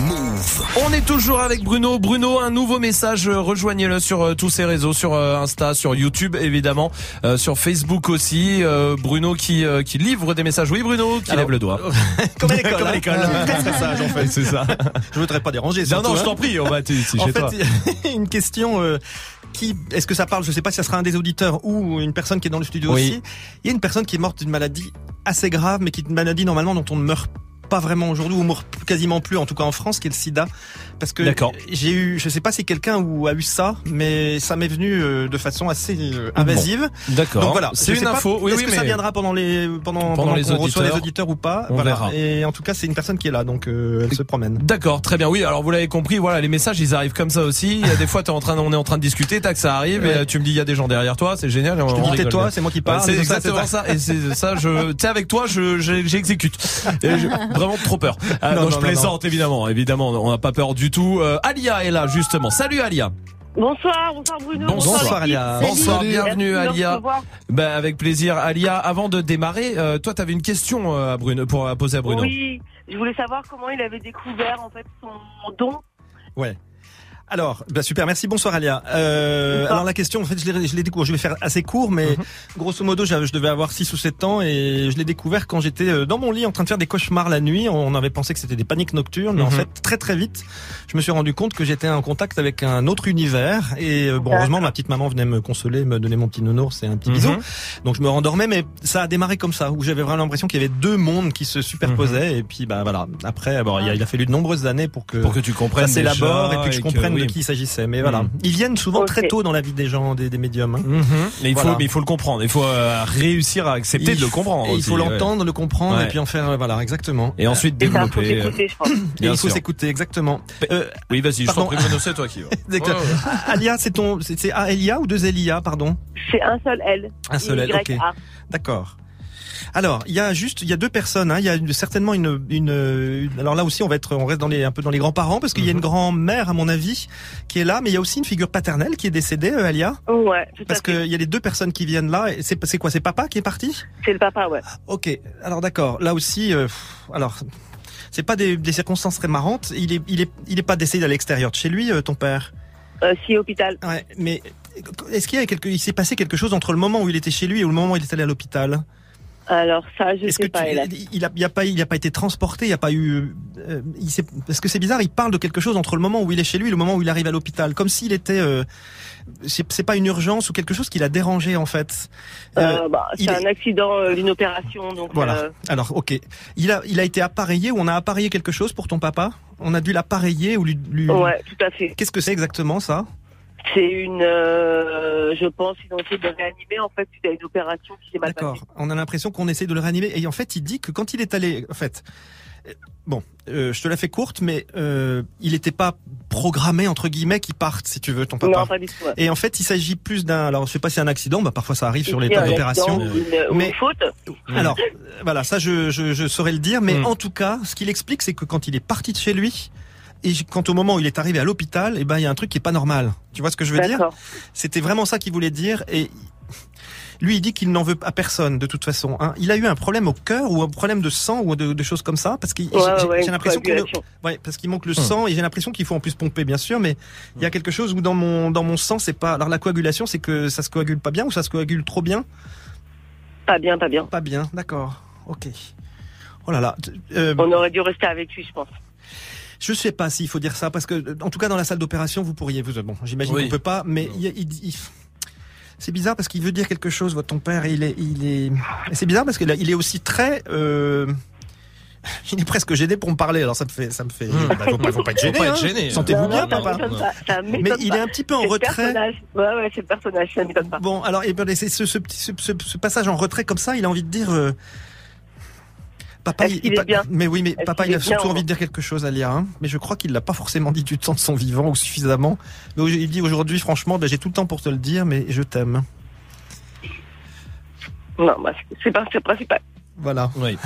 Move. On est toujours avec Bruno. Bruno, un nouveau message. euh, Rejoignez-le sur euh, tous ses réseaux, sur euh, Insta, sur YouTube évidemment, euh, sur Facebook aussi. Euh, Bruno qui euh, qui livre des messages. Oui, Bruno qui Alors, lève le doigt. Comme à l'école. Comme à hein. l'école. Très très sage en fait. C'est ça. Je voudrais pas déranger. Non, non, je hein. t'en prie. On va en chez fait, toi. une question euh, qui est-ce que ça parle Je sais pas si ça sera un des auditeurs ou une personne qui est dans le studio Oui. aussi. Il y a une personne qui est morte d'une maladie assez grave, mais qui est une maladie normalement dont on ne meurt pas vraiment aujourd'hui ou quasiment plus en tout cas en France qui est le sida parce que j'ai eu je sais pas si quelqu'un a eu ça mais ça m'est venu euh, de façon assez euh, invasive D'accord. donc voilà C'est Je une info. Oui, est-ce oui, que mais ça viendra pendant les pendant, pendant, les qu'on reçoit les auditeurs. auditeurs ou pas On voilà. verra. et en tout cas c'est une personne qui est là donc euh, elle se promène D'accord, très bien. Oui, alors vous l'avez compris, voilà, les messages, ils arrivent comme ça aussi. Il y a des fois, t'es en train, on est en train de discuter, tac, ça arrive, et Ouais. tu me dis, il y a des gens derrière toi, c'est génial. on- te on dis, tais-toi, c'est moi qui parle, C'est exactement ça. ça. Et c'est ça, je, sais, avec toi, je, je- j'exécute. vraiment trop peur. Ah, Non, non, non, je non, plaisante, évidemment, évidemment, on n'a pas peur du tout. Euh, Alia est là, justement. Salut Alia. Bonsoir, bonsoir Bruno. Bonsoir. Alia. Bonsoir, bienvenue Alia. Ben, avec plaisir. Alia, avant de démarrer, euh, toi, t'avais une question euh, à Bruno, pour à poser à Bruno. Oui, je voulais savoir comment il avait découvert en fait son don. Ouais. Alors, bah super, merci. Bonsoir Alia. Euh, alors la question, en fait, je l'ai, je l'ai découvert. Je vais faire assez court, mais Mhm. grosso modo, je devais avoir 6 ou 7 ans et je l'ai découvert quand j'étais euh, dans mon lit en train de faire des cauchemars la nuit. On avait pensé que c'était des paniques nocturnes, mais en Mhm. fait, très très vite, je me suis rendu compte que j'étais en contact avec un autre univers. Et euh, bon, heureusement, ma petite maman venait me consoler, me donner mon petit nounours et un petit bisou. Mhm. Donc je me rendormais, mais ça a démarré comme ça, où j'avais vraiment l'impression qu'il y avait deux mondes qui se superposaient. Et puis bah voilà. Après, bon, il a- il a fallu de nombreuses années pour que Pour que tu comprennes ça s'élabore et puis que je comprenne oui. de qui il s'agissait. Mais voilà, Mm. ils viennent souvent très tôt dans la vie des gens, des, des médiums. hein. Mhm. Mais il faut, mais il faut le comprendre. Il faut euh, réussir à accepter de le comprendre. il faut ouais. l'entendre, le comprendre Ouais. et puis en faire euh, voilà exactement. Et ensuite Et ça, faut développer. s'écouter, je pense. Et Bien il faut s'écouter exactement. Euh, Oui, vas-y, je t'en prie, c'est toi qui vas. exactement. Ouais, ouais. Alia, c'est ton, c'est c'est Aelia ou deux Elia, pardon? C'est un seul L. Un seul L, ok. D'accord. Alors, il y a juste, il y a deux personnes. Hein. Il y a une- certainement une, une, une- Alors là aussi, on va être, on reste dans les, un peu dans les grands-parents parce qu'il y a une grand-mère, à mon avis, qui est là, mais il y a aussi une figure paternelle qui est décédée, euh, Alia. Ouais, tout Parce qu'il y a les deux personnes qui viennent là. C'est quoi C'est papa qui est parti? C'est le papa, ouais. Ok. Alors d'accord. Là aussi, euh, alors c'est pas des, des circonstances très marrantes. Il est, il est, il est pas décédé à l'extérieur de chez lui, euh, ton père? Euh, si, hôpital. Ouais. Mais est-ce qu'il y a quelque, il s'est passé quelque chose entre le moment où il était chez lui et le moment où il est allé à l'hôpital? Alors ça, je sais que pas, tu- il a, il a pas, il a pas été transporté, il a pas eu, euh, il parce que c'est bizarre, il parle de quelque chose entre le moment où il est chez lui et le moment où il arrive à l'hôpital, comme s'il était, euh, c'est pas une urgence ou quelque chose qui l'a dérangé en fait. Euh, Euh, bah, c'est est- un accident, euh, d'une opération, donc. Voilà. euh, Alors, ok. Il a, il a été appareillé ou on a appareillé quelque chose pour ton papa? On a dû l'appareiller ou lui, lui- Ouais, tout à fait. Qu'est-ce que c'est exactement ça? C'est une, euh, je pense, ils ont essayé de le réanimer en fait à une opération qui s'est mal passée. D'accord. On a l'impression qu'on essaie de le réanimer et en fait, il dit que quand il est allé, en fait, euh, bon, euh, je te la fais courte, mais euh, il n'était pas programmé entre guillemets qu'il parte, si tu veux, ton papa. Non, pas du tout. ouais. Et en fait, il s'agit plus d'un. Alors, je sais pas si c'est un accident, bah parfois ça arrive sur les tas d'opérations. Mais une faute. alors, euh, voilà, ça je, je, je saurais le dire, mais Mm. en tout cas, ce qu'il explique, c'est que quand il est parti de chez lui, et quand au moment où il est arrivé à l'hôpital, eh ben il y a un truc qui est pas normal. Tu vois ce que je veux dire? C'était vraiment ça qu'il voulait dire, et lui il dit qu'il n'en veut à personne de toute façon. hein. Il a eu un problème au cœur ou un problème de sang ou de, de choses comme ça, parce Ouais, j'ai- ouais, une l'impression. Ouais, parce qu'il manque le Hmm. sang et j'ai l'impression qu'il faut en plus pomper, bien sûr, mais il y a quelque chose où dans mon dans mon sang, c'est pas. Alors la coagulation, c'est que ça se coagule pas bien ou ça se coagule trop bien? Pas bien, pas bien. Pas bien, d'accord. Ok. Oh là là. euh, On aurait dû rester avec lui, je pense. Je sais pas s'il faut dire ça parce que en tout cas dans la salle d'opération, vous pourriez. Vous, bon, j'imagine Oui. qu'on peut pas, mais il, c'est bizarre parce qu'il veut dire quelque chose. Votre ton père, il est, il est. C'est bizarre parce qu'il il est aussi très. euh, Il est presque gêné pour me parler, alors ça me fait, ça me fait. Hmm. Bah, faut pas, faut pas être gêné. hein. gêné. Sentez-vous bien, papa. m'étonne pas, ça Mais il est un petit peu en C'est le retrait. personnage. Ouais, ouais, c'est le personnage, ça m'étonne pas. Bon, alors, et ben, c'est ce, ce, petit- ce, ce- ce passage en retrait comme ça, il a envie de dire. euh, Papa, il- qu'il il- est bien mais oui, mais papa, il a bien, surtout ou- envie de dire quelque chose à Lia, hein. mais je crois qu'il l'a pas forcément dit du temps de son vivant ou suffisamment. Mais au- il dit aujourd'hui, franchement, ben, j'ai tout le temps pour te le dire, mais je t'aime. Non, bah, c'est pas c'est le principal. Voilà. Oui.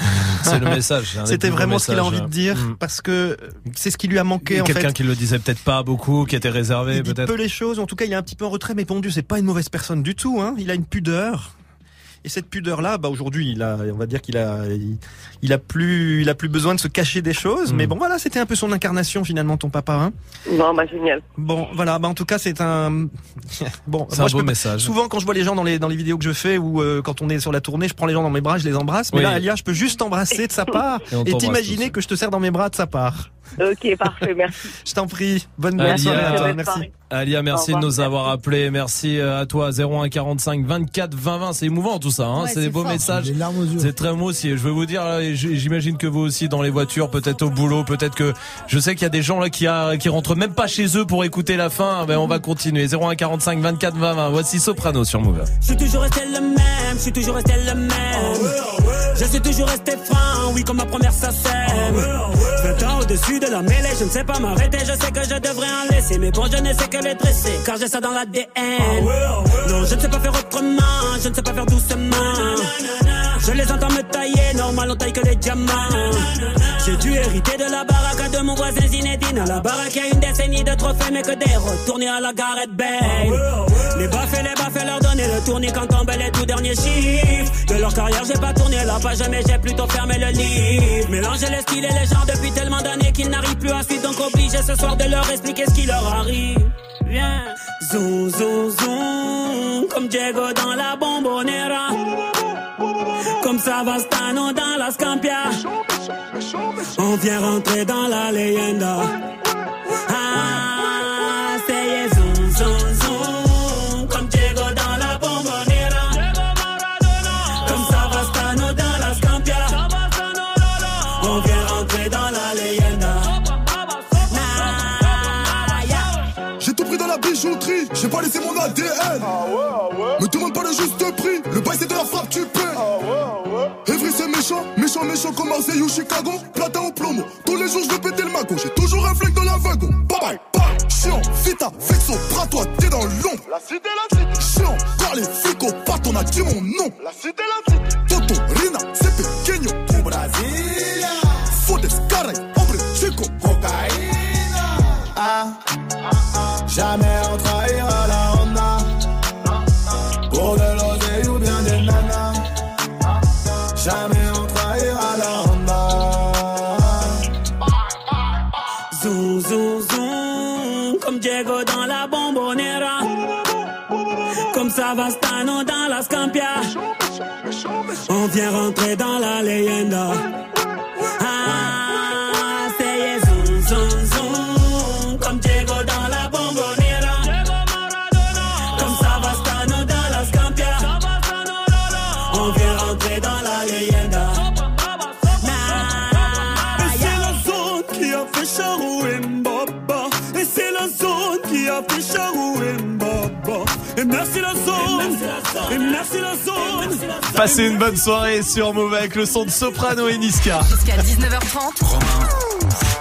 C'est le message. C'était vraiment ce qu'il a envie de dire Mm. parce que c'est ce qui lui a manqué en Quelqu'un fait. qui le disait peut-être pas beaucoup, qui était réservé peut-être. peu les choses, en tout cas il est un petit peu en retrait, mais bon Dieu, c'est pas une mauvaise personne du tout. Hein. Il a une pudeur. Et cette pudeur-là, bah aujourd'hui, il a, on va dire qu'il a, il, il a plus, il a plus besoin de se cacher des choses. Mais bon, voilà, c'était un peu son incarnation finalement, ton papa. Hein. Non, bah génial. Bon, voilà, bah en tout cas, c'est un, bon, C'est un je beau peux- message. Souvent, quand je vois les gens dans les dans les vidéos que je fais ou euh, quand on est sur la tournée, je prends les gens dans mes bras, je les embrasse. Mais Oui. là, Alia, je peux juste t'embrasser de sa part Et t'imaginer que je te serre dans mes bras de sa part. Ok, parfait, merci. Je t'en prie. Bonne, bonne Alia, soirée à toi. Merci. Alia, merci de nous avoir appelés. Merci euh, à toi. 01 45 24 20 20. C'est émouvant tout ça. Hein Ouais, c'est des beaux fort. messages. C'est très beau aussi. Je vais vous dire, là, et j- j'imagine que vous aussi dans les voitures, peut-être au boulot, peut-être que je sais qu'il y a des gens là qui, a, qui rentrent même pas chez eux pour écouter la fin. Ben on va continuer. 01 45 24 20 20. Voici Soprano sur Move. Je suis toujours resté le même, je suis toujours resté le même. Je suis toujours resté franc, oui, comme ma première. 20 ans au-dessus de la mêlée, je ne sais pas m'arrêter, je sais que je devrais en laisser. Mais bon, je ne sais que les dresser, car j'ai ça dans l'ADN. Non, je ne sais pas faire autrement, je ne sais pas faire doucement. Je les entends me tailler, normal, on taille que les diamants. J'ai dû hériter de la baraque de mon voisin Zinedine. À la baraque, y a une décennie de trophées, mais que des retournés à la Gareth Bale. Les baffes les baffes, leur donner le tournis quand tombent les tout derniers chiffres. De leur carrière, j'ai pas tourné la page, mais j'ai plutôt fermé le livre. Mélanger les styles et les genres depuis tellement d'années qu'ils n'arrivent plus à suivre, donc obligé ce soir de leur expliquer ce qui leur arrive. Viens, zoom, zoom, zoom, comme Diego dans la bombonera. Comme Savastano dans la Scampia. On vient rentrer dans la leyenda. Ah, c'est zoom, zoom, zoom. Comme Diego dans la bombonera. Comme Savastano dans la Scampia. On vient rentrer dans la leyenda. Nah, yeah. J'ai tout pris dans la bijouterie, j'ai pas laissé mon ADN. Me demande pas le juste prix, bail c'est de la frappe, tu paies. Evry c'est méchant, méchant, méchant comme Marseille ou Chicago. Platin au plomo, tous les jours je veux péter le magot. J'ai toujours un flingue dans la wagon. Bye bye, bye. Chiant, vita, vexo, bras toi, t'es dans l'ombre. La cité, la cité. Chiant, car les flics au pattes, on a dit mon nom. La cité, la cité. Toto, Rina, c'est pequeño. Au Brasilia. Fodes, caray, hombre, chico. Cocaïna. Ah, jamais on trahira la Honda. Pour de Diego dans la bombonera. Comme Savastano dans la Scampia. On vient rentrer dans la leyenda. Passez une bonne soirée sur Move avec le son de Soprano et Niska. Jusqu'à 19h30.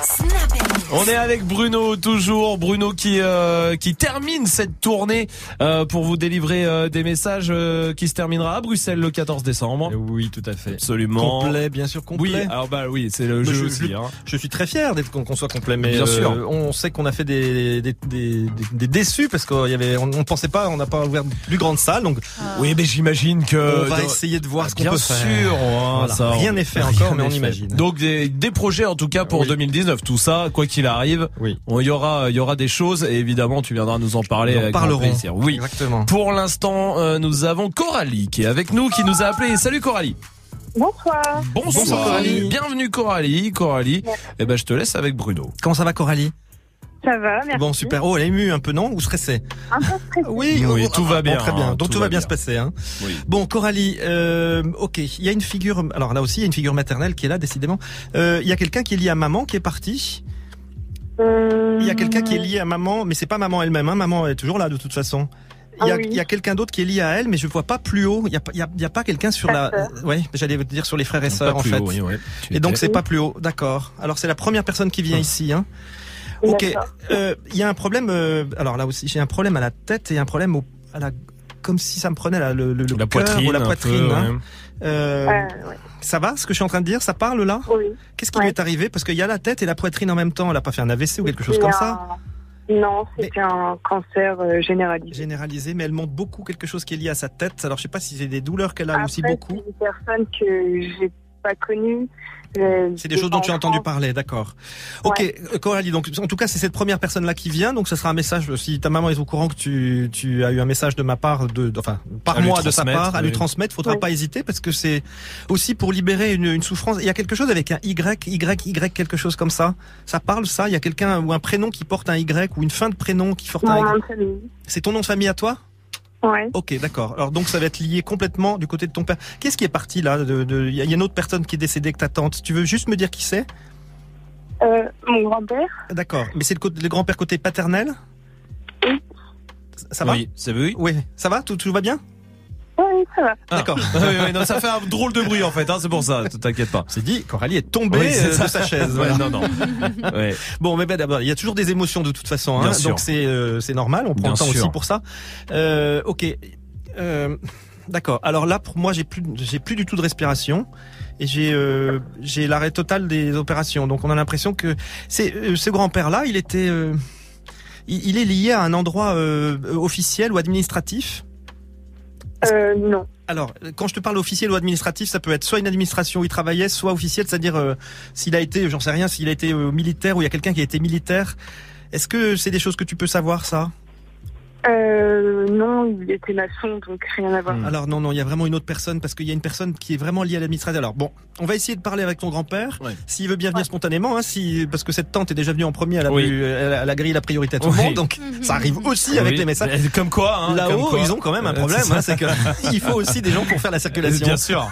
On est avec Bruno toujours, Bruno qui euh, qui termine cette tournée euh, pour vous délivrer euh, des messages euh, qui se terminera à Bruxelles le 14 décembre. Oui, tout à fait. Absolument. Complet, bien sûr, complet. Oui, alors bah oui, c'est le jeu je, aussi. je- hein. je suis très fier d'être qu'on qu'on soit complet, mais Bien euh, sûr. on sait qu'on a fait des des, des, des- des déçus parce qu'il y avait on, on pensait pas, on n'a pas ouvert de plus grande salle, donc Oui, mais j'imagine que on va essayer de voir ce qu'on Bien peut sûr, faire. hein, Voilà. ça, Rien n'est fait rien encore, mais on imagine. Donc des, des projets en tout cas pour Oui. 2019, tout ça, quoi qu'il arrive, Oui. on- il y aura il y aura des choses et évidemment tu viendras nous en parler Nous en avec parlerons. plaisir. Oui. Exactement. Pour l'instant, euh, nous avons Coralie qui est avec nous, qui nous a appelé. Salut Coralie. Bonsoir. Bonsoir. Bonsoir, Coralie. Bienvenue Coralie. Coralie. Eh ben je te laisse avec Bruno. Comment ça va Coralie? Ça va, merci. Bon super. Oh, elle est émue un peu non ou stressée Un peu stressée. Oui, Oui, oh, tout ah, va bien, bon, très bien. hein, Donc tout, va bien, se passer. Hein. Oui. Bon, Coralie, euh, ok, il y a une figure. Alors là aussi, il y a une figure maternelle qui est là, décidément. Euh, Il y a quelqu'un qui est lié à maman qui est parti. Euh, Il y a quelqu'un qui est lié à maman, mais c'est pas maman elle-même. Hein. Maman est toujours là de toute façon. Il y a, Ah oui. il y a quelqu'un d'autre qui est lié à elle, mais je vois pas plus haut. Il y a, pas- il y a, y a pas quelqu'un sur la. Ouais, j'allais dire sur les frères et sœurs en plus fait. haut, oui, ouais. Et donc c'est pas plus haut. D'accord. Alors c'est la première personne qui vient ici. Hein. Ok. D'accord. Euh, Il y a un problème. euh, alors là aussi, j'ai un problème à la tête et un problème au, à la. Comme si ça me prenait la, le, le, le La cœur poitrine, ou la peu, poitrine. hein. ouais. Euh, Euh, ouais. Ça va ce que je suis en train de dire Ça parle là? Oui. Qu'est-ce qui lui est arrivé? Parce qu'il y a la tête et la poitrine en même temps. Elle a pas fait un AVC ou quelque chose C'est comme un- ça? Non, c'était un cancer euh, généralisé. Généralisé, mais elle montre beaucoup quelque chose qui est lié à sa tête. Alors je sais pas si c'est des douleurs qu'elle a aussi Après, beaucoup. C'est une personne que j'ai pas connue. Euh, C'est des choses dont tu as entendu parler, d'accord. Ok, euh, Coralie, donc en tout cas c'est cette première personne-là qui vient, donc ce sera un message, si ta maman est au courant que tu, tu as eu un message de ma part, de, de- enfin par À moi de sa part, à lui transmettre, faudra Oui. pas hésiter parce que c'est aussi pour libérer une, une souffrance. Il y a quelque chose avec un Y, Y, Y, quelque chose comme ça. Ça parle ça? Il y a quelqu'un ou un prénom qui porte un Y ou une fin de prénom qui porte un nom Y. C'est ton nom de famille à toi? Ouais. Ok, d'accord. Alors donc ça va être lié complètement du côté de ton père. Qu'est-ce qui est parti là de- de- Il y, a- il y a une autre personne qui est décédée que ta tante. Tu veux juste me dire qui c'est? Euh, mon grand-père. D'accord. Mais c'est le, grand-père côté paternel? Oui. Ça va? Oui, c'est oui. Oui. Ça va? Tout, tout va bien? Oui, ça va. Ah. D'accord. oui, oui, non, ça fait un drôle de bruit en fait, hein, c'est pour ça, t'inquiète pas. C'est dit, Coralie est tombée Oui, euh, de sa chaise. Ouais, voilà. non, non. Ouais. Bon, mais ben, d'abord, il y a toujours des émotions de toute façon, hein, Bien sûr. donc c'est euh, c'est normal. On prend Bien le temps sûr. aussi pour ça. Euh, ok, Euh, d'accord. Alors là, pour moi, j'ai plus j'ai plus du tout de respiration et j'ai euh, j'ai l'arrêt total des opérations. Donc on a l'impression que c'est euh, ce grand-père là, il était euh, il, il est lié à un endroit euh, officiel ou administratif. Euh, non. Alors, quand je te parle officiel ou administratif, ça peut être soit une administration où il travaillait, soit officiel, c'est-à-dire euh, s'il a été, j'en sais rien, s'il a été euh, militaire ou il y a quelqu'un qui a été militaire. Est-ce que c'est des choses que tu peux savoir, ça? Euh, non, il était maçon, donc rien à voir. Alors non, non, il y a vraiment une autre personne parce qu'il y a une personne qui est vraiment liée à l'administration. Alors bon, on va essayer de parler avec ton grand-père, s'il veut bien venir spontanément, hein, si parce que cette tante est déjà venue en premier, elle a, Oui. pu- elle a- elle a grillé la priorité à tout le Oui. monde, donc ça arrive aussi avec les messages. Mais Comme quoi, hein, comme Là-haut, quoi. ils ont quand même un Euh, problème, c'est hein, que il faut aussi des gens pour faire la circulation. Bien sûr.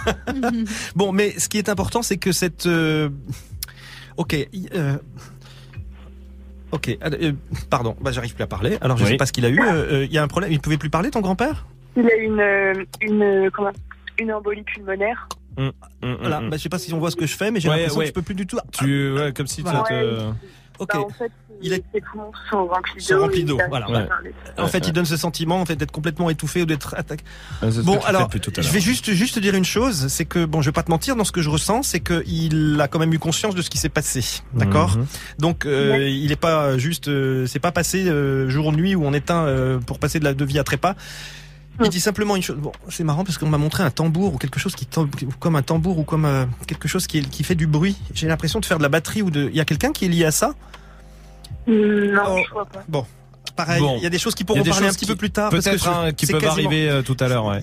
Bon, mais ce qui est important, c'est que cette. euh, Ok. euh, Ok. euh, pardon. Bah, j'arrive plus à parler. Alors, je Oui. sais pas ce qu'il a eu. euh, euh, Il y a un problème. Il pouvait plus parler, ton grand-père? Il a une, euh, une, comment, une embolie pulmonaire. Voilà. Bah, je sais pas si on voit ce que je fais, mais j'ai Ouais, l'impression ouais. que je peux plus du tout. Tu, ouais, comme si Voilà. tu te... Ok. Bah, en fait, Il est- ses poumons sont remplis Sont d'eau. remplis voilà. Ouais. En fait, il donne ce sentiment en fait d'être complètement étouffé ou d'être attaqué. Bon, alors, je vais juste juste te dire une chose, c'est que bon, je vais pas te mentir, dans ce que je ressens, c'est que il a quand même eu conscience de ce qui s'est passé, d'accord Mhm. Donc, euh, il est pas juste, euh, c'est pas passé euh, jour ou nuit où on éteint euh, pour passer de la de vie à trépas. Il dit simplement une chose. Bon, c'est marrant parce qu'on m'a montré un tambour ou quelque chose qui tombe comme un tambour ou comme euh, quelque chose qui, qui fait du bruit. J'ai l'impression de faire de la batterie ou de. Il y a quelqu'un qui est lié à ça? Non, Oh. je crois pas. Bon, pareil. Bon. Il y a des choses qui pourront parler un petit qui- peu plus tard. Peut-être hein, qui peuvent arriver euh, tout à l'heure, ouais.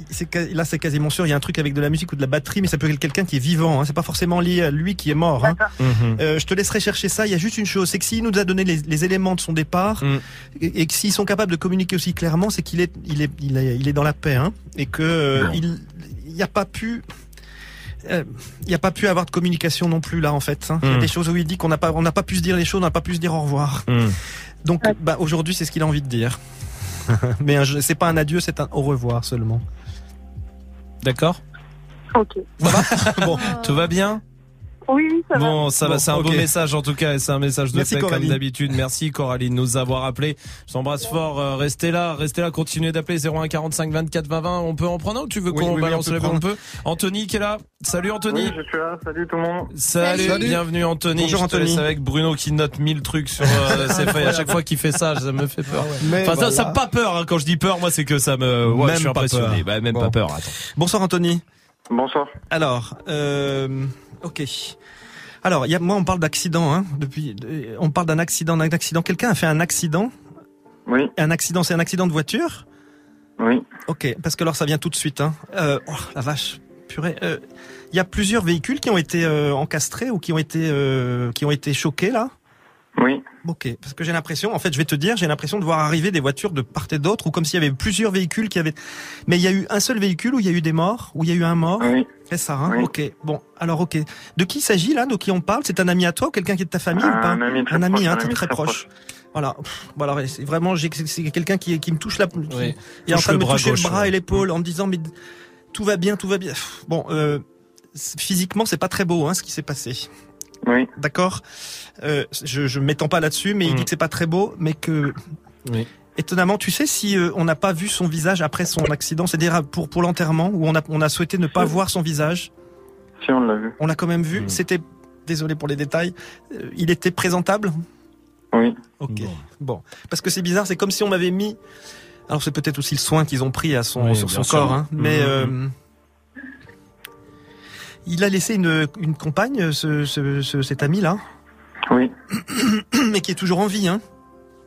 là, c'est quasiment sûr. Il y a un truc avec de la musique ou de la batterie, mais ça peut être quelqu'un qui est vivant. Hein. C'est pas forcément lié à lui qui est mort. Hein. Mhm. Euh, je te laisserai chercher ça. Il y a juste une chose, c'est que s'il nous a donné les, les éléments de son départ Mm. et, et que s'ils sont capables de communiquer aussi clairement, c'est qu'il est, il est, il est, il est dans la paix, hein, et que euh, Bon. il, il n'y a pas pu. euh, Il n'y a pas pu avoir de communication non plus là en fait. hein. Il y a Mm. des choses où il dit qu'on n'a pas, on n'a pas pu se dire les choses, on n'a pas pu se dire au revoir. Mm. Donc bah, aujourd'hui c'est ce qu'il a envie de dire. Mais c'est pas un adieu, c'est un au revoir seulement. D'accord? Ok. bon, Tout va bien? Oui, oui, ça va. Bon, ça va, Bon, c'est un beau message en tout cas, et c'est un message de Merci, paix comme Coralie. d'habitude. Merci Coralie de nous avoir appelé. Je t'embrasse fort. euh, restez là, restez là, continuez d'appeler 01 45 24 20 20. On peut en prendre un ou tu veux Oui, qu'on oui, oui, balance on peut le prendre. on peut Anthony qui est là. Salut Anthony. Oui, je suis là. Salut tout le monde. Salut, Salut. bienvenue Anthony. Bonjour, Je te laisse Anthony. avec Bruno qui note 1000 trucs sur euh, ses feuilles. À chaque fois qu'il fait ça, ça me fait peur. Mais Enfin, ça, voilà. ça me pas peur. hein. Quand je dis peur, moi, c'est que ça me. Ouais, Même je suis pas impressionné. peur. Bah, même Bon. pas peur. Attends. Bonsoir Anthony. Bonsoir. Alors, euh, ok. Alors, y a, moi, on parle d'accident. Hein, depuis, euh, on parle d'un accident, d'un accident. Quelqu'un a fait un accident? Oui, Un accident, c'est un accident de voiture? oui. Ok, parce que alors ça vient tout de suite. Hein. Euh, oh, la vache, purée. euh, Il y a plusieurs véhicules qui ont été euh, encastrés ou qui ont été euh, qui ont été choqués là? Oui. Ok, parce que j'ai l'impression, en fait, je vais te dire, j'ai l'impression de voir arriver des voitures de part et d'autre, ou comme s'il y avait plusieurs véhicules qui avaient. Mais il y a eu un seul véhicule où il y a eu des morts, où il y a eu un mort? Oui. C'est ça, hein? Oui. Ok. Bon, alors ok. De qui il s'agit là? De qui on parle? C'est un ami à toi quelqu'un qui est de ta famille ou pas? Un ami très Un ami, proche, hein, un très, ami très très proche. Voilà. Pff, bon, alors, c'est vraiment, j'ai- c'est quelqu'un qui, qui me touche la. qui- Oui. Il est en train de me toucher gauche, le bras ouais. et l'épaule en me disant mais tout va bien, tout va bien. Pff, Bon, euh, physiquement c'est pas très beau hein, ce qui s'est passé. Oui. D'accord. Euh, je je m'étends pas là-dessus, mais il Mm. dit que c'est pas très beau, mais que Oui. étonnamment, tu sais si euh, on n'a pas vu son visage après son accident, c'est-à-dire pour pour l'enterrement où on a on a souhaité ne pas voir son visage? Si, on l'a vu. On l'a quand même vu. Mm. C'était désolé pour les détails. euh, il était présentable? Oui. Ok. Bon, parce que c'est bizarre, c'est comme si on m'avait mis. Alors c'est peut-être aussi le soin qu'ils ont pris à son Oui, sur son sûr. corps, hein, mais Mhm. Il a laissé une, une compagne, ce, ce, ce- cet ami là, Oui. mais qui est toujours en vie, hein,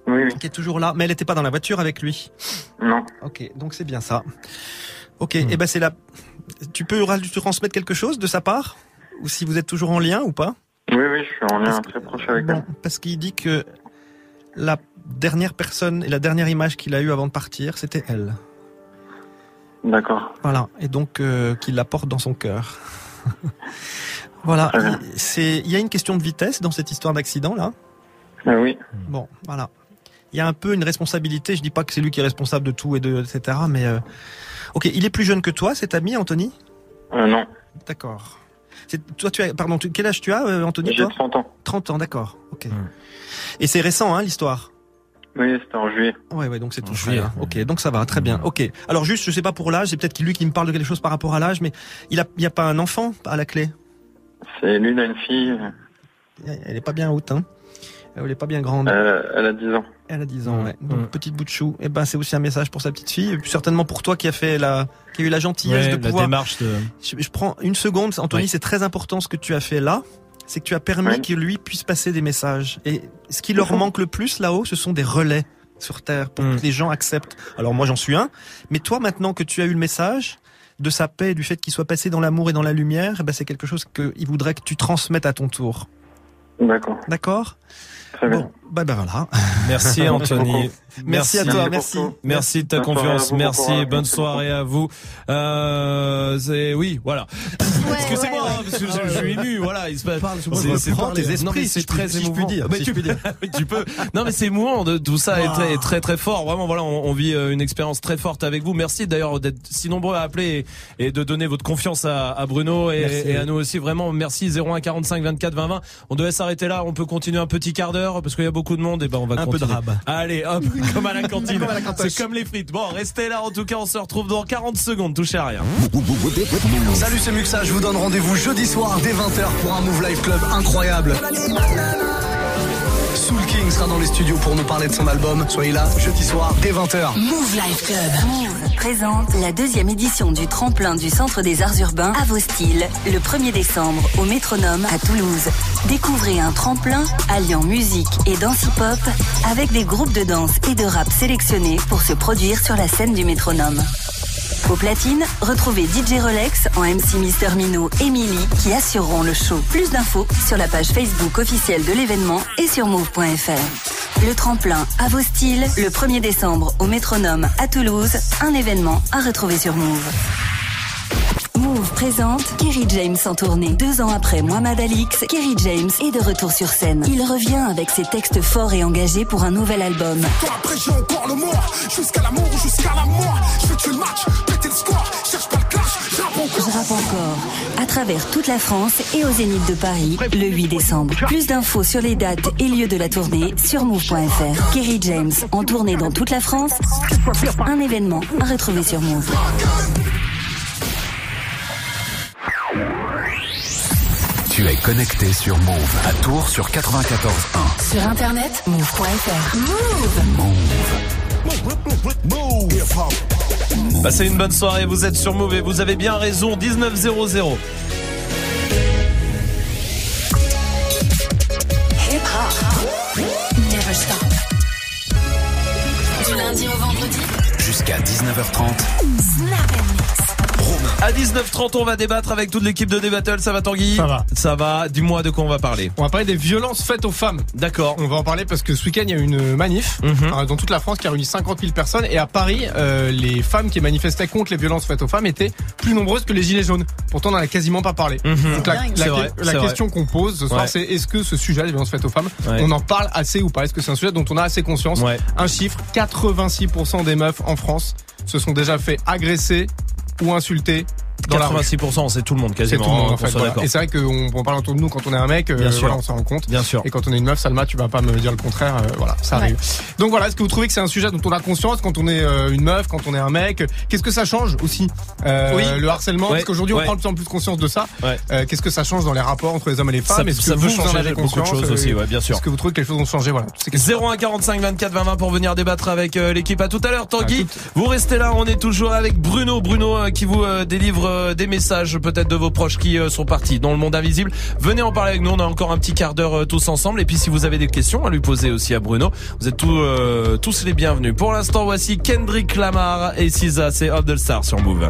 Oui, oui. qui est toujours là, mais elle n'était pas dans la voiture avec lui. Non. Ok, donc c'est bien ça. Ok, et ben c'est là. Tu peux lui transmettre quelque chose de sa part, ou si vous êtes toujours en lien ou pas? Oui, oui, je suis en lien très proche avec Bon, elle. parce qu'il dit que la dernière personne et la dernière image qu'il a eue avant de partir, c'était elle. D'accord. Voilà, et donc euh, qu'il la porte dans son cœur. voilà, c'est il y a une question de vitesse dans cette histoire d'accident là. Ah oui. Bon, voilà. Il y a un peu une responsabilité, je dis pas que c'est lui qui est responsable de tout et de etc mais euh, OK, il est plus jeune que toi cet ami Anthony? Euh, non. D'accord. C'est toi tu as pardon, tu- quel âge tu as euh, Anthony J'ai toi? 30 ans. 30 ans, d'accord. OK. Et c'est récent hein l'histoire? Oui, c'était en juillet. Ouais, ouais, donc c'est tout juillet. hein. Ok, donc ça va, très bien. Ok. Alors juste, je sais pas pour l'âge, c'est peut-être lui qui me parle de quelque chose par rapport à l'âge, mais il a, il y a pas un enfant à la clé? C'est lui, il a une fille. Elle est pas bien haute, hein. Elle est pas bien grande. Euh, elle a 10 ans. Elle a 10 ans, ouais. Donc Mm. petite bout de chou. Et ben c'est aussi un message pour sa petite fille, et puis certainement pour toi qui a fait la, qui a eu la gentillesse Ouais, de la pouvoir. démarche de. Je, je prends une seconde, Anthony, Oui. c'est très important ce que tu as fait là. C'est que tu as permis que lui puisse passer des messages. Et ce qui leur manque le plus là-haut, ce sont des relais sur Terre pour Mm. que les gens acceptent. Alors moi j'en suis un, mais toi maintenant que tu as eu le message de sa paix, du fait qu'il soit passé dans l'amour et dans la lumière, eh ben c'est quelque chose qu'il voudrait que tu transmettes à ton tour. D'accord. D'accord? Très bien. Bon, bah, bah voilà. Merci Anthony. Merci à toi, Merci merci. Merci de ta Bonne confiance, merci, bonne merci soirée à vous. Euh, c'est oui, voilà. Excusez-moi, hein, parce que je, je suis ému, voilà, il se passe. Parle, C'est- tes esprits, c'est très je émouvant. puis dire, Mais si tu, dire. oui, tu peux. Non, mais c'est émouvant de tout ça est très, très très fort. Vraiment, voilà, on, on vit euh, une expérience très forte avec vous. Merci d'ailleurs d'être si nombreux à appeler et, et de donner votre confiance à, à Bruno et, Merci. et à nous aussi. Vraiment, merci 01 45 24 20 20. On devait s'arrêter là. On peut continuer un petit quart d'heure parce qu'il y a beaucoup de monde. Et ben, on va Un peu de rab. Allez, hop, comme à la cantine. C'est comme les frites. Bon, restez là. En tout cas, on se retrouve dans 40 secondes. Touchez à rien. Salut, c'est Muxa, je vous donne rendez-vous jeudi soir dès 20h pour un Move Life Club incroyable. Sera dans les studios pour nous parler de son album. Soyez là jeudi soir dès 20h. Move Life Club. Move présente la deuxième édition du tremplin du Centre des Arts Urbains à vos styles, le 1er décembre au Métronome à Toulouse. Découvrez un tremplin alliant musique et danse hip-hop avec des groupes de danse et de rap sélectionnés pour se produire sur la scène du Métronome. Au platine, retrouvez DJ Rolex en MC Mister Mino et Millie qui assureront le show. Plus d'infos sur la page Facebook officielle de l'événement et sur move.fr. Le tremplin à vos styles, le 1er décembre au Métronome à Toulouse, un événement à retrouver sur Move. Move présente Kerry James en tournée. Deux ans après Mohamed Alix, Kerry James est de retour sur scène. Il revient avec ses textes forts et engagés pour un nouvel album. Après j'ai encore le mort, jusqu'à l'amour, jusqu'à la mort. Je vais tuer le match, péter le score, cherche pas le clash, je rappe encore. Je rappe encore. À travers toute la France et au Zénith de Paris, le 8 décembre. Plus d'infos sur les dates et lieux de la tournée sur move.fr. Kerry James en tournée dans toute la France. Un événement à retrouver sur Move. Tu es connecté sur Move à Tours sur 94.1. Sur internet, move.fr. Move Passez une bonne soirée, vous êtes sur Move et vous avez bien raison, 1900. Hip hop. Never stop. Du lundi au vendredi. Jusqu'à 19h30. Snap and mix. Romain. À 19h30, on va débattre avec toute l'équipe de Débattle. Ça va Tanguy Ça va. Ça va. Dis-moi de quoi on va parler. On va parler des violences faites aux femmes. D'accord. On va en parler parce que ce week-end, il y a eu une manif euh, dans toute la France qui a réuni 50 000 personnes. Et à Paris, euh, les femmes qui manifestaient contre les violences faites aux femmes étaient plus nombreuses que les gilets jaunes. Pourtant, on n'en a quasiment pas parlé. Mhm. Donc la, vrai, question qu'on pose ce soir, Ouais. c'est est-ce que ce sujet, les violences faites aux femmes, Ouais. on en parle assez ou pas? Est-ce que c'est un sujet dont on a assez conscience? Ouais. Un chiffre 86% des meufs en France se sont déjà fait agresser ou rue. 86%, c'est tout le monde C'est quasiment. tout le monde hein, en fait. voilà. Et c'est vrai qu'on on parle autour de nous quand on est un mec, euh, Bien sûr. voilà, on s'en rend compte. Bien sûr. Et quand on est une meuf, Salma, tu vas pas me dire le contraire. euh, voilà, ça Ouais. arrive. Donc voilà, est-ce que vous trouvez que c'est un sujet dont on a conscience quand on est euh, une meuf, quand on est un mec? Qu'est-ce que ça change aussi euh, Oui. Le harcèlement, Ouais. parce qu'aujourd'hui on Ouais. prend de plus en plus conscience de ça. Ouais. Euh, Qu'est-ce que ça change dans les rapports entre les hommes et les femmes? Ça- Est-ce que ça peut vous, changer beaucoup de choses aussi, ouais, bien sûr. Est-ce que vous trouvez que les choses ont changé? Voilà. toutes ces questions. 01 45 24 20 20 pour venir débattre avec euh, l'équipe. À tout à l'heure, Tanguy. Vous restez là, on est toujours avec Bruno. Bruno euh, qui vous euh, délivre euh, des messages peut-être de vos proches qui euh, sont partis dans le monde invisible. Venez en parler avec nous, on a encore un petit quart d'heure euh, tous ensemble. Et puis si vous avez des questions à lui poser aussi à Bruno, vous êtes tous, les bienvenus. Pour l'instant, voici Kendrick Lamar et Sisa, c'est Of the Star sur Move.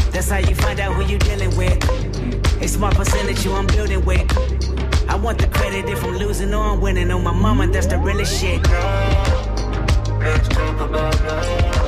That's how you find out who you're dealing with. A smart percentage you I'm building with. I want the credit if I'm losing or I'm winning. On my mama, that's the realest shit. Let's talk about love.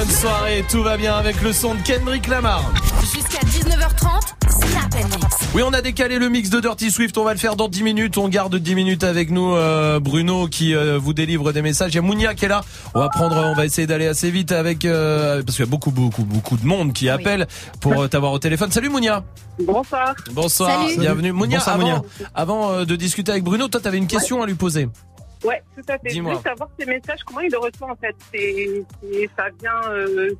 Bonne soirée, tout va bien avec le son de Kendrick Lamar. Jusqu'à 19h30, Snap Mix. Oui, on a décalé le mix de Dirty Swift. On va le faire dans 10 minutes. On garde 10 minutes avec nous, euh, Bruno, qui euh, vous délivre des messages. Il y a Mounia qui est là. On va prendre, on va essayer d'aller assez vite avec, euh, parce qu'il y a beaucoup, beaucoup, beaucoup de monde qui appelle pour euh, t'avoir au téléphone. Salut Mounia. Bonsoir. Bonsoir. Salut. Bienvenue. Mounia, Bonsoir, avant, Mounia. avant euh, de discuter avec Bruno, toi, t'avais une question à lui poser. Ouais, tout à fait. Je voulais savoir ces messages, comment il le reçoit en fait. C'est, c'est- ça vient, euh,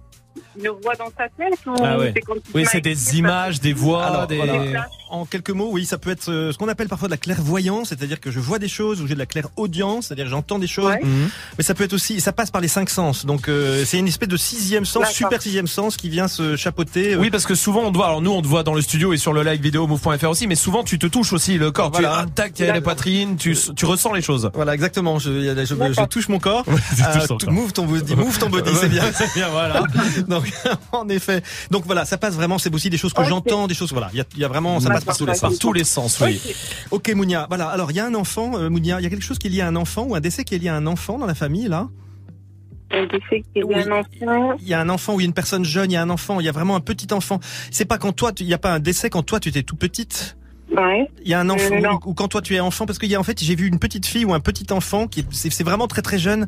Une voix dans sa tête ou Ah ouais. c'est Oui, c'est des images, des voix, Alors, des. voilà. En quelques mots, oui, ça peut être euh, ce qu'on appelle parfois de la clairvoyance, c'est-à-dire que je vois des choses ou j'ai de la clairaudience, c'est-à-dire que j'entends des choses. Mhm. Mais ça peut être aussi, ça passe par les cinq sens. Donc euh, c'est une espèce de sixième sens, super sixième sens qui vient se chapeauter. euh, Oui, parce que souvent on te voit. Alors nous, on te voit dans le studio et sur le live vidéo move.fr aussi, mais souvent tu te touches aussi le corps. Voilà. Tu ah, tac, il y a la poitrine, tu, tu ressens les choses. Voilà, exactement. Je, a- je, je touche mon corps. Euh, ton tout- corps. move ton body, move ton body, c'est bien. c'est bien, voilà. Donc, en effet. Donc voilà, ça passe vraiment. C'est aussi des choses que j'entends, des choses. Voilà, il y a, il y a vraiment, ça passe par tous les Par sens. tous les sens, oui. Ok, Mounia. Voilà. Alors, il y a un enfant, euh, Mounia. Il y a quelque chose qui est lié à un enfant ou un décès qui est lié à un enfant dans la famille là? Un décès qui est Oui. un enfant. Il y a un enfant ou il y a une personne jeune, il y a un enfant, il y a vraiment un petit enfant. C'est pas quand toi, tu- il y a pas un décès quand toi tu étais tout petite? Ouais. Il y a un enfant Euh, ou, ou quand toi tu es enfant parce qu'il y a en fait j'ai vu une petite fille ou un petit enfant qui est- c'est vraiment très très jeune.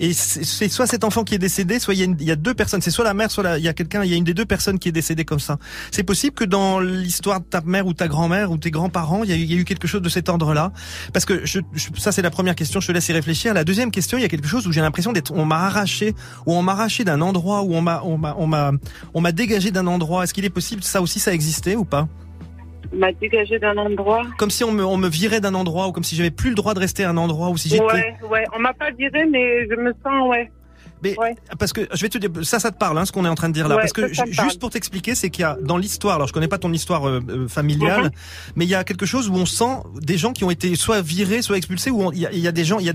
Et c'est soit cet enfant qui est décédé soit il y a, une- il y a deux personnes. C'est soit la mère soit la- il y a quelqu'un il y a une des deux personnes qui est décédée comme ça. C'est possible que dans l'histoire de ta mère ou ta grand-mère ou tes grands-parents il y, a eu- il y a eu quelque chose de cet ordre-là. Parce que je, je- ça c'est la première question je te laisse y réfléchir. La deuxième question il y a quelque chose où j'ai l'impression d'être on m'a arraché ou on m'a arraché d'un endroit où on m'a on m'a on m'a on m'a dégagé d'un endroit. Est-ce qu'il est possible ça aussi ça existait ou pas? M'a dégagé d'un endroit. comme si on me, on me virait d'un endroit ou comme si j'avais plus le droit de rester à un endroit ou si j'étais Ouais, ouais. On m'a pas viré, mais je me sens, ouais. mais parce que je vais te dire ça ça te parle hein, ce qu'on est en train de dire là Ouais, parce que ça, ça juste pour t'expliquer c'est qu'il y a dans l'histoire alors je connais pas ton histoire euh, euh, familiale Mhm. mais il y a quelque chose où on sent des gens qui ont été soit virés soit expulsés ou on- il y a, il y a des gens il y a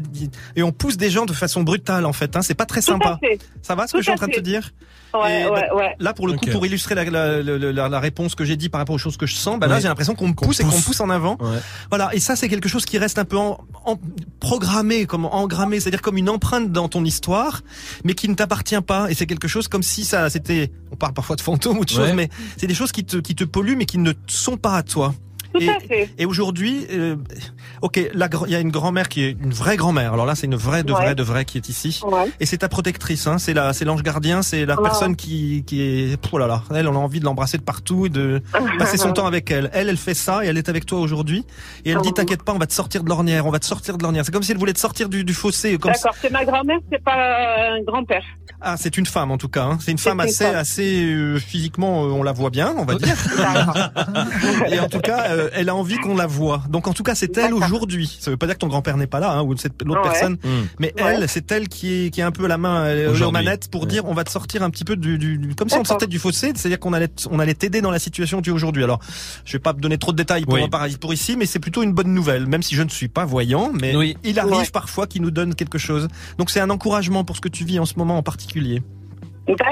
et on pousse des gens de façon brutale en fait hein, c'est pas très Tout sympa ça va ce Tout que je suis en train de te dire? Ouais, Et, ouais, bah, ouais. Là, pour le coup, pour illustrer la, la, la, la- la réponse que j'ai dit par rapport aux choses que je sens, bah là, Ouais. j'ai l'impression qu'on me pousse, et qu'on me pousse. en avant. Ouais. Voilà. Et ça, c'est quelque chose qui reste un peu en, en- programmé, comme engrammé, c'est-à-dire comme une empreinte dans ton histoire, mais qui ne t'appartient pas. Et c'est quelque chose comme si ça, c'était, on parle parfois de fantômes ou de choses, mais c'est des choses qui te, qui te polluent, mais qui ne sont pas à toi. Tout et, à fait. et aujourd'hui, euh, ok, il y a une grand-mère qui est une vraie grand-mère. Alors là, c'est une vraie de Ouais. vraie de vraie qui est ici. Ouais. Et c'est ta protectrice, hein, c'est la, c'est l'ange gardien, c'est la Oh. personne qui, qui est, oh là là, elle, on a envie de l'embrasser de partout et de passer son temps avec elle. Elle, elle fait ça et elle est avec toi aujourd'hui. Et elle dit, Oh. t'inquiète pas, on va te sortir de l'ornière, on va te sortir de l'ornière. C'est comme si elle voulait te sortir du, du fossé. D'accord, c'est ma grand-mère, c'est pas un grand-père. ah, c'est une femme en tout cas. Hein. C'est une femme assez, femme. assez euh, physiquement, euh, on la voit bien, on va dire. Et en tout cas, euh, elle a envie qu'on la voit. Donc en tout cas, c'est elle aujourd'hui. Ça veut pas dire que ton grand-père n'est pas là, hein, ou cette l'autre Ouais. personne, Hmm. mais Ouais. elle, c'est elle qui est qui est un peu la main euh, aux manettes pour Ouais. dire on va te sortir un petit peu du, du, du- comme si on sortait du fossé, c'est-à-dire qu'on allait on allait t'aider dans la situation que tu es aujourd'hui. Alors, je vais pas te donner trop de détails pour Oui. pour ici, mais c'est plutôt une bonne nouvelle, même si je ne suis pas voyant, mais Oui. il arrive Ouais. parfois qu'il nous donne quelque chose. Donc c'est un encouragement pour ce que tu vis en ce moment en particulier.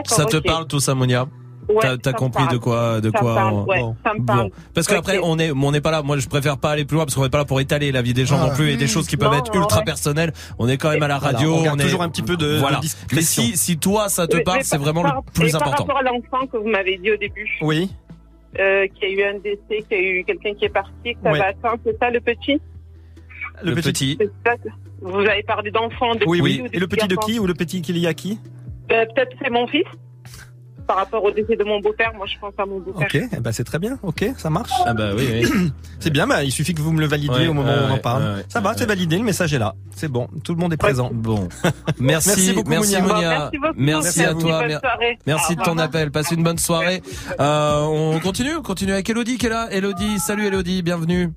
Ça te parle tout ça, Monia? Ouais, T'as compris parle. de quoi, de Ça quoi parle, on- ouais, bon. ça me parle. Bon. Parce qu'après on est, on n'est pas là. Moi, je préfère pas aller plus loin parce qu'on n'est pas là pour étaler la vie des gens Ah. non plus et des choses qui peuvent Non, être non, ultra ouais. personnelles. On est quand même à la Voilà, radio. on garde est toujours un petit peu de- voilà. discrétion. Mais si, si toi ça te parle, c'est vraiment par- le plus et important. Par rapport à l'enfant que vous m'avez dit au début, Oui. euh, qu'il y a eu un décès, qu'il y a eu quelqu'un qui est parti, que ça va attendre, c'est ça le petit? Le petit. Vous avez parlé d'enfant, de Oui, oui. ou Et le petit de qui ou le petit qu'il y a qui? Euh, Peut-être c'est mon fils. Par rapport au décès de mon beau-père, moi je pense à mon beau-père. Ok, eh ben c'est très bien. Ok, ça marche. Ah bah oui, oui. C'est bien, bah, il suffit que vous me le validiez Ouais, au moment ouais, où on en parle. ouais, ouais, ça va, ouais, c'est validé, le message est là. C'est bon, tout le monde est présent. Bon. Merci, Merci beaucoup, Mounia. Bon, Monia. merci beaucoup. Merci à toi. Merci de ton appel. Passe une bonne soirée. Euh, on continue, on continue avec Elodie qui est là. Elodie, salut Elodie, bienvenue.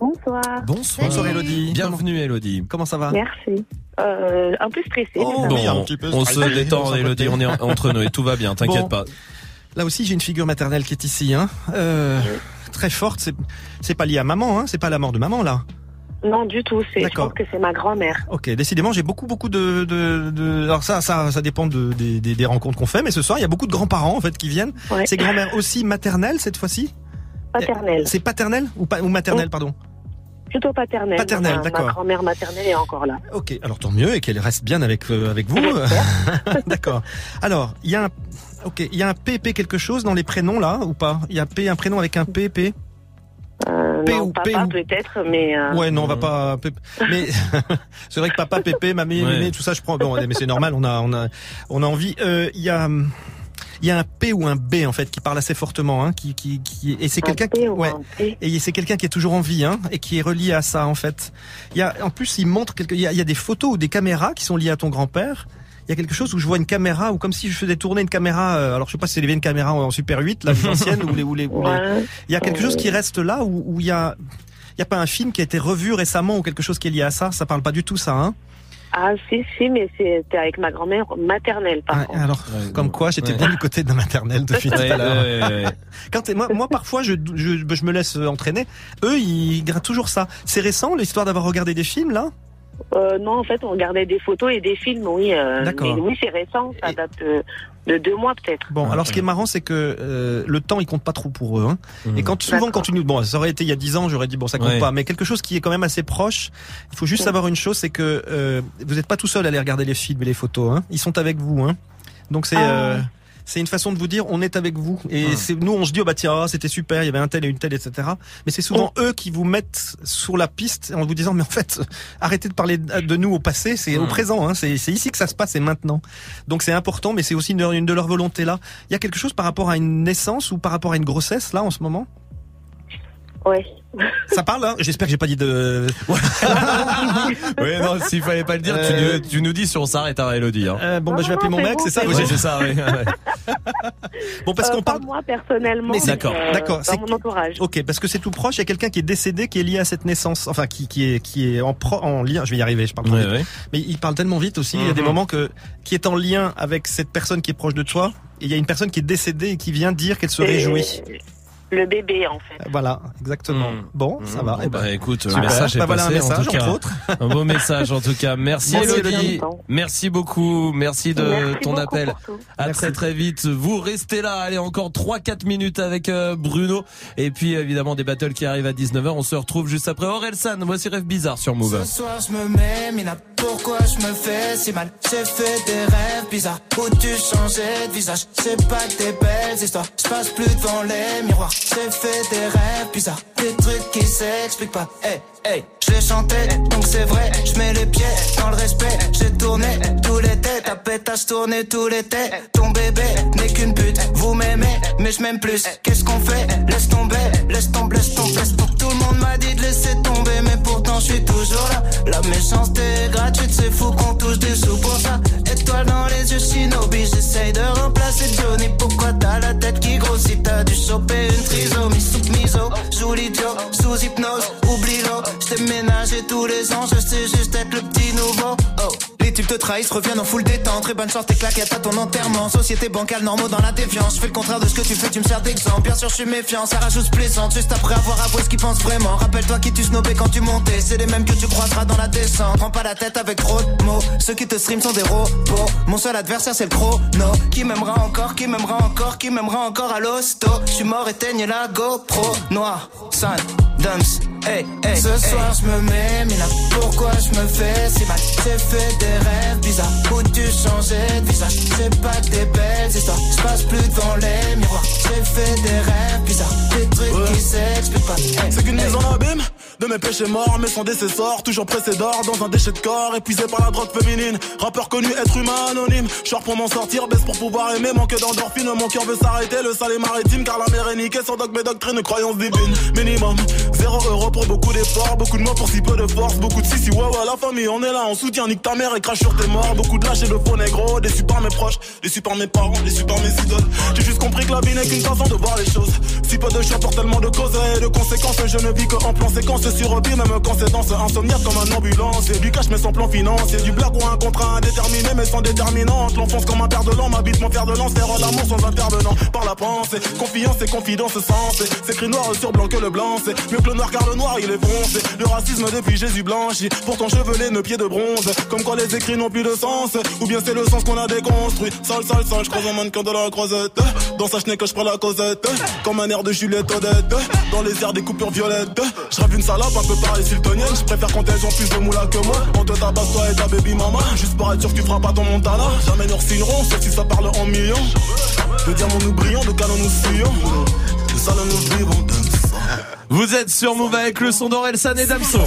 Bonsoir. Bonsoir. Bonsoir Elodie. Bienvenue Elodie. Comment ça va Merci. Euh, un peu stressée. Oh, un Bon, petit peu on se détend Elodie, on est en- entre nous et tout va bien, t'inquiète Bon. pas. Là aussi, j'ai une figure maternelle qui est ici, hein. Euh, très forte. C'est, pas lié à maman, hein. C'est pas la mort de maman, là. Non, du tout. C'est, je D'accord. pense que c'est ma grand-mère. Ok, décidément, j'ai beaucoup, beaucoup de, de, de- alors ça, ça, ça dépend de, des, rencontres qu'on fait, mais ce soir, il y a beaucoup de grands-parents, en fait, qui viennent. Ouais. C'est grand-mère aussi maternelle, cette fois-ci? Paternelle. C'est paternelle ou, ou maternelle, pardon? Plutôt paternelle. Paternelle, Ma- d'accord. Ma grand-mère maternelle est encore là. Ok, alors tant mieux et qu'elle reste bien avec euh, avec vous. D'accord. Alors, il y a un OK, il y a un PP quelque chose dans les prénoms là ou pas? Il y a P un prénom avec un PP Euh, P non, ou papa P ou- peut-être, mais. euh, Ouais, non, on va pas P- mais c'est vrai que papa, pépé, mamie, Ouais. mémé, tout ça je prends bon mais c'est normal, on a on a on a envie euh, il y a il y a un P ou un B en fait qui parle assez fortement hein, qui qui qui et c'est Un quelqu'un qui ou ouais et c'est quelqu'un qui est toujours en vie hein, et qui est relié à ça en fait. Il y a en plus il montre quelque il y a, il y a des photos ou des caméras qui sont liées à ton grand-père. Il y a quelque chose où je vois une caméra ou comme si je faisais tourner une caméra. euh, alors je sais pas si c'est les vieilles caméras en Super 8, là, les anciennes ou les ou les. ou les- Ouais. Il y a quelque chose qui reste là où où il y a. Il y a pas un film qui a été revu récemment ou quelque chose qui est lié à ça. Ça parle pas du tout ça, hein Ah, si, si, mais c'était avec ma grand-mère maternelle, par contre. Alors, comme quoi, j'étais bien du côté de la maternelle depuis tout Ouais, à l'heure. ouais, ouais, ouais. Quand moi, moi, parfois, je, je, je me laisse entraîner. Eux, ils grattent toujours ça. C'est récent, l'histoire d'avoir regardé des films, là? Euh, non, en fait, on regardait des photos et des films, oui. euh, D'accord. mais oui, c'est récent, ça date de, de deux mois peut-être. Bon, alors ce qui est marrant, c'est que euh, le temps, il compte pas trop pour eux. Hein. Et quand souvent, quand tu nous, bon, ça aurait été il y a 10 ans, j'aurais dit bon, ça compte Ouais. pas. Mais quelque chose qui est quand même assez proche. Il faut juste savoir une chose, c'est que euh, vous n'êtes pas tout seul à aller regarder les films et les photos. Hein. Ils sont avec vous. Hein. Donc c'est. Ah. C'est une façon de vous dire on est avec vous. Et c'est nous on se dit oh bah tiens ah, c'était super il y avait un tel et une telle etc mais c'est souvent eux qui vous mettent sur la piste en vous disant mais en fait arrêtez de parler de nous au passé c'est au présent hein, c'est c'est ici que ça se passe et maintenant. Donc c'est important mais c'est aussi une, une de leur volonté là. Il y a quelque chose par rapport à une naissance ou par rapport à une grossesse là en ce moment? Ouais. ça parle hein j'espère que j'ai pas dit de Oui, non, s'il fallait pas le dire, tu, Euh, nous, tu nous dis si on s'arrête à Elodie. Hein. Euh, bon bah je vais appeler mon mec c'est ça Oui, Ouais. c'est ça, oui. bon parce Euh, qu'on pas parle moi personnellement, Mais d'accord, euh, d'accord, c'est mon entourage. Ok, parce que c'est tout proche. Il y a quelqu'un qui est décédé, qui est lié à cette naissance, enfin qui qui est qui est en pro, en lien. Je vais y arriver, je parle trop Ouais, vite. ouais. Mais il parle tellement vite aussi. Il y a des Mhm. moments que qui est en lien avec cette personne qui est proche de toi. Et il y a une personne qui est décédée et qui vient dire qu'elle se Et réjouit. Le bébé, en fait. Voilà, exactement. Bon, ça va. Bon, Eh ben, bah, écoute, le super. message est Bah, voilà un passé, en message tout cas. entre autres. Un beau message en tout cas. Merci, Merci, Elodie. Merci beaucoup. Merci de Merci ton appel. À très très vite. Vous restez là. Allez, encore 3-4 minutes avec euh, Bruno. Et puis évidemment des battles qui arrivent à 19h. On se retrouve juste après Orelsan. Voici Rêve Bizarre sur Move. Ce soir je me mets, Mina, pourquoi je me fais si mal? J'ai fait des rêves bizarres où tu changeais de visage? C'est pas que des belles histoires, je passe plus devant les miroirs J'ai fait des rêves bizarres, des trucs qui s'expliquent pas. Hey, hey, les chantais, donc c'est vrai Je mets les pieds dans le respect. J'ai tourné tout l'été, ta pétasse tournée tout l'été Ton bébé n'est qu'une pute, vous m'aimez mais je m'aime plus. Qu'est-ce qu'on fait? Laisse tomber, laisse tomber, laisse tomber. Laisse. Tout le monde m'a dit de laisser tomber mais pourtant je suis toujours là. La méchanceté est gratuite, c'est fou qu'on touche des sous pour ça. Étoile dans les yeux, shinobi, j'essaye de remplacer Johnny. Pourquoi t'as la tête qui grossit? T'as dû choper une sous miso Joue l'idiot, sous hypnose, oublie-le. J't'ai ménagé tous les ans, je sais juste être le petit nouveau. Oh les types te trahissent, reviennent en full détente Très bonne sorte tes claquettes à ton enterrement. Société bancale, normaux dans la défiance. Je fais le contraire de ce que tu fais, tu me sers d'exemple. Bien sûr je suis méfiant, ça rajoute plaisante Juste après avoir avoué ce qu'ils pensent vraiment. Rappelle-toi qui tu snobais quand tu montais. C'est les mêmes que tu croiseras dans la descente. Prends pas la tête avec trop de mots. Ceux qui te stream sont des robots. Mon seul adversaire c'est le chrono. Qui m'aimera encore, qui m'aimera encore Qui m'aimera encore à l'hosto. Je suis mort, éteigne la GoPro. Noir, sun, dance, hey, hey Ce soir je me mets, mais là pourquoi je me fais si mal? J'ai fait des rêves bizarres Où tu changeais de visage C'est pas que des belles histoires. Je passe plus devant les miroirs. J'ai fait des rêves bizarres. Des trucs qui s'expliquent pas. Hey, C'est qu'une hey. mise en abîme de mes péchés morts, mais son décessor, toujours pressé d'or dans un déchet de corps, épuisé par la drogue féminine. Rappeur connu, être humain anonyme. Short pour m'en sortir, baisse pour pouvoir aimer, manque d'endorphine. Mon cœur veut s'arrêter, le sale est maritime, car la mer est niquée. Sans dogme et doctrine, croyance divine. Minimum, zéro euro pour beaucoup d'efforts, beaucoup de mots pour si peu de force, beaucoup de si si ouais ouais la famille, on est là, on soutient, nique ta mère crache sur tes morts, beaucoup de lâches et de faux négro, déçus par mes proches, déçus par mes parents, déçus par mes idoles. J'ai juste compris que la vie n'est qu'une façon de voir les choses. Si peu de choix pour tellement de causes et de conséquences, je ne vis que en plan séquence sur pied, même quand c'est dans ce insomniaque comme un ambulance. Et du cash mais sans plan financier, du blague ou un contrat indéterminé mais sans déterminante. L'enfance comme un père de l'an, m'habite mon fer de lance, faire l'amour sans intervenant. Par la pensée, confiance et confidence sensée. C'est écrit noir sur blanc que le blanc, c'est mieux que le noir car le noir il est foncé. Le racisme depuis Jésus blanchi, pourtant chevelé, nos pieds de bronze. Comme quoi les écrits n'ont plus de sens, ou bien c'est le sens qu'on a déconstruit. Sale, sale, sale, je croise un mannequin de la croisette. Dans sa chenille que je prends la causette, comme un air de Juliette Odette. Dans les airs des coupures violettes, je rêve une salope un peu pareille siltonienne. Je préfère quand elles ont plus de moula que moi. On te tabasse toi et ta baby mama, juste pour être sûr que tu feras pas ton montana. Jamais nous signerons, sauf si ça parle en millions. De diamants nous brillons, de canons nous fuyons. De salons nous vivons. Vous êtes sur Move avec le son d'Orelsan et Damso.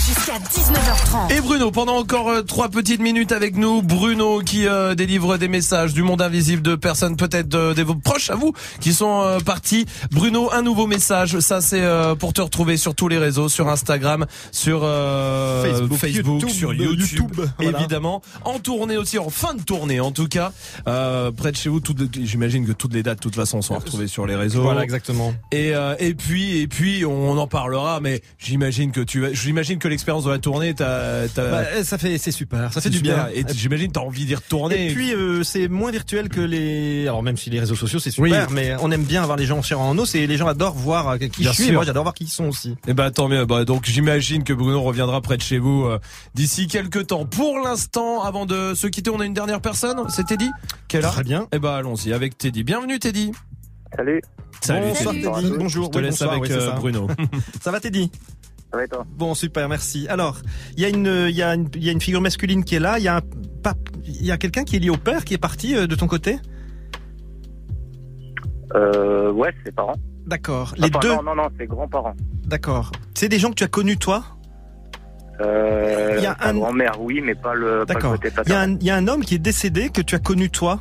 Jusqu'à 19h30. Et Bruno, pendant encore euh, trois petites minutes avec nous, Bruno qui euh, délivre des messages du monde invisible de personnes peut-être euh, des vos proches à vous qui sont euh, partis. Bruno, un nouveau message, ça c'est euh, pour te retrouver sur tous les réseaux, sur Instagram, sur euh, Facebook, YouTube, sur YouTube, YouTube, voilà. évidemment, en tournée aussi, en fin de tournée en tout cas, euh, près de chez vous. toutes les- J'imagine que toutes les dates, de toute façon, sont retrouvées sur les réseaux. Voilà, exactement. Et euh, et puis et puis on en parlera, mais j'imagine que tu, vas- j'imagine que l'expérience de la tournée, t'as, t'as- Bah, ça fait, c'est super, ça fait du bien. Et t- j'imagine t'as envie d'y retourner. Et puis euh, c'est moins virtuel que les. Alors même si les réseaux sociaux c'est super, Oui. mais on aime bien avoir les gens en chair et en os et les gens adorent voir euh, qui Bien je suis. sûr. Et moi j'adore voir qui ils sont aussi. Eh ben tant mieux. Bah, donc j'imagine que Bruno reviendra près de chez vous euh, d'ici quelques temps. Pour l'instant, avant de se quitter, on a une dernière personne. C'est Teddy? Là. Très bien. Eh ben allons-y avec Teddy. Bienvenue Teddy. Salut. Salut Bonsoir Teddy. Bonjour. Je te Oui, laisse bonsoir, avec oui, euh. Bruno. Ça va Teddy? Ça va et toi Bon super, merci. Alors il y a une, il y a une, il y a une figure masculine qui est là. Il y a un pape, il y a quelqu'un qui est lié au père qui est parti euh, de ton côté? Euh, ouais, c'est parents. D'accord. Les Enfin, deux. Non, non, non, c'est grands-parents. D'accord. C'est des gens que tu as connus toi? Euh, Il y a un- grand-mère, oui, mais pas le, pas le Il y, a un, il y a un homme qui est décédé que tu as connu toi?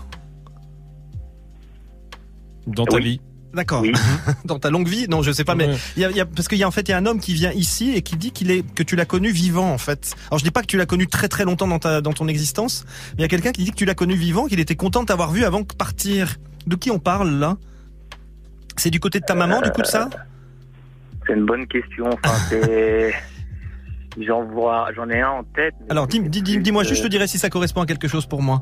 Dans ta Oui. vie. D'accord. Dans ta longue vie Non, je sais pas, mais il y a, il y a- parce qu'il y a en fait il y a un homme qui vient ici et qui dit qu'il est que tu l'as connu vivant en fait. Alors je dis pas que tu l'as connu très très longtemps dans ta dans ton existence, mais il y a quelqu'un qui dit que tu l'as connu vivant, qu'il était content de t'avoir vu avant de partir. De qui on parle là? C'est du côté de ta maman, du coup de ça? C'est une bonne question. Enfin, c'est. J'en vois, j'en ai un en tête. Alors dis, dis, dis, moi juste, je te euh, dirais si ça correspond à quelque chose pour moi.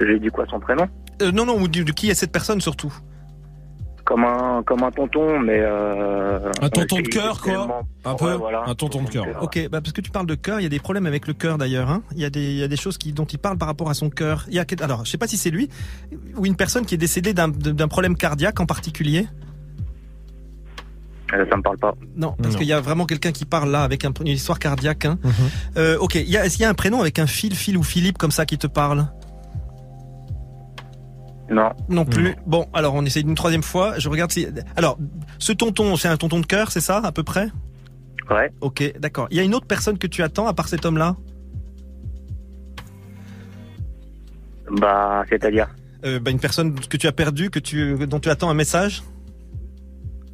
J'ai dit quoi son prénom? Euh, non non, ou de, de qui est cette personne surtout? Comme un, comme un tonton, mais. Euh, Un tonton de cœur, quoi. Un Ouais, peu. voilà. Un tonton de cœur. Ok, bah parce que tu parles de cœur, il y a des problèmes avec le cœur d'ailleurs. Hein. Il y a des, il y a des choses qui, dont il parle par rapport à son cœur. Il y a, alors, je sais pas si c'est lui ou une personne qui est décédée d'un, d'un problème cardiaque en particulier. Euh, ça me parle pas. Non, parce qu'il y a vraiment quelqu'un qui parle là avec un- une histoire cardiaque. Hein. Mhm. Euh, ok, il y a, est-ce qu'il y a un prénom avec un Phil, Phil ou Philippe comme ça qui te parle? Non. Non plus. Bon, alors on essaye une troisième fois. Je regarde si. Alors, ce tonton, c'est un tonton de cœur, c'est ça, à peu près? Ouais. Ok, d'accord. Il y a une autre personne que tu attends à part cet homme-là? Bah, c'est-à-dire? Euh, bah, Une personne que tu as perdue, que tu, dont tu attends un message?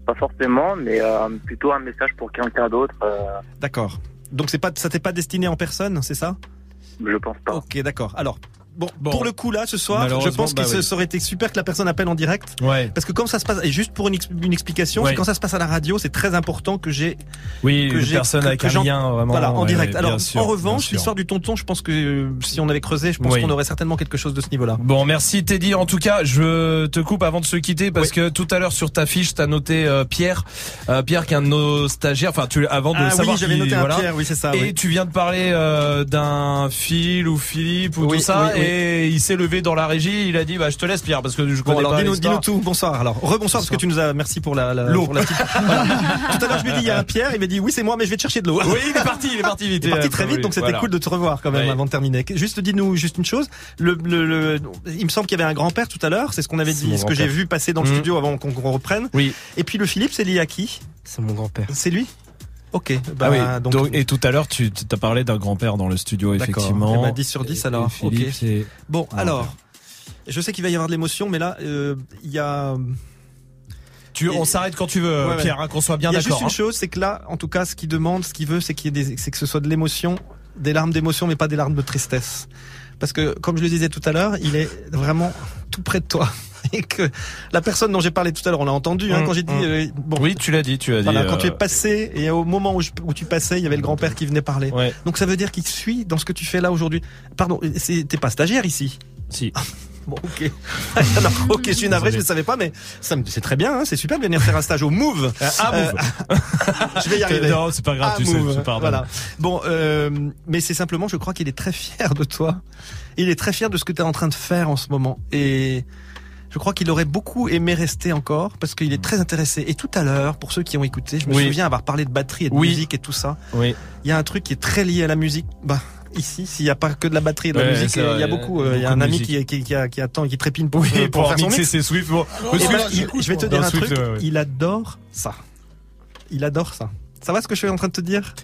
Pas forcément, mais euh, plutôt un message pour quelqu'un d'autre. euh, D'accord. Donc c'est pas, ça t'est pas destiné en personne, c'est ça? Je pense pas. Ok, d'accord. Alors. Bon, pour le coup là, ce soir, je pense que bah oui. ça aurait été super que la personne appelle en direct. Ouais. Parce que comme ça se passe, et juste pour une, une explication, Ouais. quand ça se passe à la radio, c'est très important que j'ai Oui, que une j'ai- personne que- avec que un lien vraiment. Voilà, en ouais, direct. Alors, sûr, en revanche, l'histoire du tonton, je pense que euh, si on avait creusé, je pense Oui. qu'on aurait certainement quelque chose de ce niveau-là. Bon, merci Teddy. En tout cas, je te coupe avant de se quitter parce que tout à l'heure sur ta fiche, t'as noté euh, Pierre, Euh, Pierre qui est un de nos stagiaires. Enfin, tu avant de Ah oui, savoir j'avais qui- noté un. Pierre, oui, c'est ça, Et oui. tu viens de parler d'un Phil ou Philippe ou Oui, tout ça, oui. et il s'est levé dans la régie. Il a dit, bah, je te laisse Pierre parce que je Bon, connais alors pas dis-nous, tout. Bonsoir. Alors, rebonsoir parce que tu nous as. Merci pour la. la L'eau. pour la petite- Voilà. Tout à l'heure, je lui ai dit il y a un Pierre. Il m'a dit oui, c'est moi, mais je vais te chercher de l'eau. Oui, il est parti, il est parti vite. Il est parti très vite, oui, donc c'était voilà. cool de te revoir quand même Oui. avant de terminer. Juste dis-nous juste une chose. Le, le, le- il me semble qu'il y avait un grand-père tout à l'heure. C'est ce qu'on avait dit, ce que j'ai vu passer dans le Mhm. studio avant qu'on qu'on reprenne. Oui. Et puis le Philippe, c'est lié à qui? C'est mon grand-père. C'est lui? Ok. Bah, ah oui, donc, donc- et tout à l'heure, tu as parlé d'un grand-père dans le studio, D'accord. effectivement. Eh ben, 10 sur 10 Et- alors. et Philippe, Ok. c'est- Bon, Ah, alors. Je sais qu'il va y avoir de l'émotion, mais là, euh, il y a. Tu, on s'arrête quand tu veux, Ouais. Pierre, hein, qu'on soit bien Il y a d'accord. juste une hein. chose, c'est que là, en tout cas, ce qu'il demande, ce qu'il veut, c'est qu'il y ait des, c'est que ce soit de l'émotion, des larmes d'émotion, mais pas des larmes de tristesse. Parce que, comme je le disais tout à l'heure, il est vraiment tout près de toi. Et que la personne dont j'ai parlé tout à l'heure, on l'a entendu, hein, Mmh, quand j'ai dit, mmh. euh, bon. Oui, tu l'as dit, tu as dit. Quand euh, tu es passé, et au moment où, je- où tu passais, il y avait le grand-père qui venait parler. Ouais. Donc ça veut dire qu'il suit dans ce que tu fais là aujourd'hui. Pardon, t'es pas stagiaire ici? Si. Bon, ok. Alors, ok, je suis navré, je ne savais pas, mais ça me- c'est très bien, hein, c'est super de venir faire un stage au Move. à Move. je vais y arriver. Non, c'est pas grave, À tu sais, Move, je pardonne. Voilà. Bon, euh, mais c'est simplement, je crois qu'il est très fier de toi. Il est très fier de ce que tu es en train de faire en ce moment. Et je crois qu'il aurait beaucoup aimé rester encore parce qu'il est très intéressé. Et tout à l'heure, pour ceux qui ont écouté, je me Oui. souviens avoir parlé de batterie et de Oui. musique et tout ça. Oui. Il y a un truc qui est très lié à la musique. Bah, ici, s'il n'y a pas que de la batterie et de la Ouais, musique, c'est il y a vrai, beaucoup. il y a euh, Il y a beaucoup un ami qui, qui, qui, a- qui attend, qui trépine pour, Oui, pour, pour faire son mixer mix. ses Swift. Bon, Et le ben, Swift, il- j'écoute, je vais te dire un Swift, truc. ouais, ouais. Il adore ça. Il adore ça. Ça va ce que je suis en train de te dire?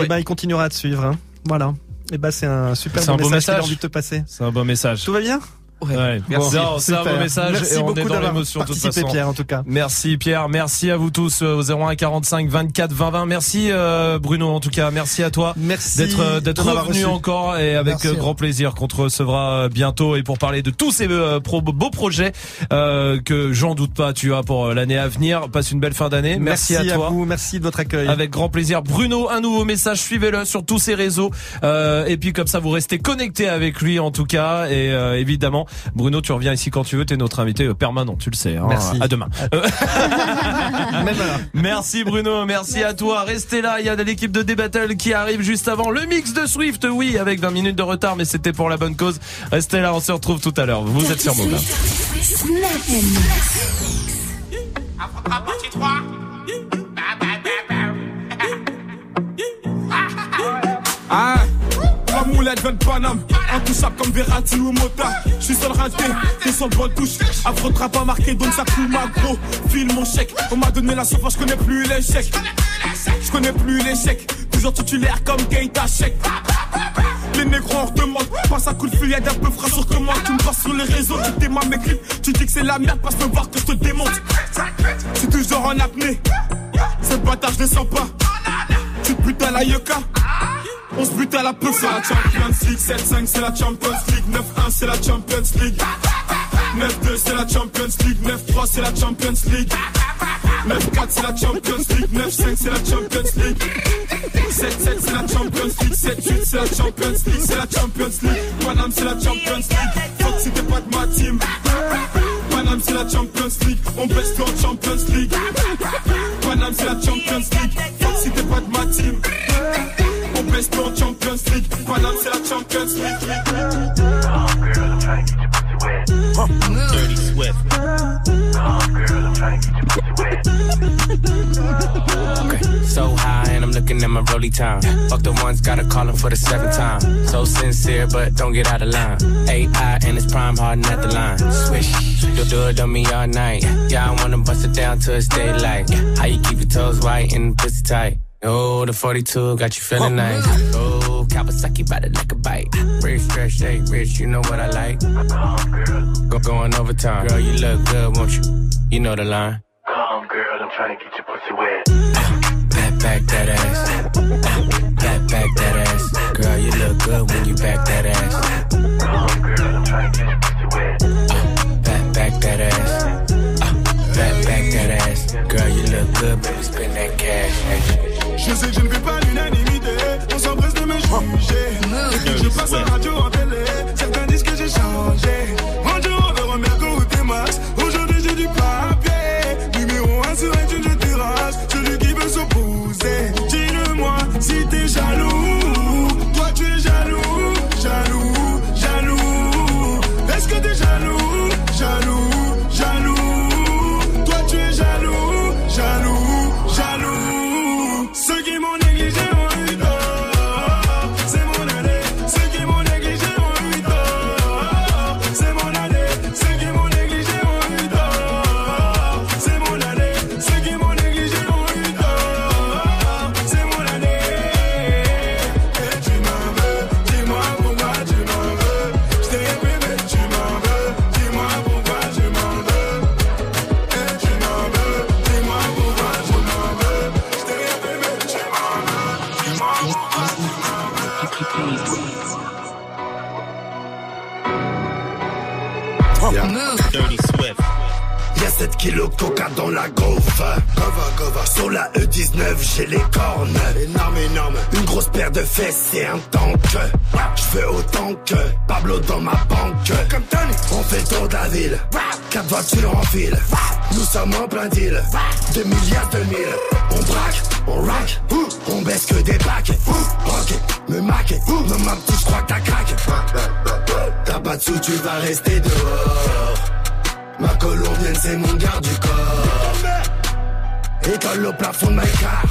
Et ben il continuera à te suivre. hein. Voilà. Et ben c'est un super C'est un bon beau message qu'il a message. envie de te passer. C'est un beau message. Tout va bien? Ouais. Merci. Non, c'est un beau message Merci et on est dans l'émotion de toute façon. Pierre, en tout cas. Merci Pierre, merci à vous tous euh, au 01 45 24 20 20. Merci euh, Bruno en tout cas, merci à toi Merci d'être euh, d'être revenu encore et avec Merci. euh, grand plaisir qu'on te recevra euh, bientôt et pour parler de tous ces pro- beaux projets euh, que j'en doute pas tu as pour l'année à venir. Passe une belle fin d'année. Merci, à toi. vous, merci de votre accueil. Avec grand plaisir. Bruno, un nouveau message, suivez-le sur tous ses réseaux. Euh, et puis comme ça, vous restez connectés avec lui en tout cas. Et euh, évidemment, Bruno, tu reviens ici quand tu veux. T'es notre invité euh, permanent, tu le sais. hein. Merci. À demain. Merci Bruno, merci à toi. Restez là, il y a de l'équipe de D-Battle qui arrive juste avant le mix de Swift. Oui, avec 20 minutes de retard, mais c'était pour la bonne cause. Restez là, on se retrouve tout à l'heure. Vous êtes sur Move. Ah, moulettes, 20 Paname, intouchable comme Verratti ou Mota. Je suis seul raté, t'es sur le bon touche. Affrontera pas marqué, donc ça coule ma gros. File mon chèque, on m'a donné la sauce, je connais plus l'échec. Je connais plus l'échec, toujours titulaire comme Keita Check. Les négros on redemande, passe un coup de fil, y'a d'un peu frais sur commande. Tu me passes sur les réseaux, tu démarres mes clips. Tu dis que c'est la merde, passe me voir que je te démonte. C'est toujours en apnée, ce bâtard je descends pas. Tu te butes à la yucca. On se bute à la peu, c'est la Champions League 7-5 c'est la Champions League 9-1 c'est la Champions League 9-2 c'est la Champions League 9-3 c'est la Champions League 9-4 c'est la Champions League 9-5 c'est la Champions League 7-7 c'est la Champions League 7-8 c'est la Champions League C'est la Champions League Paname c'est la Champions League Fuck si t'es pas de ma team Paname c'est la Champions League On baisse tout en Champions League Paname c'est la Champions League Fuck si t'es pas de ma team Champions League. C'est la Champions League. So high and I'm looking at my rolly time. Fuck the ones, gotta call him for the seventh time. So sincere, but don't get out of line. AI and it's prime harden at the line. Swish, you'll do it on me all night. Yeah, I wanna bust it down till it's daylight. How you keep your toes white and pussy tight? Oh, the 42 got you feeling nice. Oh, Kawasaki by it like a bite. Rich, fresh, shake, rich, you know what I like. Girl go going overtime. Girl, you look good, won't you? You know the line. Come, girl, I'm trying to get your pussy wet. Back, back that ass. Back, back that ass. Girl, you look good when you back that ass. Come, girl, I'm trying to get your pussy wet. Back, back that ass. Uh, back, back that ass. Girl, you look good, baby, spend that cash. Je sais que je ne fais pas l'unanimité. On s'empresse de me juger. Depuis que je passe à radio en télé, certains disent que j'ai changé. Rester dehors. Ma colombienne c'est mon garde du corps. École au plafond de ma car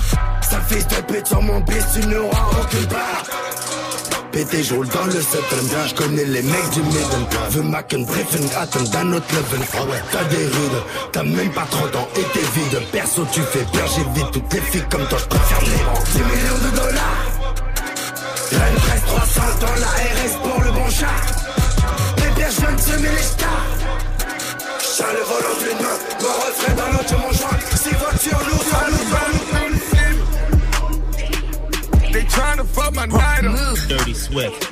Ça fait de pète sur mon bis tu n'auras aucune part. Pété je dans le septembre Je connais les mecs du Midden Veux Macken, Breffen, Atten, d'un autre level Ah ouais, t'as des rides T'as même pas 30 ans et t'es vide. Perso tu fais peur, j'évite toutes les filles comme toi Je préfère les 10 millions de dollars. Rennes presse 300 dans la RS pour le bon chat. Les personnes se met les stars. J'ai le volant d'une main, mon refrain dans l'autre, mon joint. Six voitures lourdes, à nous, à nous, à nous. They tryna fuck my night up. Dirty Swift.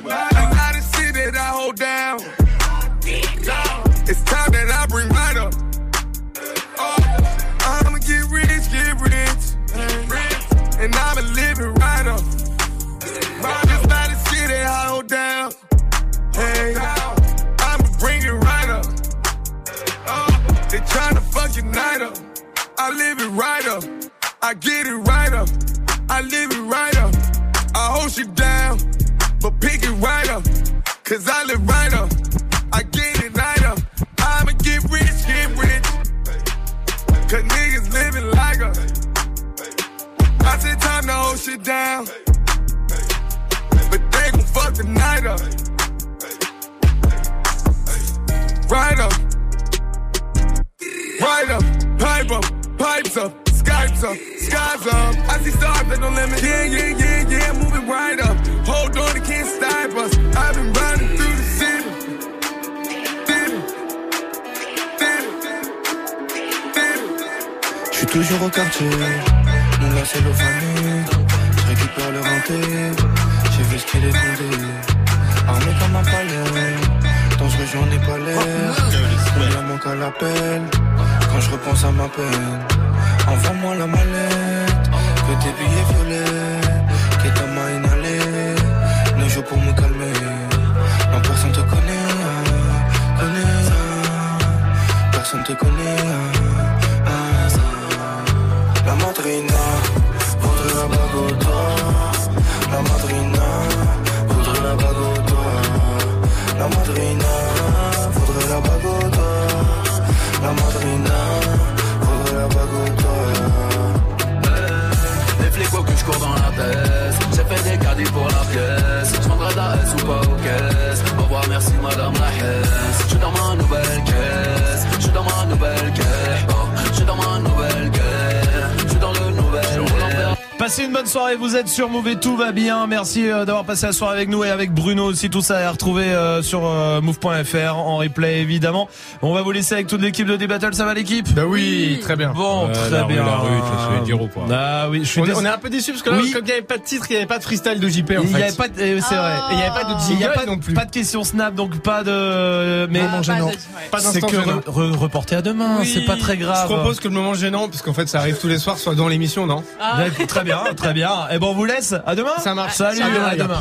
Sur Move et tout va bien. Merci euh, d'avoir passé la soirée avec nous et avec Bruno aussi. Tout ça est à retrouver euh, sur euh, move.fr en replay évidemment. On va vous laisser avec toute l'équipe de D-Battle. Ça va l'équipe? Bah oui, très bien. Bon, Euh, très la rue, bien. la rue, dire ou. Ah oui, je suis on, on est un peu déçus parce que là, Oui. comme il n'y avait pas de titre, il n'y avait pas de freestyle de JP en Il fait. avait pas de, c'est vrai. Et il n'y avait pas de Il y a jingle pas, non plus. pas de question snap, donc pas de. Mais gênant. Pas c'est d'instant que gênant. re- re- reporté à demain. Oui. C'est pas très grave. Je propose que le moment gênant, parce qu'en fait ça arrive tous les soirs, soit dans l'émission, non? D'accord, Très bien, très bien. Et bon, on vous laisse. À demain. Ça marche. Salut, Salut, à demain.